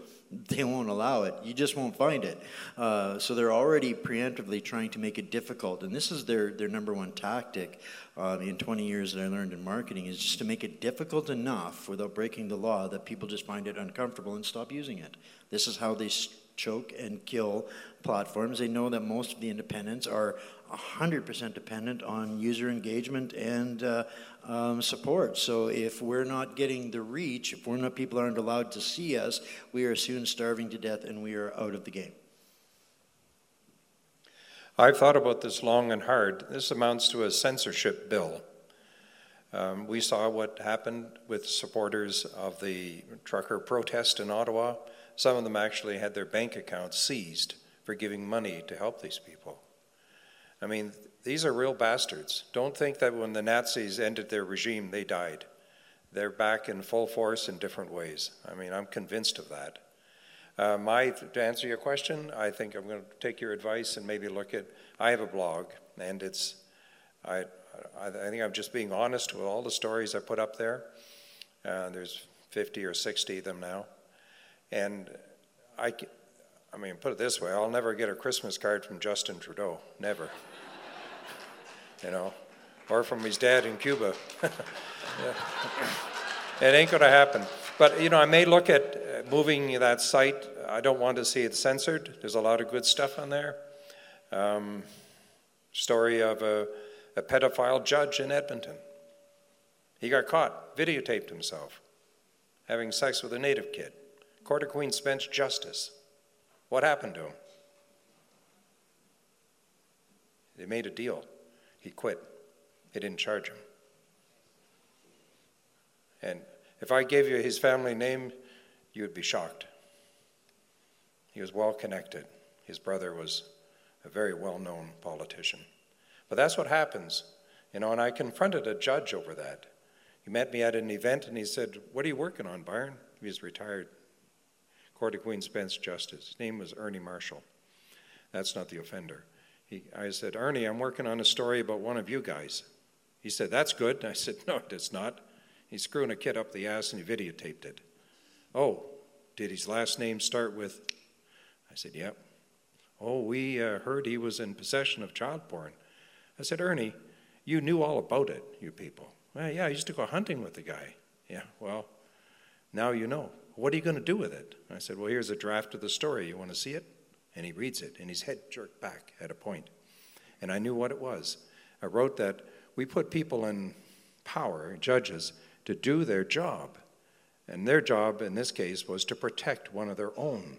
they won't allow it. You just won't find it. Uh, so they're already preemptively trying to make it difficult, and this is their their number one tactic. Uh, in 20 years that I learned in marketing is just to make it difficult enough without breaking the law that people just find it uncomfortable and stop using it. This is how they choke and kill platforms. They know that most of the independents are 100% dependent on user engagement and uh, um, support. So if we're not getting the reach, if we're not people aren't allowed to see us, we are soon starving to death and we are out of the game. I've thought about this long and hard. This amounts to a censorship bill. Um, we saw what happened with supporters of the trucker protest in Ottawa. Some of them actually had their bank accounts seized for giving money to help these people. I mean, these are real bastards. Don't think that when the Nazis ended their regime, they died. They're back in full force in different ways. I mean, I'm convinced of that. Uh, my, to answer your question, I think I'm going to take your advice and maybe look at. I have a blog, and it's. I, I, think I'm just being honest with all the stories I put up there. Uh, there's 50 or 60 of them now, and I. I mean, put it this way: I'll never get a Christmas card from Justin Trudeau. Never you know, or from his dad in Cuba. it ain't going to happen. But, you know, I may look at uh, moving that site. I don't want to see it censored. There's a lot of good stuff on there. Um, story of a, a pedophile judge in Edmonton. He got caught, videotaped himself, having sex with a native kid. Court of Queen's Bench Justice. What happened to him? They made a deal. He quit. They didn't charge him. And if I gave you his family name, you would be shocked. He was well connected. His brother was a very well known politician. But that's what happens, you know, and I confronted a judge over that. He met me at an event and he said, What are you working on, Byron? He was retired. Court of Queen's Bench Justice. His name was Ernie Marshall. That's not the offender. He, I said, Ernie, I'm working on a story about one of you guys. He said, That's good. I said, No, it's not. He's screwing a kid up the ass and he videotaped it. Oh, did his last name start with? I said, Yep. Oh, we uh, heard he was in possession of child porn. I said, Ernie, you knew all about it, you people. Well, yeah, I used to go hunting with the guy. Yeah, well, now you know. What are you going to do with it? I said, Well, here's a draft of the story. You want to see it? And he reads it, and his head jerked back at a point. And I knew what it was. I wrote that we put people in power, judges, to do their job. And their job in this case was to protect one of their own.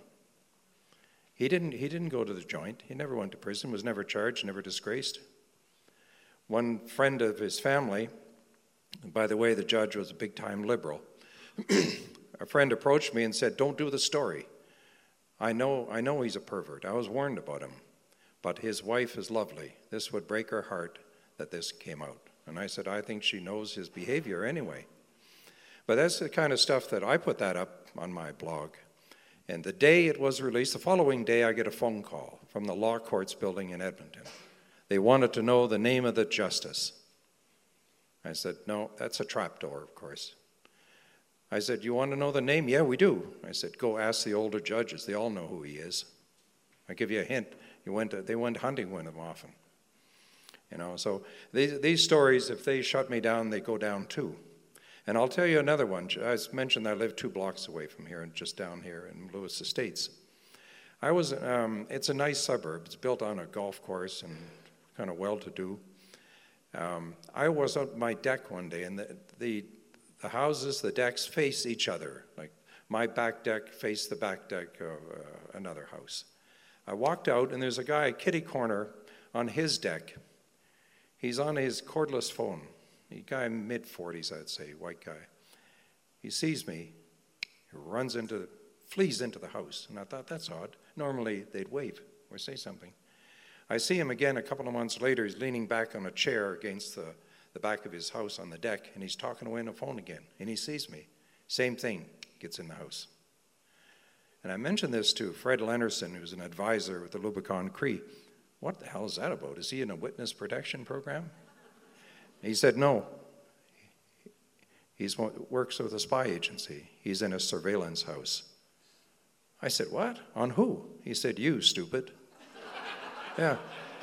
He didn't, he didn't go to the joint. He never went to prison, was never charged, never disgraced. One friend of his family, by the way, the judge was a big time liberal, a friend approached me and said, Don't do the story. I know, I know he's a pervert. I was warned about him. But his wife is lovely. This would break her heart that this came out. And I said, I think she knows his behavior anyway. But that's the kind of stuff that I put that up on my blog. And the day it was released, the following day, I get a phone call from the law courts building in Edmonton. They wanted to know the name of the justice. I said, No, that's a trapdoor, of course. I said, You want to know the name? Yeah, we do. I said, Go ask the older judges. They all know who he is. I give you a hint. He went to, they went hunting with him often. You know, so these, these stories, if they shut me down, they go down too. And I'll tell you another one. I mentioned I live two blocks away from here and just down here in Lewis Estates. I was, um, it's a nice suburb. It's built on a golf course and kind of well to do. Um, I was on my deck one day, and the, the, the, houses, the decks face each other. Like my back deck faced the back deck of uh, another house. I walked out, and there's a guy, kitty corner, on his deck. He's on his cordless phone. A guy mid 40s, I'd say, white guy. He sees me, he runs into, flees into the house. And I thought, that's odd. Normally they'd wave or say something. I see him again a couple of months later. He's leaning back on a chair against the, the back of his house on the deck, and he's talking away on the phone again. And he sees me. Same thing, gets in the house. And I mentioned this to Fred Lennarson, who's an advisor with the Lubicon Cree. What the hell is that about? Is he in a witness protection program? He said, No. He works with a spy agency. He's in a surveillance house. I said, What? On who? He said, You, stupid. yeah.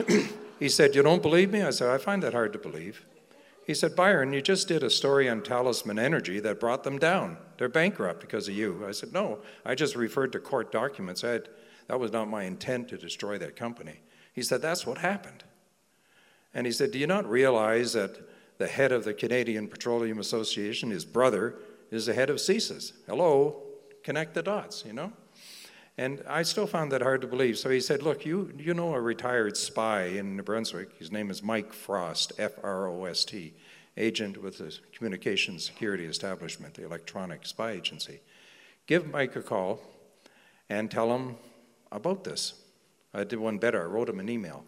he said, You don't believe me? I said, I find that hard to believe. He said, Byron, you just did a story on Talisman Energy that brought them down. They're bankrupt because of you. I said, No, I just referred to court documents. Had, that was not my intent to destroy that company. He said, That's what happened. And he said, Do you not realize that the head of the Canadian Petroleum Association, his brother, is the head of CSIS? Hello, connect the dots, you know? And I still found that hard to believe. So he said, Look, you, you know a retired spy in New Brunswick. His name is Mike Frost, F R O S T, agent with the Communications Security Establishment, the electronic spy agency. Give Mike a call and tell him about this. I did one better. I wrote him an email.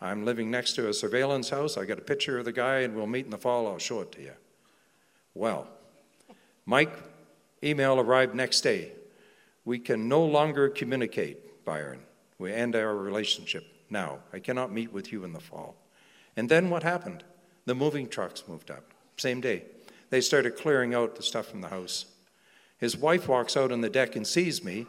I'm living next to a surveillance house. I got a picture of the guy, and we'll meet in the fall. I'll show it to you. Well, Mike email arrived next day. We can no longer communicate, Byron. We end our relationship now. I cannot meet with you in the fall. And then what happened? The moving trucks moved up. Same day. They started clearing out the stuff from the house. His wife walks out on the deck and sees me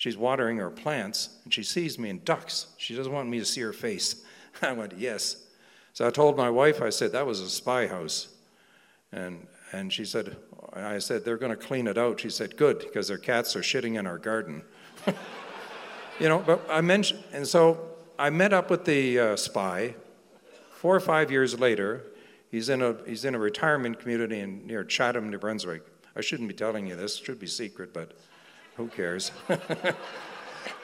She's watering her plants, and she sees me and ducks. She doesn't want me to see her face. I went, Yes. So I told my wife, I said, That was a spy house. And, and she said, I said, They're going to clean it out. She said, Good, because their cats are shitting in our garden. you know, but I mentioned, and so I met up with the uh, spy. Four or five years later, he's in a, he's in a retirement community in, near Chatham, New Brunswick. I shouldn't be telling you this, it should be secret, but who cares?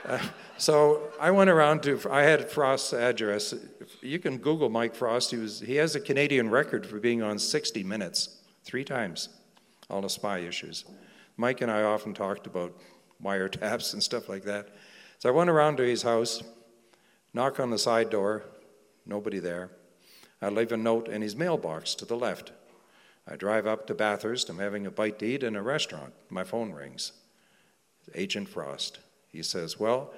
uh, so I went around to, I had Frost's address. You can Google Mike Frost. He, was, he has a Canadian record for being on 60 Minutes, three times, all the spy issues. Mike and I often talked about wiretaps and stuff like that. So I went around to his house, knock on the side door, nobody there. I leave a note in his mailbox to the left. I drive up to Bathurst. I'm having a bite to eat in a restaurant. My phone rings. Agent Frost. He says, Well,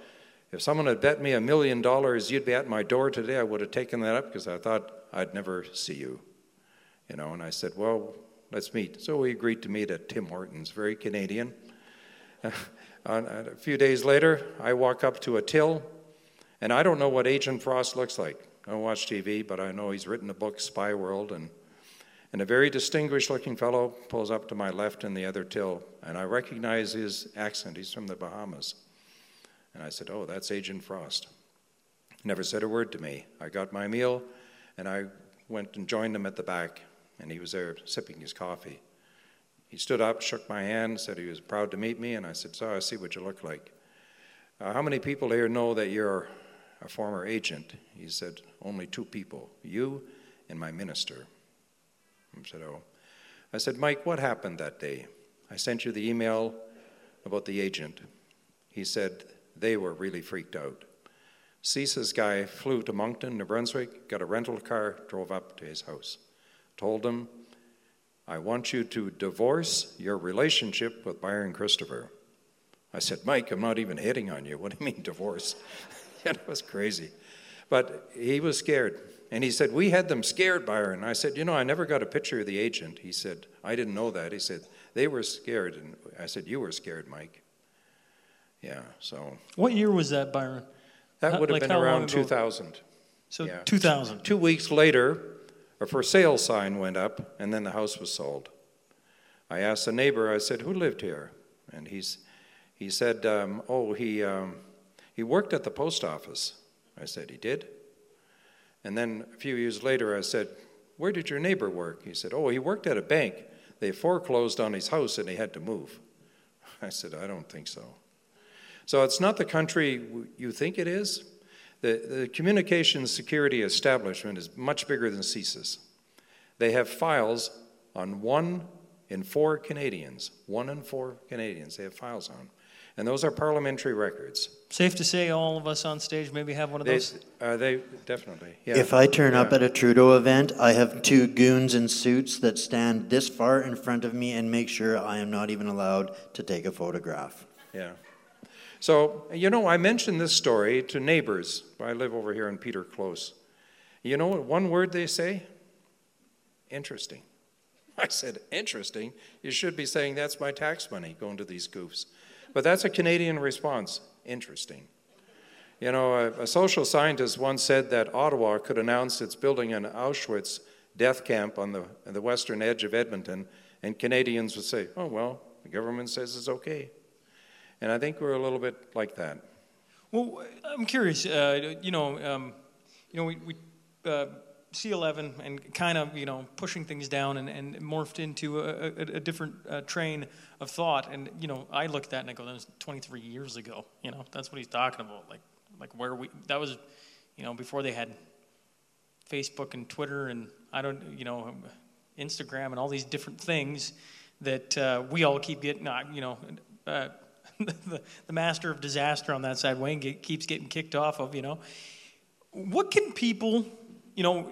if someone had bet me a million dollars you'd be at my door today, I would have taken that up because I thought I'd never see you. You know, and I said, Well, let's meet. So we agreed to meet at Tim Hortons, very Canadian. a few days later, I walk up to a till, and I don't know what Agent Frost looks like. I don't watch TV, but I know he's written a book, Spy World, and and a very distinguished looking fellow pulls up to my left in the other till, and I recognize his accent. He's from the Bahamas. And I said, Oh, that's Agent Frost. Never said a word to me. I got my meal, and I went and joined him at the back, and he was there sipping his coffee. He stood up, shook my hand, said he was proud to meet me, and I said, So I see what you look like. Uh, how many people here know that you're a former agent? He said, Only two people, you and my minister. I said, Oh. I said, Mike, what happened that day? I sent you the email about the agent. He said, They were really freaked out. CSIS guy flew to Moncton, New Brunswick, got a rental car, drove up to his house. Told him, I want you to divorce your relationship with Byron Christopher. I said, Mike, I'm not even hitting on you. What do you mean, divorce? it was crazy. But he was scared. And he said, We had them scared, Byron. I said, You know, I never got a picture of the agent. He said, I didn't know that. He said, They were scared. And I said, You were scared, Mike. Yeah, so. What year was that, Byron? That How- would have like been around 2000. So Yeah. 2000. Two weeks later, a for sale sign went up, and then the house was sold. I asked a neighbor, I said, Who lived here? And he's, he said, um, Oh, he, um, he worked at the post office. I said, He did? And then a few years later, I said, Where did your neighbor work? He said, Oh, he worked at a bank. They foreclosed on his house and he had to move. I said, I don't think so. So it's not the country you think it is. The, the Communications Security Establishment is much bigger than CSIS. They have files on one in four Canadians. One in four Canadians they have files on. And those are parliamentary records. Safe to say, all of us on stage maybe have one of They, those. uh, they definitely. Yeah. If I turn up Yeah. at a Trudeau event, I have two goons in suits that stand this far in front of me and make sure I am not even allowed to take a photograph. Yeah. So, you know, I mentioned this story to neighbors. I live over here in Peter Close. You know what one word they say? Interesting. I said, interesting. You should be saying that's my tax money going to these goofs. But that's a Canadian response. Interesting. You know, a, a social scientist once said that Ottawa could announce it's building an Auschwitz death camp on the, on the western edge of Edmonton, and Canadians would say, oh, well, the government says it's okay. And I think we're a little bit like that. Well, I'm curious. Uh, you know, um, you know, we, we uh, C11 and kind of you know pushing things down and, and morphed into a, a, a different uh, train of thought. And you know, I look at that and I go, "That was 23 years ago." You know, that's what he's talking about. Like, like where we that was, you know, before they had Facebook and Twitter and I don't, you know, Instagram and all these different things that uh, we all keep getting, uh, you know, uh, the, the master of disaster on that side, Wayne, get, keeps getting kicked off of, you know. What can people, you know,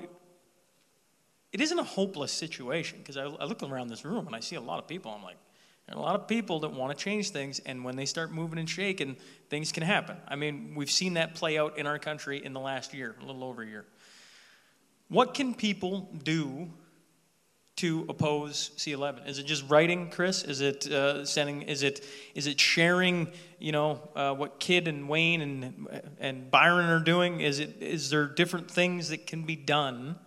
it isn't a hopeless situation because I, I look around this room and I see a lot of people. I'm like, there are a lot of people that want to change things, and when they start moving and shaking, things can happen. I mean, we've seen that play out in our country in the last year, a little over a year. What can people do to oppose C11? Is it just writing, Kris? Is it uh, sending? Is it is it sharing? You know uh, what Kid and Wayne and and Byron are doing. Is it is there different things that can be done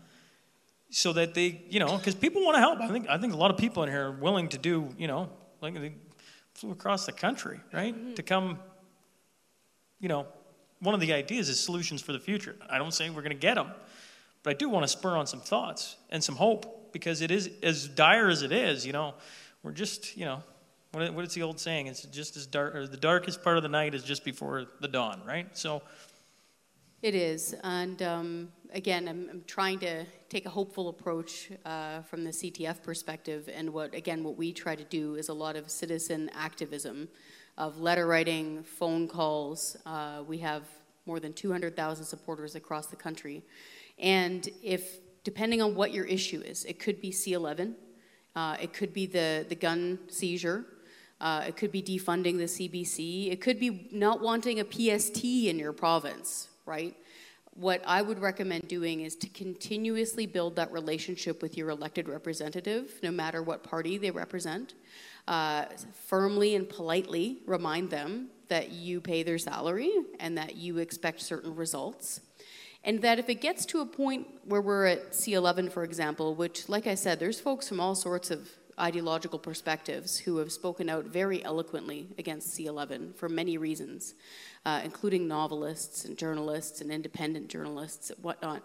so that they you know because people want to help. I think I think a lot of people in here are willing to do you know like they flew across the country right to come. You know, one of the ideas is solutions for the future. I don't say we're going to get them. But I do want to spur on some thoughts and some hope because it is as dire as it is. You know, we're just you know, what, what is the old saying? It's just as dark, or the darkest part of the night is just before the dawn, right? So, It is, and um, again, I'm, I'm trying to take a hopeful approach uh, from the CTF perspective. And what again, what we try to do is a lot of citizen activism, of letter writing, phone calls. Uh, we have more than 200,000 supporters across the country, and if depending on what your issue is, it could be C11, uh, it could be the the gun seizure. Uh, it could be defunding the CBC. It could be not wanting a PST in your province, right? What I would recommend doing is to continuously build that relationship with your elected representative, no matter what party they represent. Uh, firmly and politely remind them that you pay their salary and that you expect certain results. And that if it gets to a point where we're at C11, for example, which, like I said, there's folks from all sorts of ideological perspectives who have spoken out very eloquently against C11 for many reasons, uh, including novelists and journalists and independent journalists and whatnot.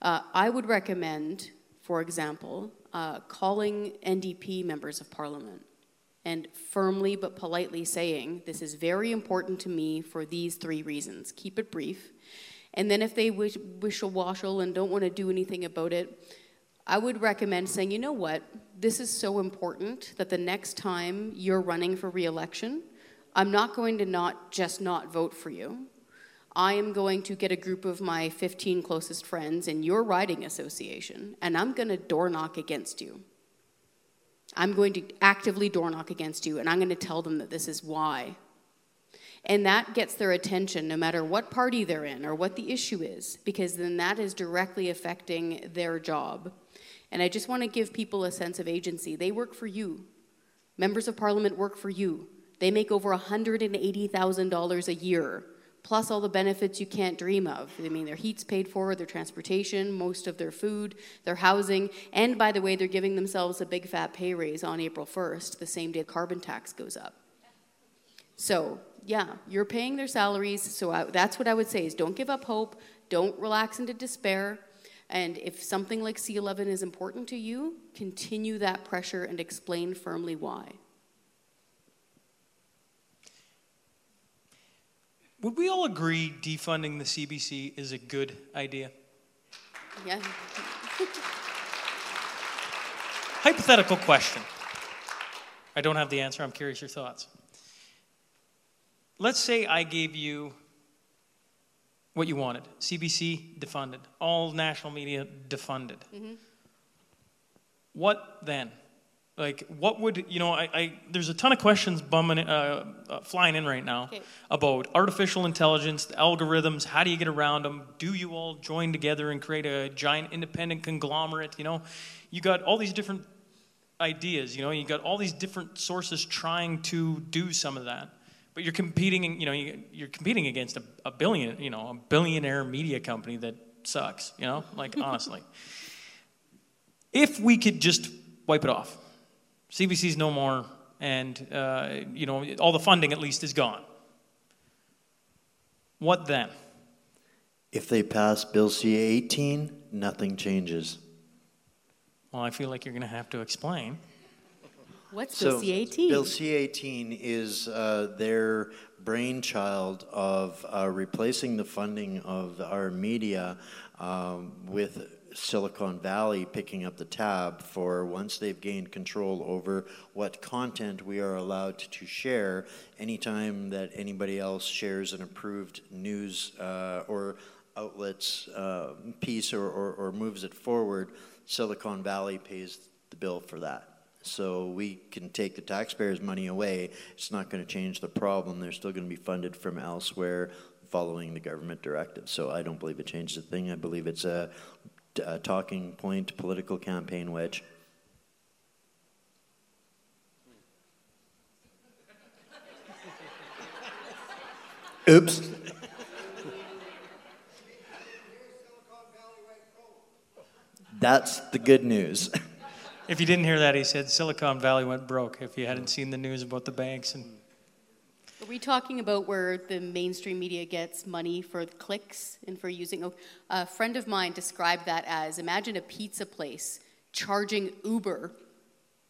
Uh, I would recommend, for example, uh, calling NDP members of parliament and firmly but politely saying, This is very important to me for these three reasons. Keep it brief. And then if they wish, wish washel and don't want to do anything about it, I would recommend saying, you know what, this is so important that the next time you're running for reelection, I'm not going to not just not vote for you. I am going to get a group of my 15 closest friends in your riding association, and I'm going to door knock against you. I'm going to actively door knock against you, and I'm going to tell them that this is why And that gets their attention no matter what party they're in or what the issue is, because then that is directly affecting their job. And I just want to give people a sense of agency. They work for you. Members of parliament work for you. They make over $180,000 a year, plus all the benefits you can't dream of. I mean, their heat's paid for, their transportation, most of their food, their housing, and by the way, they're giving themselves a big fat pay raise on April 1st, the same day carbon tax goes up. So, yeah, you're paying their salaries. So I, that's what I would say is don't give up hope, don't relax into despair. And if something like C11 is important to you, continue that pressure and explain firmly why. Would we all agree defunding the CBC is a good idea? Yeah. Hypothetical question. I don't have the answer. I'm curious your thoughts. Let's say I gave you what you wanted CBC defunded, all national media defunded. Mm-hmm. What then? Like, what would, you know, I, I there's a ton of questions bumming, uh, uh, flying in right now Okay. about artificial intelligence, the algorithms, how do you get around them? Do you all join together and create a giant independent conglomerate? You know, you got all these different ideas, you know, you got all these different sources trying to do some of that. But you're competing, you know, you- you're competing against a, a billion, you know, a billionaire media company that sucks, you know, like honestly. If we could just wipe it off, CBC's no more, and uh, you know, all the funding at least is gone. What then? If they pass Bill C 18, nothing changes. Well, I feel like you're going to have to explain. What's So, Bill C-18? Bill C-18 is uh, their brainchild of uh, replacing the funding of our media um, with Silicon Valley picking up the tab for once they've gained control over what content we are allowed to share. Anytime that anybody else shares an approved news uh, or outlets uh, piece or, or, or moves it forward, Silicon Valley pays the bill for that. So we can take the taxpayers' money away. It's not going to change the problem. They're still going to be funded from elsewhere following the government directive. So I don't believe it changes a thing. I believe it's a, a talking point, political campaign wedge. Oops. That's the good news. If you didn't hear that, he said Silicon Valley went broke. If you hadn't seen the news about the banks and Are we talking about where the mainstream media gets money for clicks and for using? oh, A friend of mine described that as imagine a pizza place charging Uber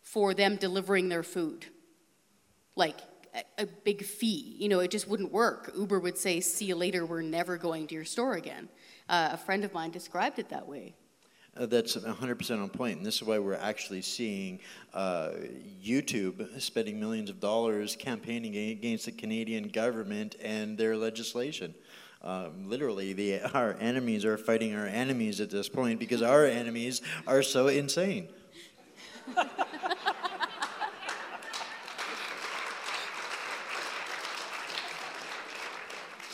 for them delivering their food. Like a, a big fee. You know, it just wouldn't work. Uber would say, see you later, we're never going to your store again. Uh, a friend of mine described it that way. Uh, that's 100% on point. point, and this is why we're actually seeing uh, YouTube spending millions of dollars campaigning against the Canadian government and their legislation. Um, literally, the, our enemies are fighting our enemies at this point because our enemies are so insane.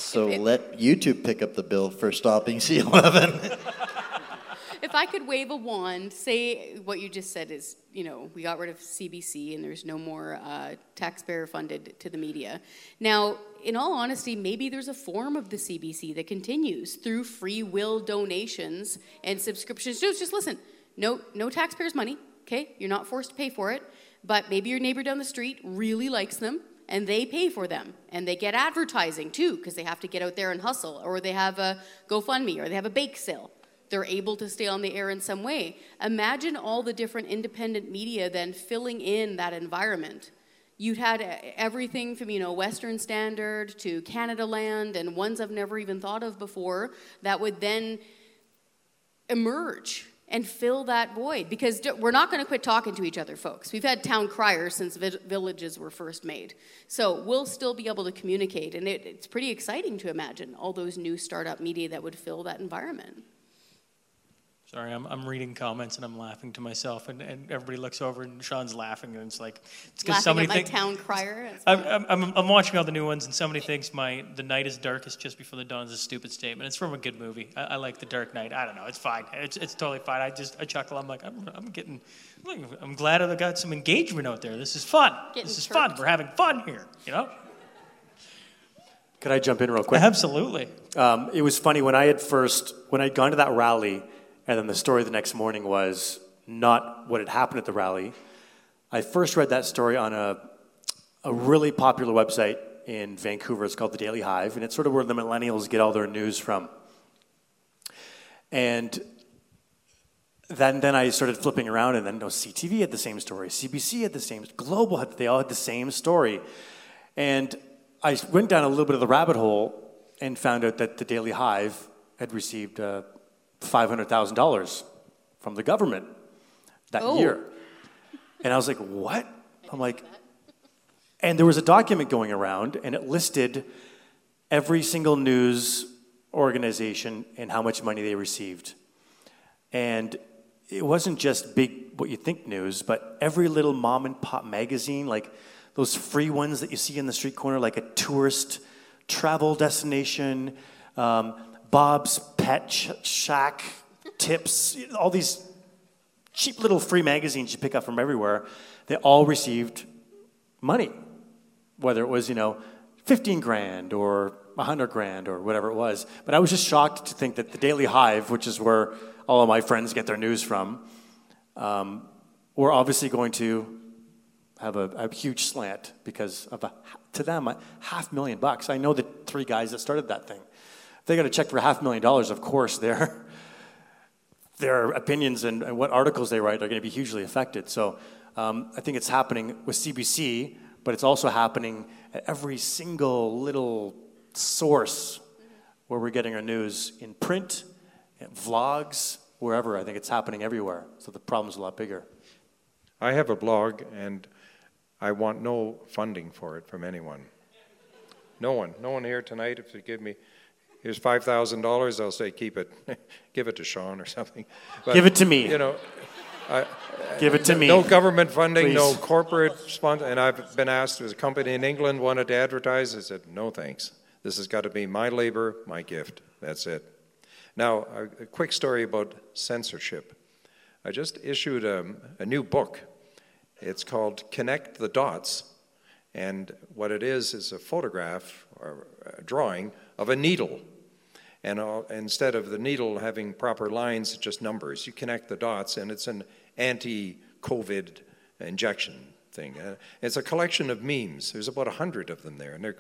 So let YouTube pick up the bill for stopping C11. If I could wave a wand, say what you just said is, you know, we got rid of CBC and there's no more uh, taxpayer funded to the media. Now, in all honesty, maybe there's a form of the CBC that continues through free will donations and subscriptions. Just, just listen, no, no taxpayers' money, okay? You're not forced to pay for it, but maybe your neighbor down the street really likes them and they pay for them and they get advertising too because they have to get out there and hustle or they have a GoFundMe or they have a bake sale they're able to stay on the air in some way. Imagine all the different independent media then filling in that environment. You'd had everything from you know Western Standard to Canadaland and ones I've never even thought of before that would then emerge and fill that void because we're not going to quit talking to each other folks we've had town criers since villages were first made so we'll still be able to communicate and it, it's pretty exciting to imagine all those new startup media that would fill that environment Sorry, I'm, I'm reading comments and I'm laughing to myself, and, and everybody looks over and Shaun's laughing, and it's like it's because Laughing somebody at my think- town crier. I'm, I'm, I'm, I'm watching all the new ones, and somebody thinks my "The Night is Darkest Just Before the Dawn" is a stupid statement. It's from a good movie. I, I like The Dark Knight. I don't know. It's fine. It's, it's totally fine. I just I chuckle. I'm like I'm, I'm getting. I'm glad I got some engagement out there. This is fun. Getting this is fun. We're having fun here. You know. Could I jump in real quick? Absolutely. Um, it was funny when I had first, when I'd gone to that rally, and then the story the next morning was not what had happened at the rally. I first read that story on a, a really popular website in Vancouver. It's called the Daily Hive, and it's sort of where the millennials get all their news from. And then, then I started flipping around, and then no, CTV had the same story, CBC had the same, Global had, they all had the same story. And I went down a little bit of the rabbit hole and found out that the Daily Hive had received uh, $500,000 from the government that Oh. year. And I was like, what? I'm like, and there was a document going around, and it listed every single news organization and how much money they received. And it wasn't just big, what you think news, but every little mom and pop magazine, like those free ones that you see in the street corner, like a tourist travel destination, um, Bob's Pet Sh- Shack tips, all these cheap little free magazines you pick up from everywhere, they all received money, whether it was, you know, 15 grand or 100 grand or whatever it was. But I was just shocked to think that the Daily Hive, which is where all of my friends get their news from, um, were obviously going to have a, a huge slant because of a, to them a half million bucks. I know the three guys that started that thing. They got a check for half a million dollars, of course their their opinions and, and what articles they write are going to be hugely affected. So um, I think it's happening with CBC, but it's also happening at every single little source where we're getting our news in print, in vlogs, wherever. I think it's happening everywhere. So the problem's a lot bigger. I have a blog, and I want no funding for it from anyone. No one. No one here tonight. If you give me, here's five thousand dollars, I'll say keep it. give it to Shaun or something. But, Give it to me. You know. I, Give it to me. No government funding, no corporate sponsor. And I've been asked, there's a company in England wanted to advertise. I said, no thanks. This has got to be my labor, my gift. That's it. Now, a, a quick story about censorship. I just issued a, a new book. It's called Connect the Dots. And what it is is a photograph or a drawing of a needle. And uh, instead of the needle having proper lines, just numbers. You connect the dots, and it's an anti COVID injection thing. Uh, it's a collection of memes. There's about a hundred of them there, and they're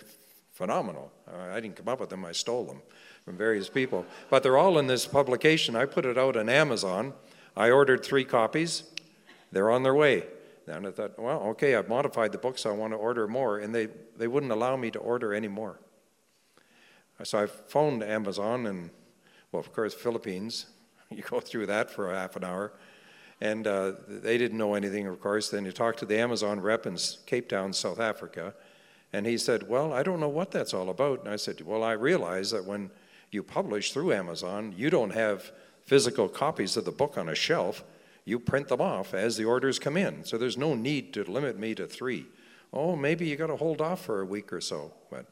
phenomenal. Uh, I didn't come up with them, I stole them from various people. But they're all in this publication. I put it out on Amazon. I ordered three copies, they're on their way. Then I thought, well, okay, I've modified the book, so I want to order more. And they, they wouldn't allow me to order any more. So I phoned Amazon and, well, of course, Philippines. You go through that for a half an hour. And uh, they didn't know anything, of course. Then you talk to the Amazon rep in Cape Town, South Africa. And he said, Well, I don't know what that's all about. And I said, Well, I realize that when you publish through Amazon, you don't have physical copies of the book on a shelf. You print them off as the orders come in. So there's no need to limit me to three. Oh, maybe you got to hold off for a week or so. But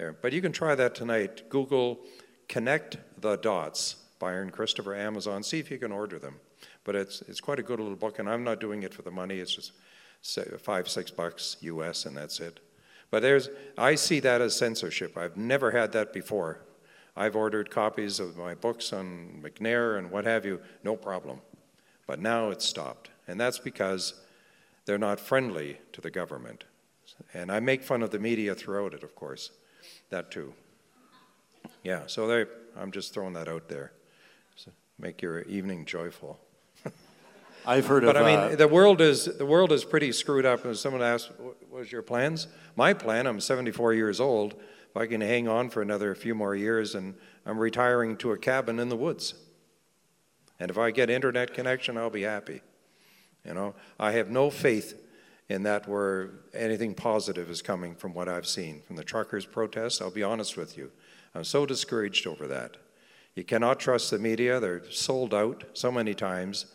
there. But you can try that tonight. Google Connect the Dots Byron Christopher, Amazon. See if you can order them. But it's, it's quite a good little book, and I'm not doing it for the money. It's just five, six bucks US, and that's it. But there's, I see that as censorship. I've never had that before. I've ordered copies of my books on McNair and what have you, no problem. But now it's stopped. And that's because they're not friendly to the government. And I make fun of the media throughout it, of course. That too. Yeah, so there, I'm just throwing that out there. So make your evening joyful. I've heard but of. But I mean, uh, the world is the world is pretty screwed up. And someone asked, "What was your plans?" My plan. I'm 74 years old. If I can hang on for another few more years, and I'm retiring to a cabin in the woods. And if I get internet connection, I'll be happy. You know, I have no faith in that where anything positive is coming from what I've seen from the truckers' protest. I'll be honest with you, I'm so discouraged over that. You cannot trust the media, they're sold out so many times.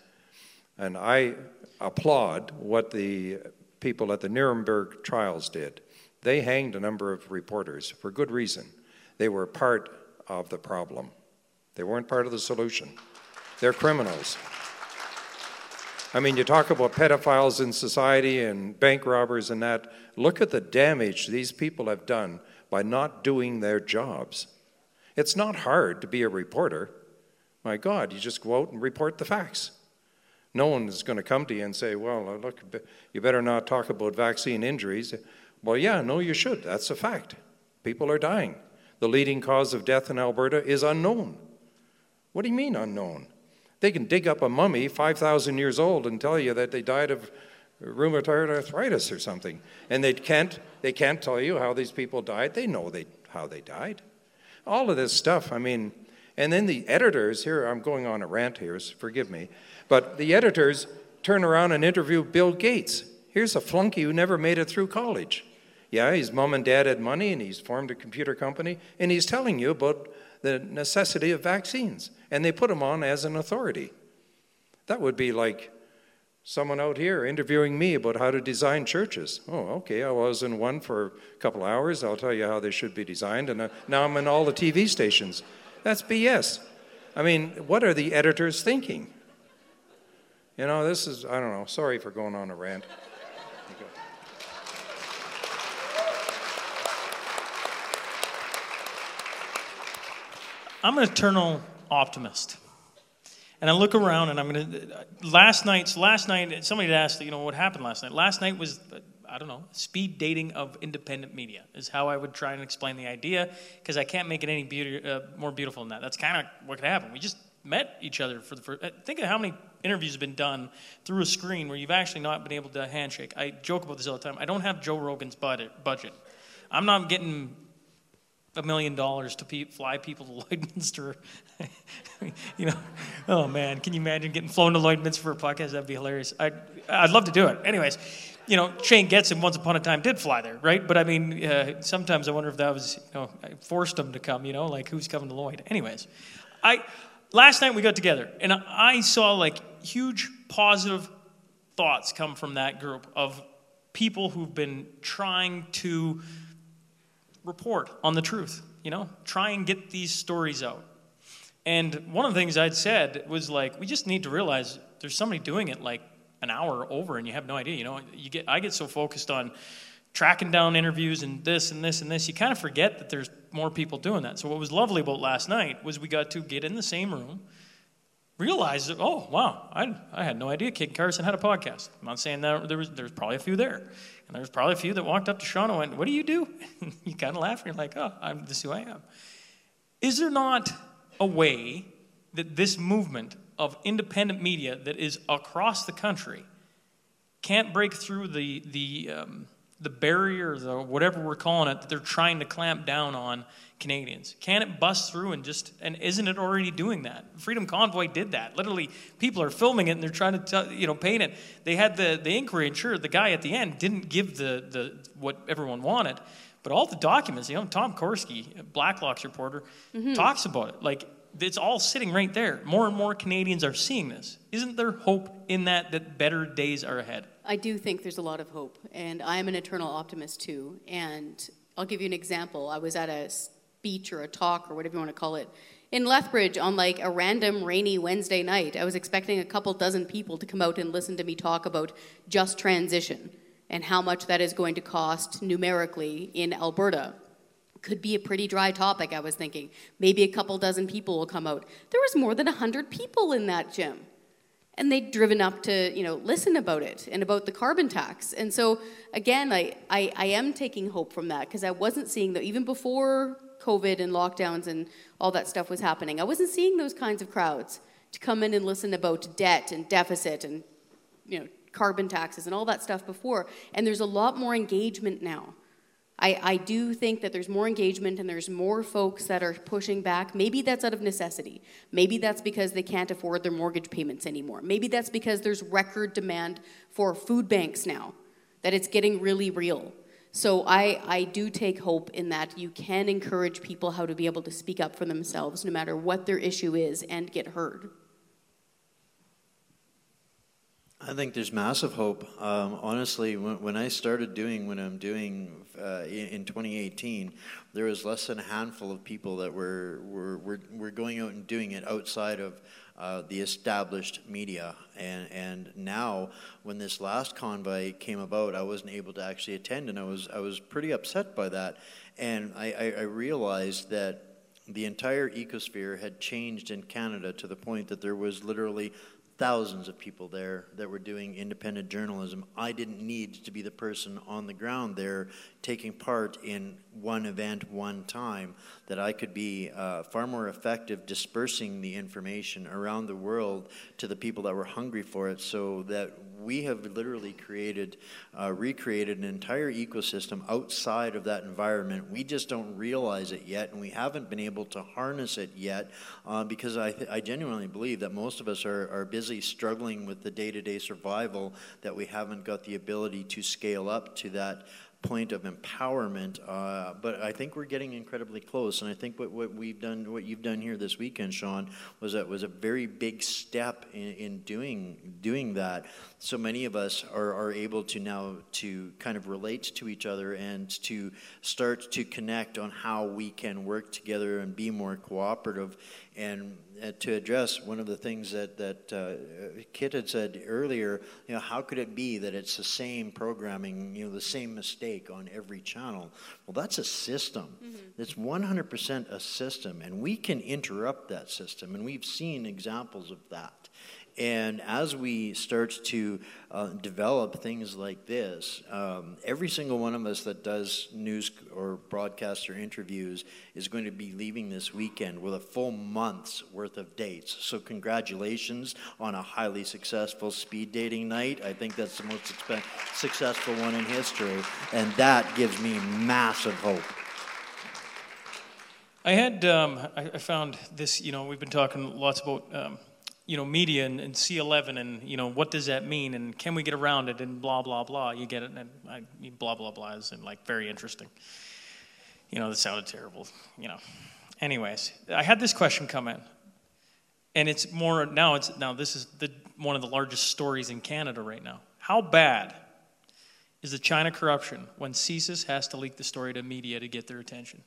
And I applaud what the people at the Nuremberg trials did. They hanged a number of reporters for good reason. They were part of the problem, they weren't part of the solution. They're criminals. I mean, you talk about pedophiles in society and bank robbers and that. Look at the damage these people have done by not doing their jobs. It's not hard to be a reporter. My God, you just go out and report the facts. No one is going to come to you and say, well, uh, look, you better not talk about vaccine injuries. Well, yeah, no, you should. That's a fact. People are dying. The leading cause of death in Alberta is unknown. What do you mean unknown? They can dig up a mummy 5,000 years old and tell you that they died of rheumatoid arthritis or something. And they can't, they can't tell you how these people died. They know they, how they died. All of this stuff, I mean, and then the editors, here, I'm going on a rant here, so forgive me, but the editors turn around and interview Bill Gates. Here's a flunky who never made it through college. Yeah, his mom and dad had money and he's formed a computer company and he's telling you about the necessity of vaccines. And they put him on as an authority. That would be like someone out here interviewing me about how to design churches. Oh, okay, I was in one for a couple hours. I'll tell you how they should be designed. And uh, now I'm in all the TV stations. That's BS. I mean, what are the editors thinking? You know, this is, I don't know, sorry for going on a rant. I'm an eternal optimist. And I look around and I'm going to. Last night's last night, somebody asked, you know, what happened last night. Last night was, I don't know, speed dating of independent media is how I would try and explain the idea because I can't make it any beauty, uh, more beautiful than that. That's kind of what could happen. We just met each other for the first. Uh, think of how many interviews have been done through a screen where you've actually not been able to handshake. I joke about this all the time. I don't have Joe Rogan's budget. I'm not getting a million dollars to pe- fly people to Lloydminster. you know, oh man, can you imagine getting flown to Lloydminster for a podcast? That'd be hilarious. I'd, I'd love to do it. Anyways, you know, Shane Getson once upon a time did fly there, right? But I mean, uh, sometimes I wonder if that was, you know, I forced him to come, you know, like who's coming to Lloyd? Anyways, I, last night we got together and I saw like huge positive thoughts come from that group of people who've been trying to report on the truth, you know, try and get these stories out. And one of the things I'd said was like, we just need to realize there's somebody doing it like an hour over and you have no idea. You know, you get I get so focused on tracking down interviews and this and this and this, you kind of forget that there's more people doing that. So what was lovely about last night was we got to get in the same room, realize that, oh wow, I, I had no idea Kid Carson had a podcast. I'm not saying that there was there's probably a few there. And there's probably a few that walked up to Shaun and went, What do you do? And you kind of laugh and you're like, Oh, I'm, this is who I am. Is there not a way that this movement of independent media that is across the country can't break through the, the, um, the barrier, the whatever we're calling it, that they're trying to clamp down on Canadians? Can it bust through and just, and isn't it already doing that? Freedom Convoy did that. Literally, people are filming it and they're trying to, tell, you know, paint it. They had the, the inquiry, and sure, the guy at the end didn't give the, the what everyone wanted, but all the documents, you know, Tom Korski, Blacklock's reporter, mm-hmm. talks about it. Like, it's all sitting right there. More and more Canadians are seeing this. Isn't there hope in that that better days are ahead? I do think there's a lot of hope, and I am an eternal optimist too. And I'll give you an example. I was at a speech or a talk or whatever you want to call it in Lethbridge on like a random rainy Wednesday night. I was expecting a couple dozen people to come out and listen to me talk about just transition and how much that is going to cost numerically in Alberta. Could be a pretty dry topic, I was thinking. Maybe a couple dozen people will come out. There was more than 100 people in that gym and they'd driven up to you know listen about it and about the carbon tax and so again i, I, I am taking hope from that because i wasn't seeing that even before COVID and lockdowns and all that stuff was happening. I wasn't seeing those kinds of crowds to come in and listen about debt and deficit and you know carbon taxes and all that stuff before. And there's a lot more engagement now. I, I do think that there's more engagement and there's more folks that are pushing back. Maybe that's out of necessity. Maybe that's because they can't afford their mortgage payments anymore. Maybe that's because there's record demand for food banks now, that it's getting really real. So I, I do take hope in that you can encourage people how to be able to speak up for themselves no matter what their issue is and get heard. I think there's massive hope. Um, honestly, when, when, I started doing what I'm doing uh, in, in, 2018, there was less than a handful of people that were, were, were, were going out and doing it outside of uh, the established media. And, and now, when this last convoy came about, I wasn't able to actually attend, and I was, I was pretty upset by that. And I, I, I realized that the entire ecosphere had changed in Canada to the point that there was literally thousands of people there that were doing independent journalism. I didn't need to be the person on the ground there taking part in one event, one time, that I could be uh, far more effective dispersing the information around the world to the people that were hungry for it so that we have literally created, uh, recreated an entire ecosystem outside of that environment. We just don't realize it yet, and we haven't been able to harness it yet uh, because I, I genuinely believe that most of us are, are busy struggling with the day to day survival that we haven't got the ability to scale up to that point of empowerment. Uh, but I think we're getting incredibly close, and I think what, what we've done, what you've done here this weekend, Shaun, was that was a very big step in, in doing doing that. So many of us are, are able to now to kind of relate to each other and to start to connect on how we can work together and be more cooperative and uh, to address one of the things that that uh, Kid had said earlier, you know, how could it be that it's the same programming, you know, the same mistake on every channel? Well, that's a system. Mm-hmm. It's 100% a system, and we can interrupt that system, and we've seen examples of that. And as we start to uh, develop things like this, um, every single one of us that does news or broadcast or interviews is going to be leaving this weekend with a full month's worth of dates. So, congratulations on a highly successful speed dating night. I think that's the most expen- successful one in history, and that gives me massive hope. I had, um, I, I, found this, you know, we've been talking lots about. Um, you know, media and, and, C11 and, you know, what does that mean and can we get around it and blah, blah, blah. You get it and I, blah, blah, blah is like very interesting. You know, that sounded terrible, you know. Anyways, I had this question come in and it's more, now it's, now this is the, one of the largest stories in Canada right now. How bad is the China corruption when CSIS has to leak the story to media to get their attention?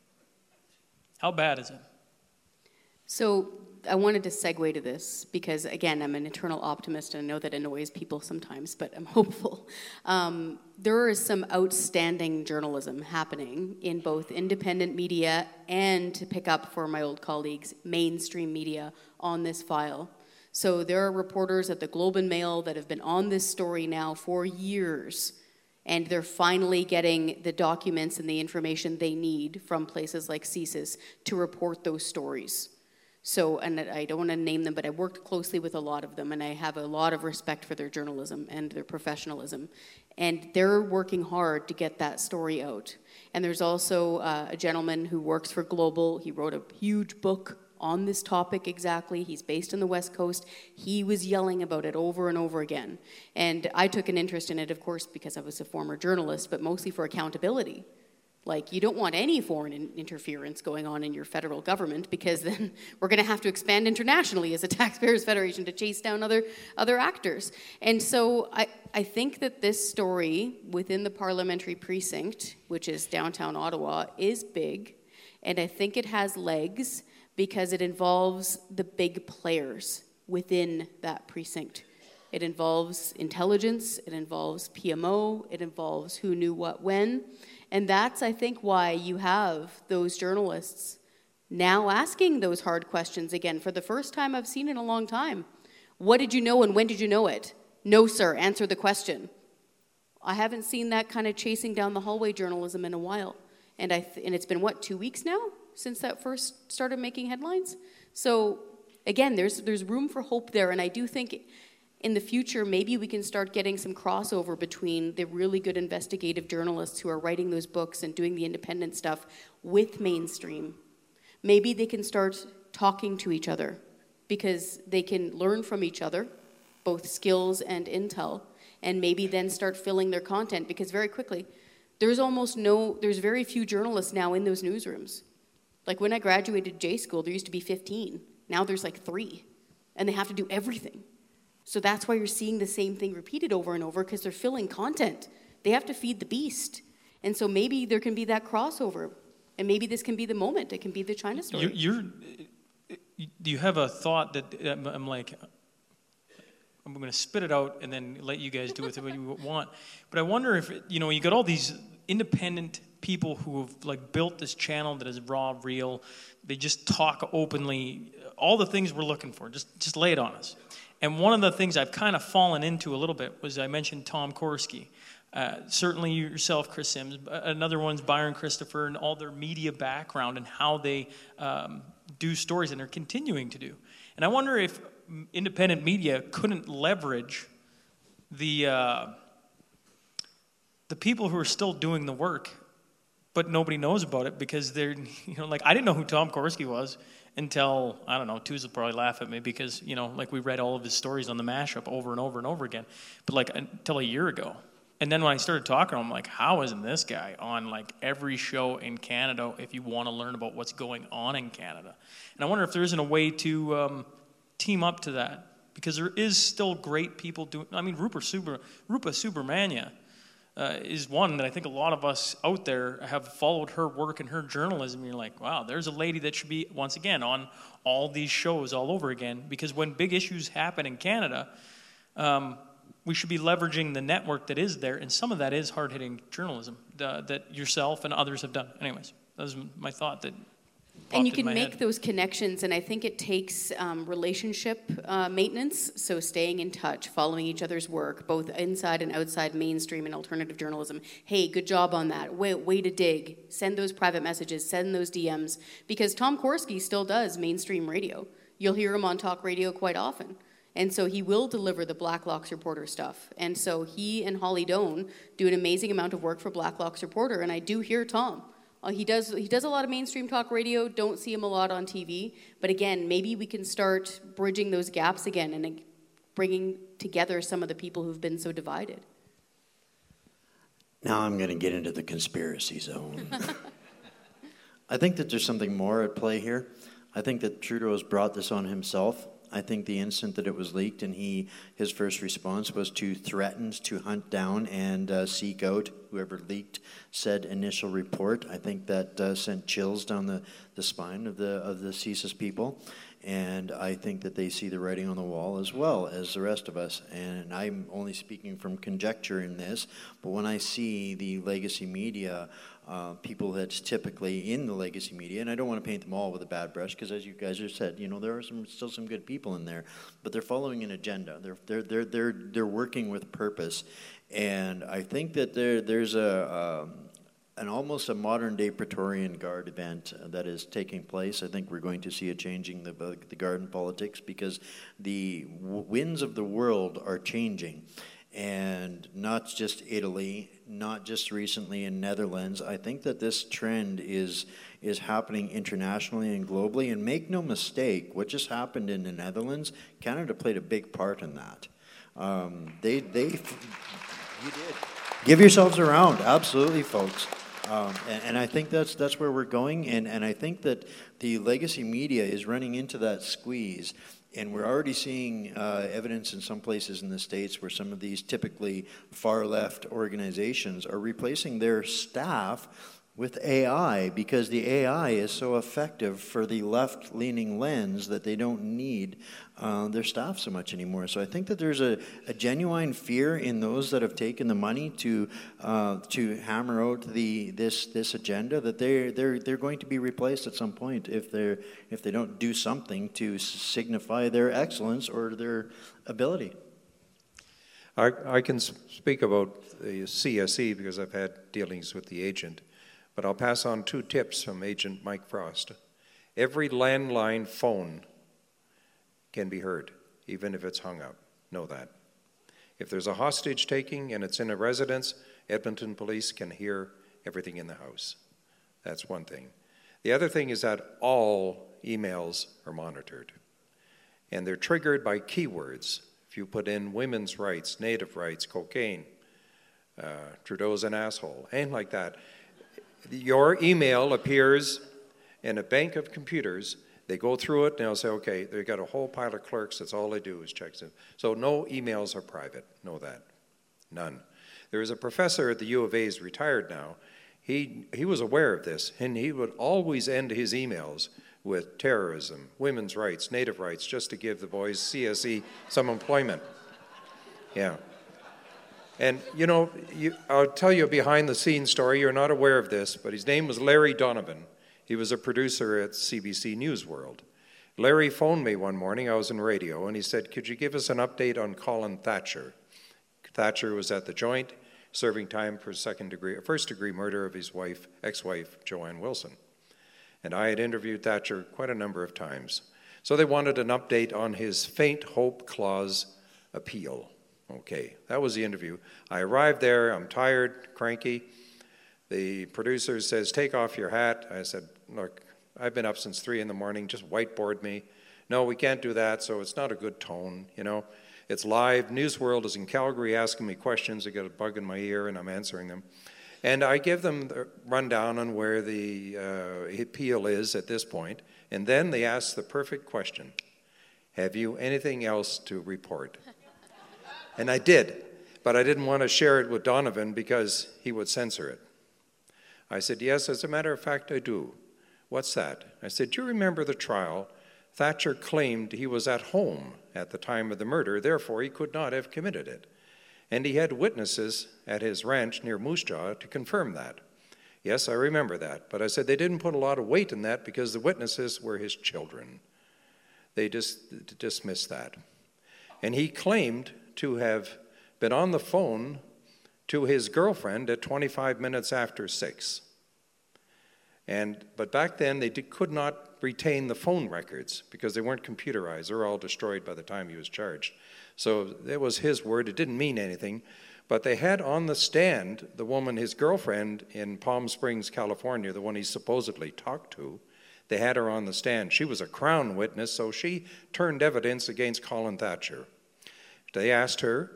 How bad is it? So I wanted to segue to this because, again, I'm an eternal optimist and I know that annoys people sometimes, but I'm hopeful. Um, there is some outstanding journalism happening in both independent media and, to pick up for my old colleagues, mainstream media on this file. So there are reporters at the Globe and Mail that have been on this story now for years and they're finally getting the documents and the information they need from places like CSIS to report those stories. So, and I don't want to name them, but I worked closely with a lot of them, and I have a lot of respect for their journalism and their professionalism. And they're working hard to get that story out. And there's also uh, a gentleman who works for Global. He wrote a huge book on this topic exactly. He's based in the West Coast. He was yelling about it over and over again. And I took an interest in it, of course, because I was a former journalist, but mostly for accountability. Like, you don't want any foreign in- interference going on in your federal government because then we're going to have to expand internationally as a taxpayers federation to chase down other, other actors. And so I, I think that this story within the parliamentary precinct, which is downtown Ottawa, is big. And I think it has legs because it involves the big players within that precinct. It involves intelligence, it involves PMO, it involves who knew what when. And that's, I think, why you have those journalists now asking those hard questions again for the first time I've seen in a long time. What did you know and when did you know it? No, sir, answer the question. I haven't seen that kind of chasing down the hallway journalism in a while. And, I th- and it's been, what, two weeks now since that first started making headlines? So, again, there's, there's room for hope there. And I do think in the future, maybe we can start getting some crossover between the really good investigative journalists who are writing those books and doing the independent stuff with mainstream. Maybe they can start talking to each other because they can learn from each other, both skills and intel, and maybe then start filling their content because very quickly, There's almost no, there's very few journalists now in those newsrooms. Like when I graduated J school, there used to be 15. Now there's like three, and they have to do everything. So that's why you're seeing the same thing repeated over and over because they're filling content. They have to feed the beast. And so maybe there can be that crossover. And maybe this can be the moment. It can be the China story. You're, you're do you have a thought that I'm, I'm like, I'm going to spit it out and then let you guys do with it what you want. But I wonder if you know you got all these independent people who have like built this channel that is raw, real. They just talk openly, all the things we're looking for. Just just lay it on us. And one of the things I've kind of fallen into a little bit was I mentioned Tom Korski. Uh, certainly yourself, Kris Sims. Another one's Byron Christopher and all their media background and how they um, do stories and are continuing to do. And I wonder if independent media couldn't leverage the uh, the people who are still doing the work, but nobody knows about it because they're you know like I didn't know who Tom Korski was until I don't know. Twos will probably laugh at me because you know like we read all of his stories on the mashup over and over and over again, but like until a year ago. And then when I started talking to him, I'm like, how isn't this guy on like every show in Canada if you want to learn about what's going on in Canada? And I wonder if there isn't a way to um, team up to that because there is still great people doing. I mean, Rupa Super, Rupa Subramanya uh, is one that I think a lot of us out there have followed her work and her journalism. And you're like, wow, there's a lady that should be once again on all these shows all over again because when big issues happen in Canada. Um, we should be leveraging the network that is there, and some of that is hard hitting journalism uh, that yourself and others have done. Anyways, that was my thought that and you can make head. those connections and i think it takes um, relationship uh, maintenance so staying in touch following each other's work both inside and outside mainstream and alternative journalism hey good job on that way, way to dig send those private messages send those dms because tom korski still does mainstream radio you'll hear him on talk radio quite often and so he will deliver the Blacklock's Reporter stuff. And so he and Holly Doan do an amazing amount of work for Blacklock's Reporter. And I do hear Tom uh, he does he does a lot of mainstream talk radio. Don't see him a lot on TV, but again, maybe we can start bridging those gaps again and bringing together some of the people who've been so divided. Now I'm going to get into the conspiracy zone. I think that there's something more at play here. I think that Trudeau has brought this on himself. I think the instant that it was leaked and he his first response was to threaten to hunt down and uh, seek out whoever leaked said initial report. I think that uh, sent chills down the, the spine of the of the CSIS people, and I think that they see the writing on the wall as well as the rest of us. And I'm only speaking from conjecture in this, but when I see the legacy media uh, people that's typically in the legacy media, and I don't want to paint them all with a bad brush because, as you guys have said, you know there are some still some good people in there, but they're following an agenda. They're they're they're they're they're working with purpose, and I think that there there's a. Um, an almost a modern day Praetorian Guard event that is taking place. I think we're going to see a changing the, the garden politics because the winds of the world are changing and not just Italy, not just recently in Netherlands. I think that this trend is is happening internationally and globally. And make no mistake, what just happened in the Netherlands, Canada played a big part in that. Um, they they you did give yourselves a round, absolutely, folks. Um, and, and, I think that's that's where we're going, and, and I think that the legacy media is running into that squeeze. And we're already seeing uh, evidence in some places in the States where some of these typically far left organizations are replacing their staff with AI because the AI is so effective for the left leaning lens that they don't need uh, their staff so much anymore. So I think that there's a, a genuine fear in those that have taken the money to uh, to hammer out the this this agenda that they're they're they're going to be replaced at some point if they're if they don't do something to signify their excellence or their ability. I, I can speak about the CSE because I've had dealings with the agent. But I'll pass on two tips from Agent Mike Frost. Every landline phone can be heard, even if it's hung up. Know that. If there's a hostage taking and it's in a residence, Edmonton police can hear everything in the house. That's one thing. The other thing is that all emails are monitored. And they're triggered by keywords. If you put in women's rights, native rights, cocaine, uh, Trudeau's an asshole, anything like that. Your email appears in a bank of computers. They go through it and they'll say, okay, they've got a whole pile of clerks. That's all they do is check them. So no emails are private. Know that. None. There is a professor at the U of A, he's retired now. He, he was aware of this, and he would always end his emails with terrorism, women's rights, native rights, just to give the boys CSE some employment. Yeah. And you know, you, I'll tell you a behind the scenes story. You're not aware of this, but his name was Larry Donovan. He was a producer at CBC News World. Larry phoned me one morning, I was in radio, and he said, Could you give us an update on Colin Thatcher? Thatcher was at the joint, serving time for second degree, first degree murder of his wife, ex-wife, JoAnn Wilson. And I had interviewed Thatcher quite a number of times. So they wanted an update on his faint hope clause appeal. Okay, that was the interview. I arrived there, I'm tired, cranky. The producer says, Take off your hat. I said, Look, I've been up since three in the morning, just whiteboard me. No, we can't do that, so it's not a good tone, you know. It's live. News World is in Calgary asking me questions. I get a bug in my ear and I'm answering them. And I give them the rundown on where the uh, appeal is at this point, and then they ask the perfect question Have you anything else to report? And I did, but I didn't want to share it with Donovan because he would censor it. I said, Yes, as a matter of fact, I do. What's that? I said, Do you remember the trial? Thatcher claimed he was at home at the time of the murder, therefore, he could not have committed it. And he had witnesses at his ranch near Moose Jaw to confirm that. Yes, I remember that, but I said they didn't put a lot of weight in that because the witnesses were his children. They just dismissed that. And he claimed to have been on the phone to his girlfriend at 25 minutes after 6. And, but back then, they did, could not retain the phone records because they weren't computerized. They were all destroyed by the time he was charged. So it was his word. It didn't mean anything. But they had on the stand the woman, his girlfriend in Palm Springs, California, the one he supposedly talked to. They had her on the stand. She was a crown witness, so she turned evidence against Colin Thatcher. They asked her,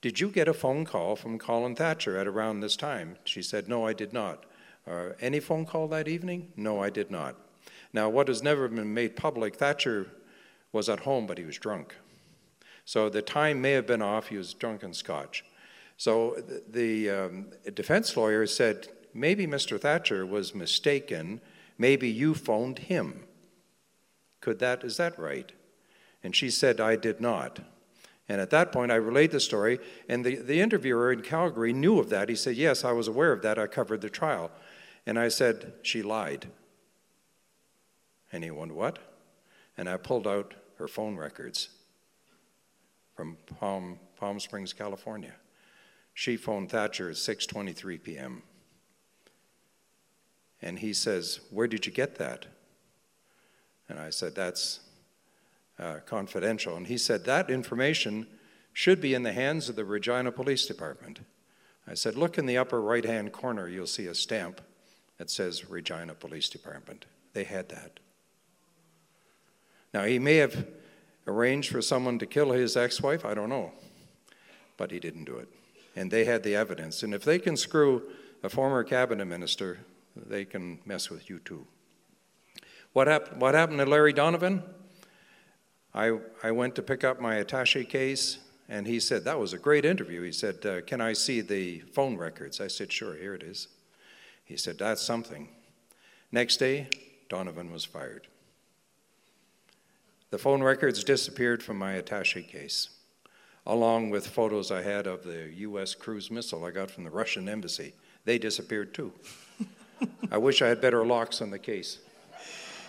Did you get a phone call from Colin Thatcher at around this time? She said, No, I did not. Uh, any phone call that evening? No, I did not. Now, what has never been made public, Thatcher was at home, but he was drunk. So the time may have been off, he was drunk in scotch. So the, the um, defense lawyer said, maybe Mr. Thatcher was mistaken, maybe you phoned him. Could that, is that right? And she said, I did not. And at that point, I relayed the story, and the, the interviewer in Calgary knew of that. He said, Yes, I was aware of that. I covered the trial. And I said, She lied. And he What? And I pulled out her phone records from Palm, Palm Springs, California. She phoned Thatcher at 6:23 p.m. And he says, "Where did you get that?" And I said, "That's uh, confidential." And he said, "That information should be in the hands of the Regina Police Department." I said, "Look in the upper right-hand corner. You'll see a stamp that says Regina Police Department. They had that. Now, he may have arranged for someone to kill his ex wife, I don't know, but he didn't do it. And they had the evidence. And if they can screw a former cabinet minister, they can mess with you too. What, hap- what happened to Larry Donovan? I, I went to pick up my attache case, and he said, That was a great interview. He said, uh, Can I see the phone records? I said, Sure, here it is. He said, That's something. Next day, Donovan was fired. The phone records disappeared from my attache case, along with photos I had of the U.S. cruise missile I got from the Russian embassy. They disappeared too. I wish I had better locks on the case.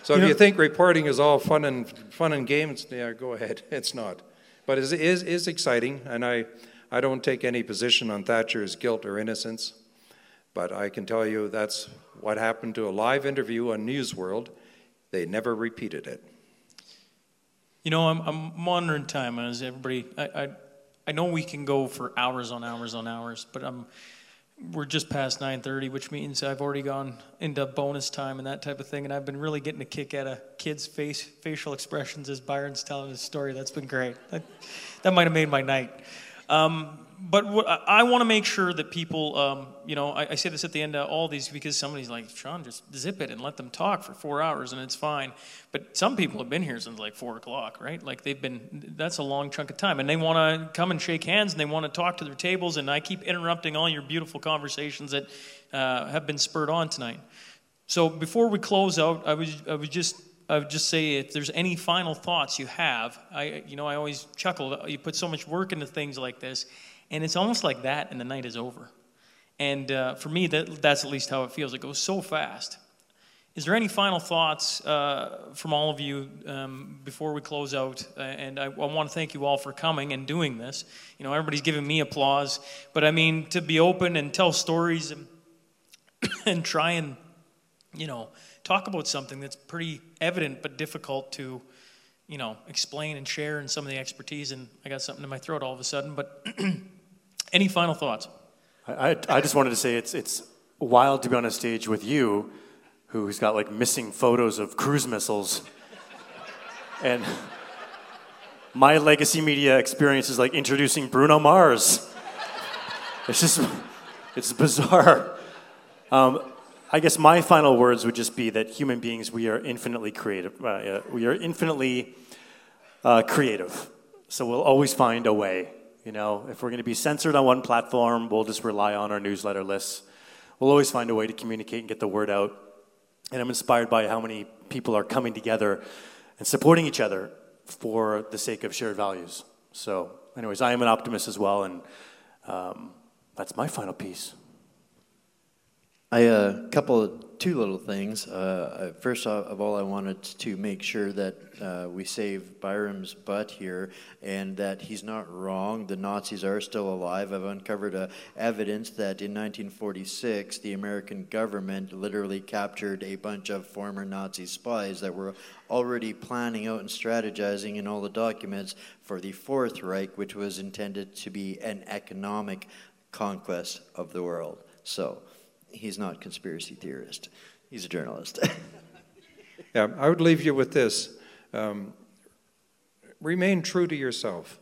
So you if know, you think reporting is all fun and fun and games, yeah, go ahead. It's not, but it is is exciting, and I I don't take any position on Thatcher's guilt or innocence. But I can tell you that's what happened to a live interview on News World. They never repeated it. You know, I'm, I'm monitoring time as everybody. I, I, I know we can go for hours on hours on hours, but I'm we're just past 9:30, which means I've already gone into bonus time and that type of thing, and I've been really getting a kick out of Kid's face facial expressions as Byron's telling his story. That's been great. That, that might have made my night. Um, but what, I, want to make sure that people, um, you know, I, I say this at the end of all these because somebody's like, Shaun, just zip it and let them talk for four hours and it's fine. But some people have been here since like four o'clock, right? Like they've been, that's a long chunk of time. And they want to come and shake hands and they want to talk to their tables. And I keep interrupting all your beautiful conversations that uh, have been spurred on tonight. So before we close out, I was, I was just I would just say if there's any final thoughts you have, I, you know, I always chuckle. You put so much work into things like this, and it's almost like that, and the night is over. And uh, for me, that, that's at least how it feels. It goes so fast. Is there any final thoughts uh, from all of you um, before we close out? Uh, and I, I want to thank you all for coming and doing this. You know, everybody's giving me applause, but I mean, to be open and tell stories and, and try and, you know, talk about something that's pretty evident but difficult to, you know, explain and share and some of the expertise. And I got something in my throat all of a sudden. But any final thoughts? I, I, I just wanted to say it's, it's wild to be on a stage with you, who's got like missing photos of cruise missiles. and my legacy media experience is like introducing Bruno Mars. It's just, it's bizarre. Um, I guess my final words would just be that human beings, we are infinitely creative. Uh, we are infinitely uh, creative. So we'll always find a way. You know, if we're going to be censored on one platform, we'll just rely on our newsletter lists. We'll always find a way to communicate and get the word out. And I'm inspired by how many people are coming together and supporting each other for the sake of shared values. So, anyways, I am an optimist as well, and um, that's my final piece. I a uh, couple two little things. Uh, first of all, I wanted to make sure that uh, we save Byron's butt here, and that he's not wrong. The Nazis are still alive. I've uncovered uh, evidence that in 1946, the American government literally captured a bunch of former Nazi spies that were already planning out and strategizing in all the documents for the Fourth Reich, which was intended to be an economic conquest of the world. So he's not a conspiracy theorist. He's a journalist. yeah, I would leave you with this. Um, remain true to yourself.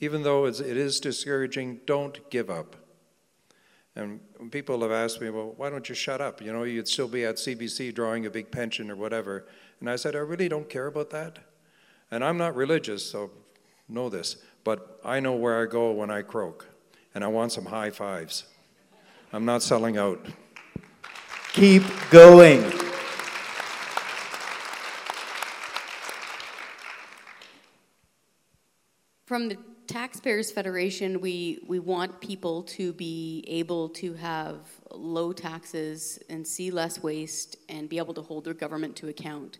Even though it is discouraging, don't give up. And people have asked me, well, why don't you shut up? You know, you'd still be at CBC drawing a big pension or whatever. And I said, I really don't care about that. And I'm not religious, so know this. But I know where I go when I croak. And I want some high fives. I'm not selling out. Keep going. From the Taxpayers Federation, we, we want people to be able to have low taxes and see less waste and be able to hold their government to account.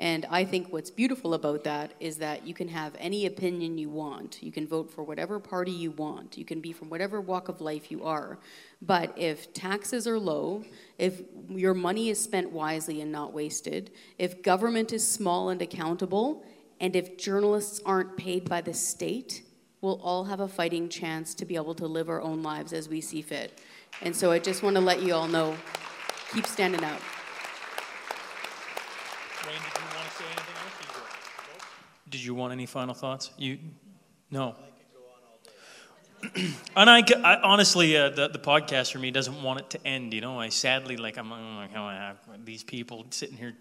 And I think what's beautiful about that is that you can have any opinion you want. You can vote for whatever party you want. You can be from whatever walk of life you are. But if taxes are low, if your money is spent wisely and not wasted, if government is small and accountable, and if journalists aren't paid by the state, we'll all have a fighting chance to be able to live our own lives as we see fit. And so I just want to let you all know keep standing up. Did you want any final thoughts? You, no. and I, I honestly, uh, the, the podcast for me doesn't want it to end. You know, I sadly like I'm like, how I have these people sitting here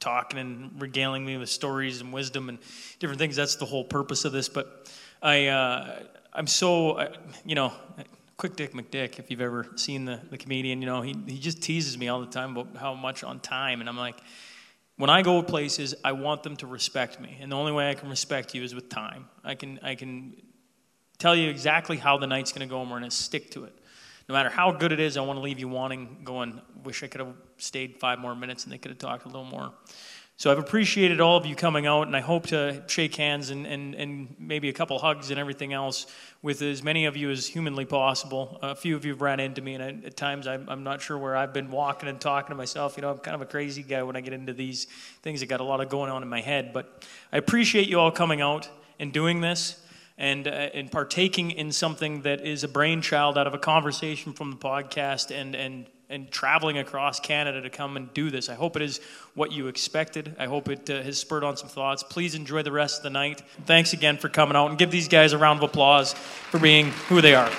talking and regaling me with stories and wisdom and different things. That's the whole purpose of this. But I, uh, I'm so, you know, Quick Dick McDick. If you've ever seen the the comedian, you know, he he just teases me all the time about how much on time, and I'm like when I go places, I want them to respect me. And the only way I can respect you is with time. I can, I can tell you exactly how the night's going to go, and we're going to stick to it. No matter how good it is, I want to leave you wanting, going, wish I could have stayed five more minutes and they could have talked a little more. So I've appreciated all of you coming out, and I hope to shake hands and, and, and maybe a couple hugs and everything else with as many of you as humanly possible. A few of you have ran into me, and I, at times I'm, I'm not sure where I've been walking and talking to myself. You know, I'm kind of a crazy guy when I get into these things. I got a lot of going on in my head, but I appreciate you all coming out and doing this and, uh, and partaking in something that is a brainchild out of a conversation from the podcast and, and and traveling across Canada to come and do this. I hope it is what you expected. I hope it uh, has spurred on some thoughts. Please enjoy the rest of the night. Thanks again for coming out and give these guys a round of applause for being who they are.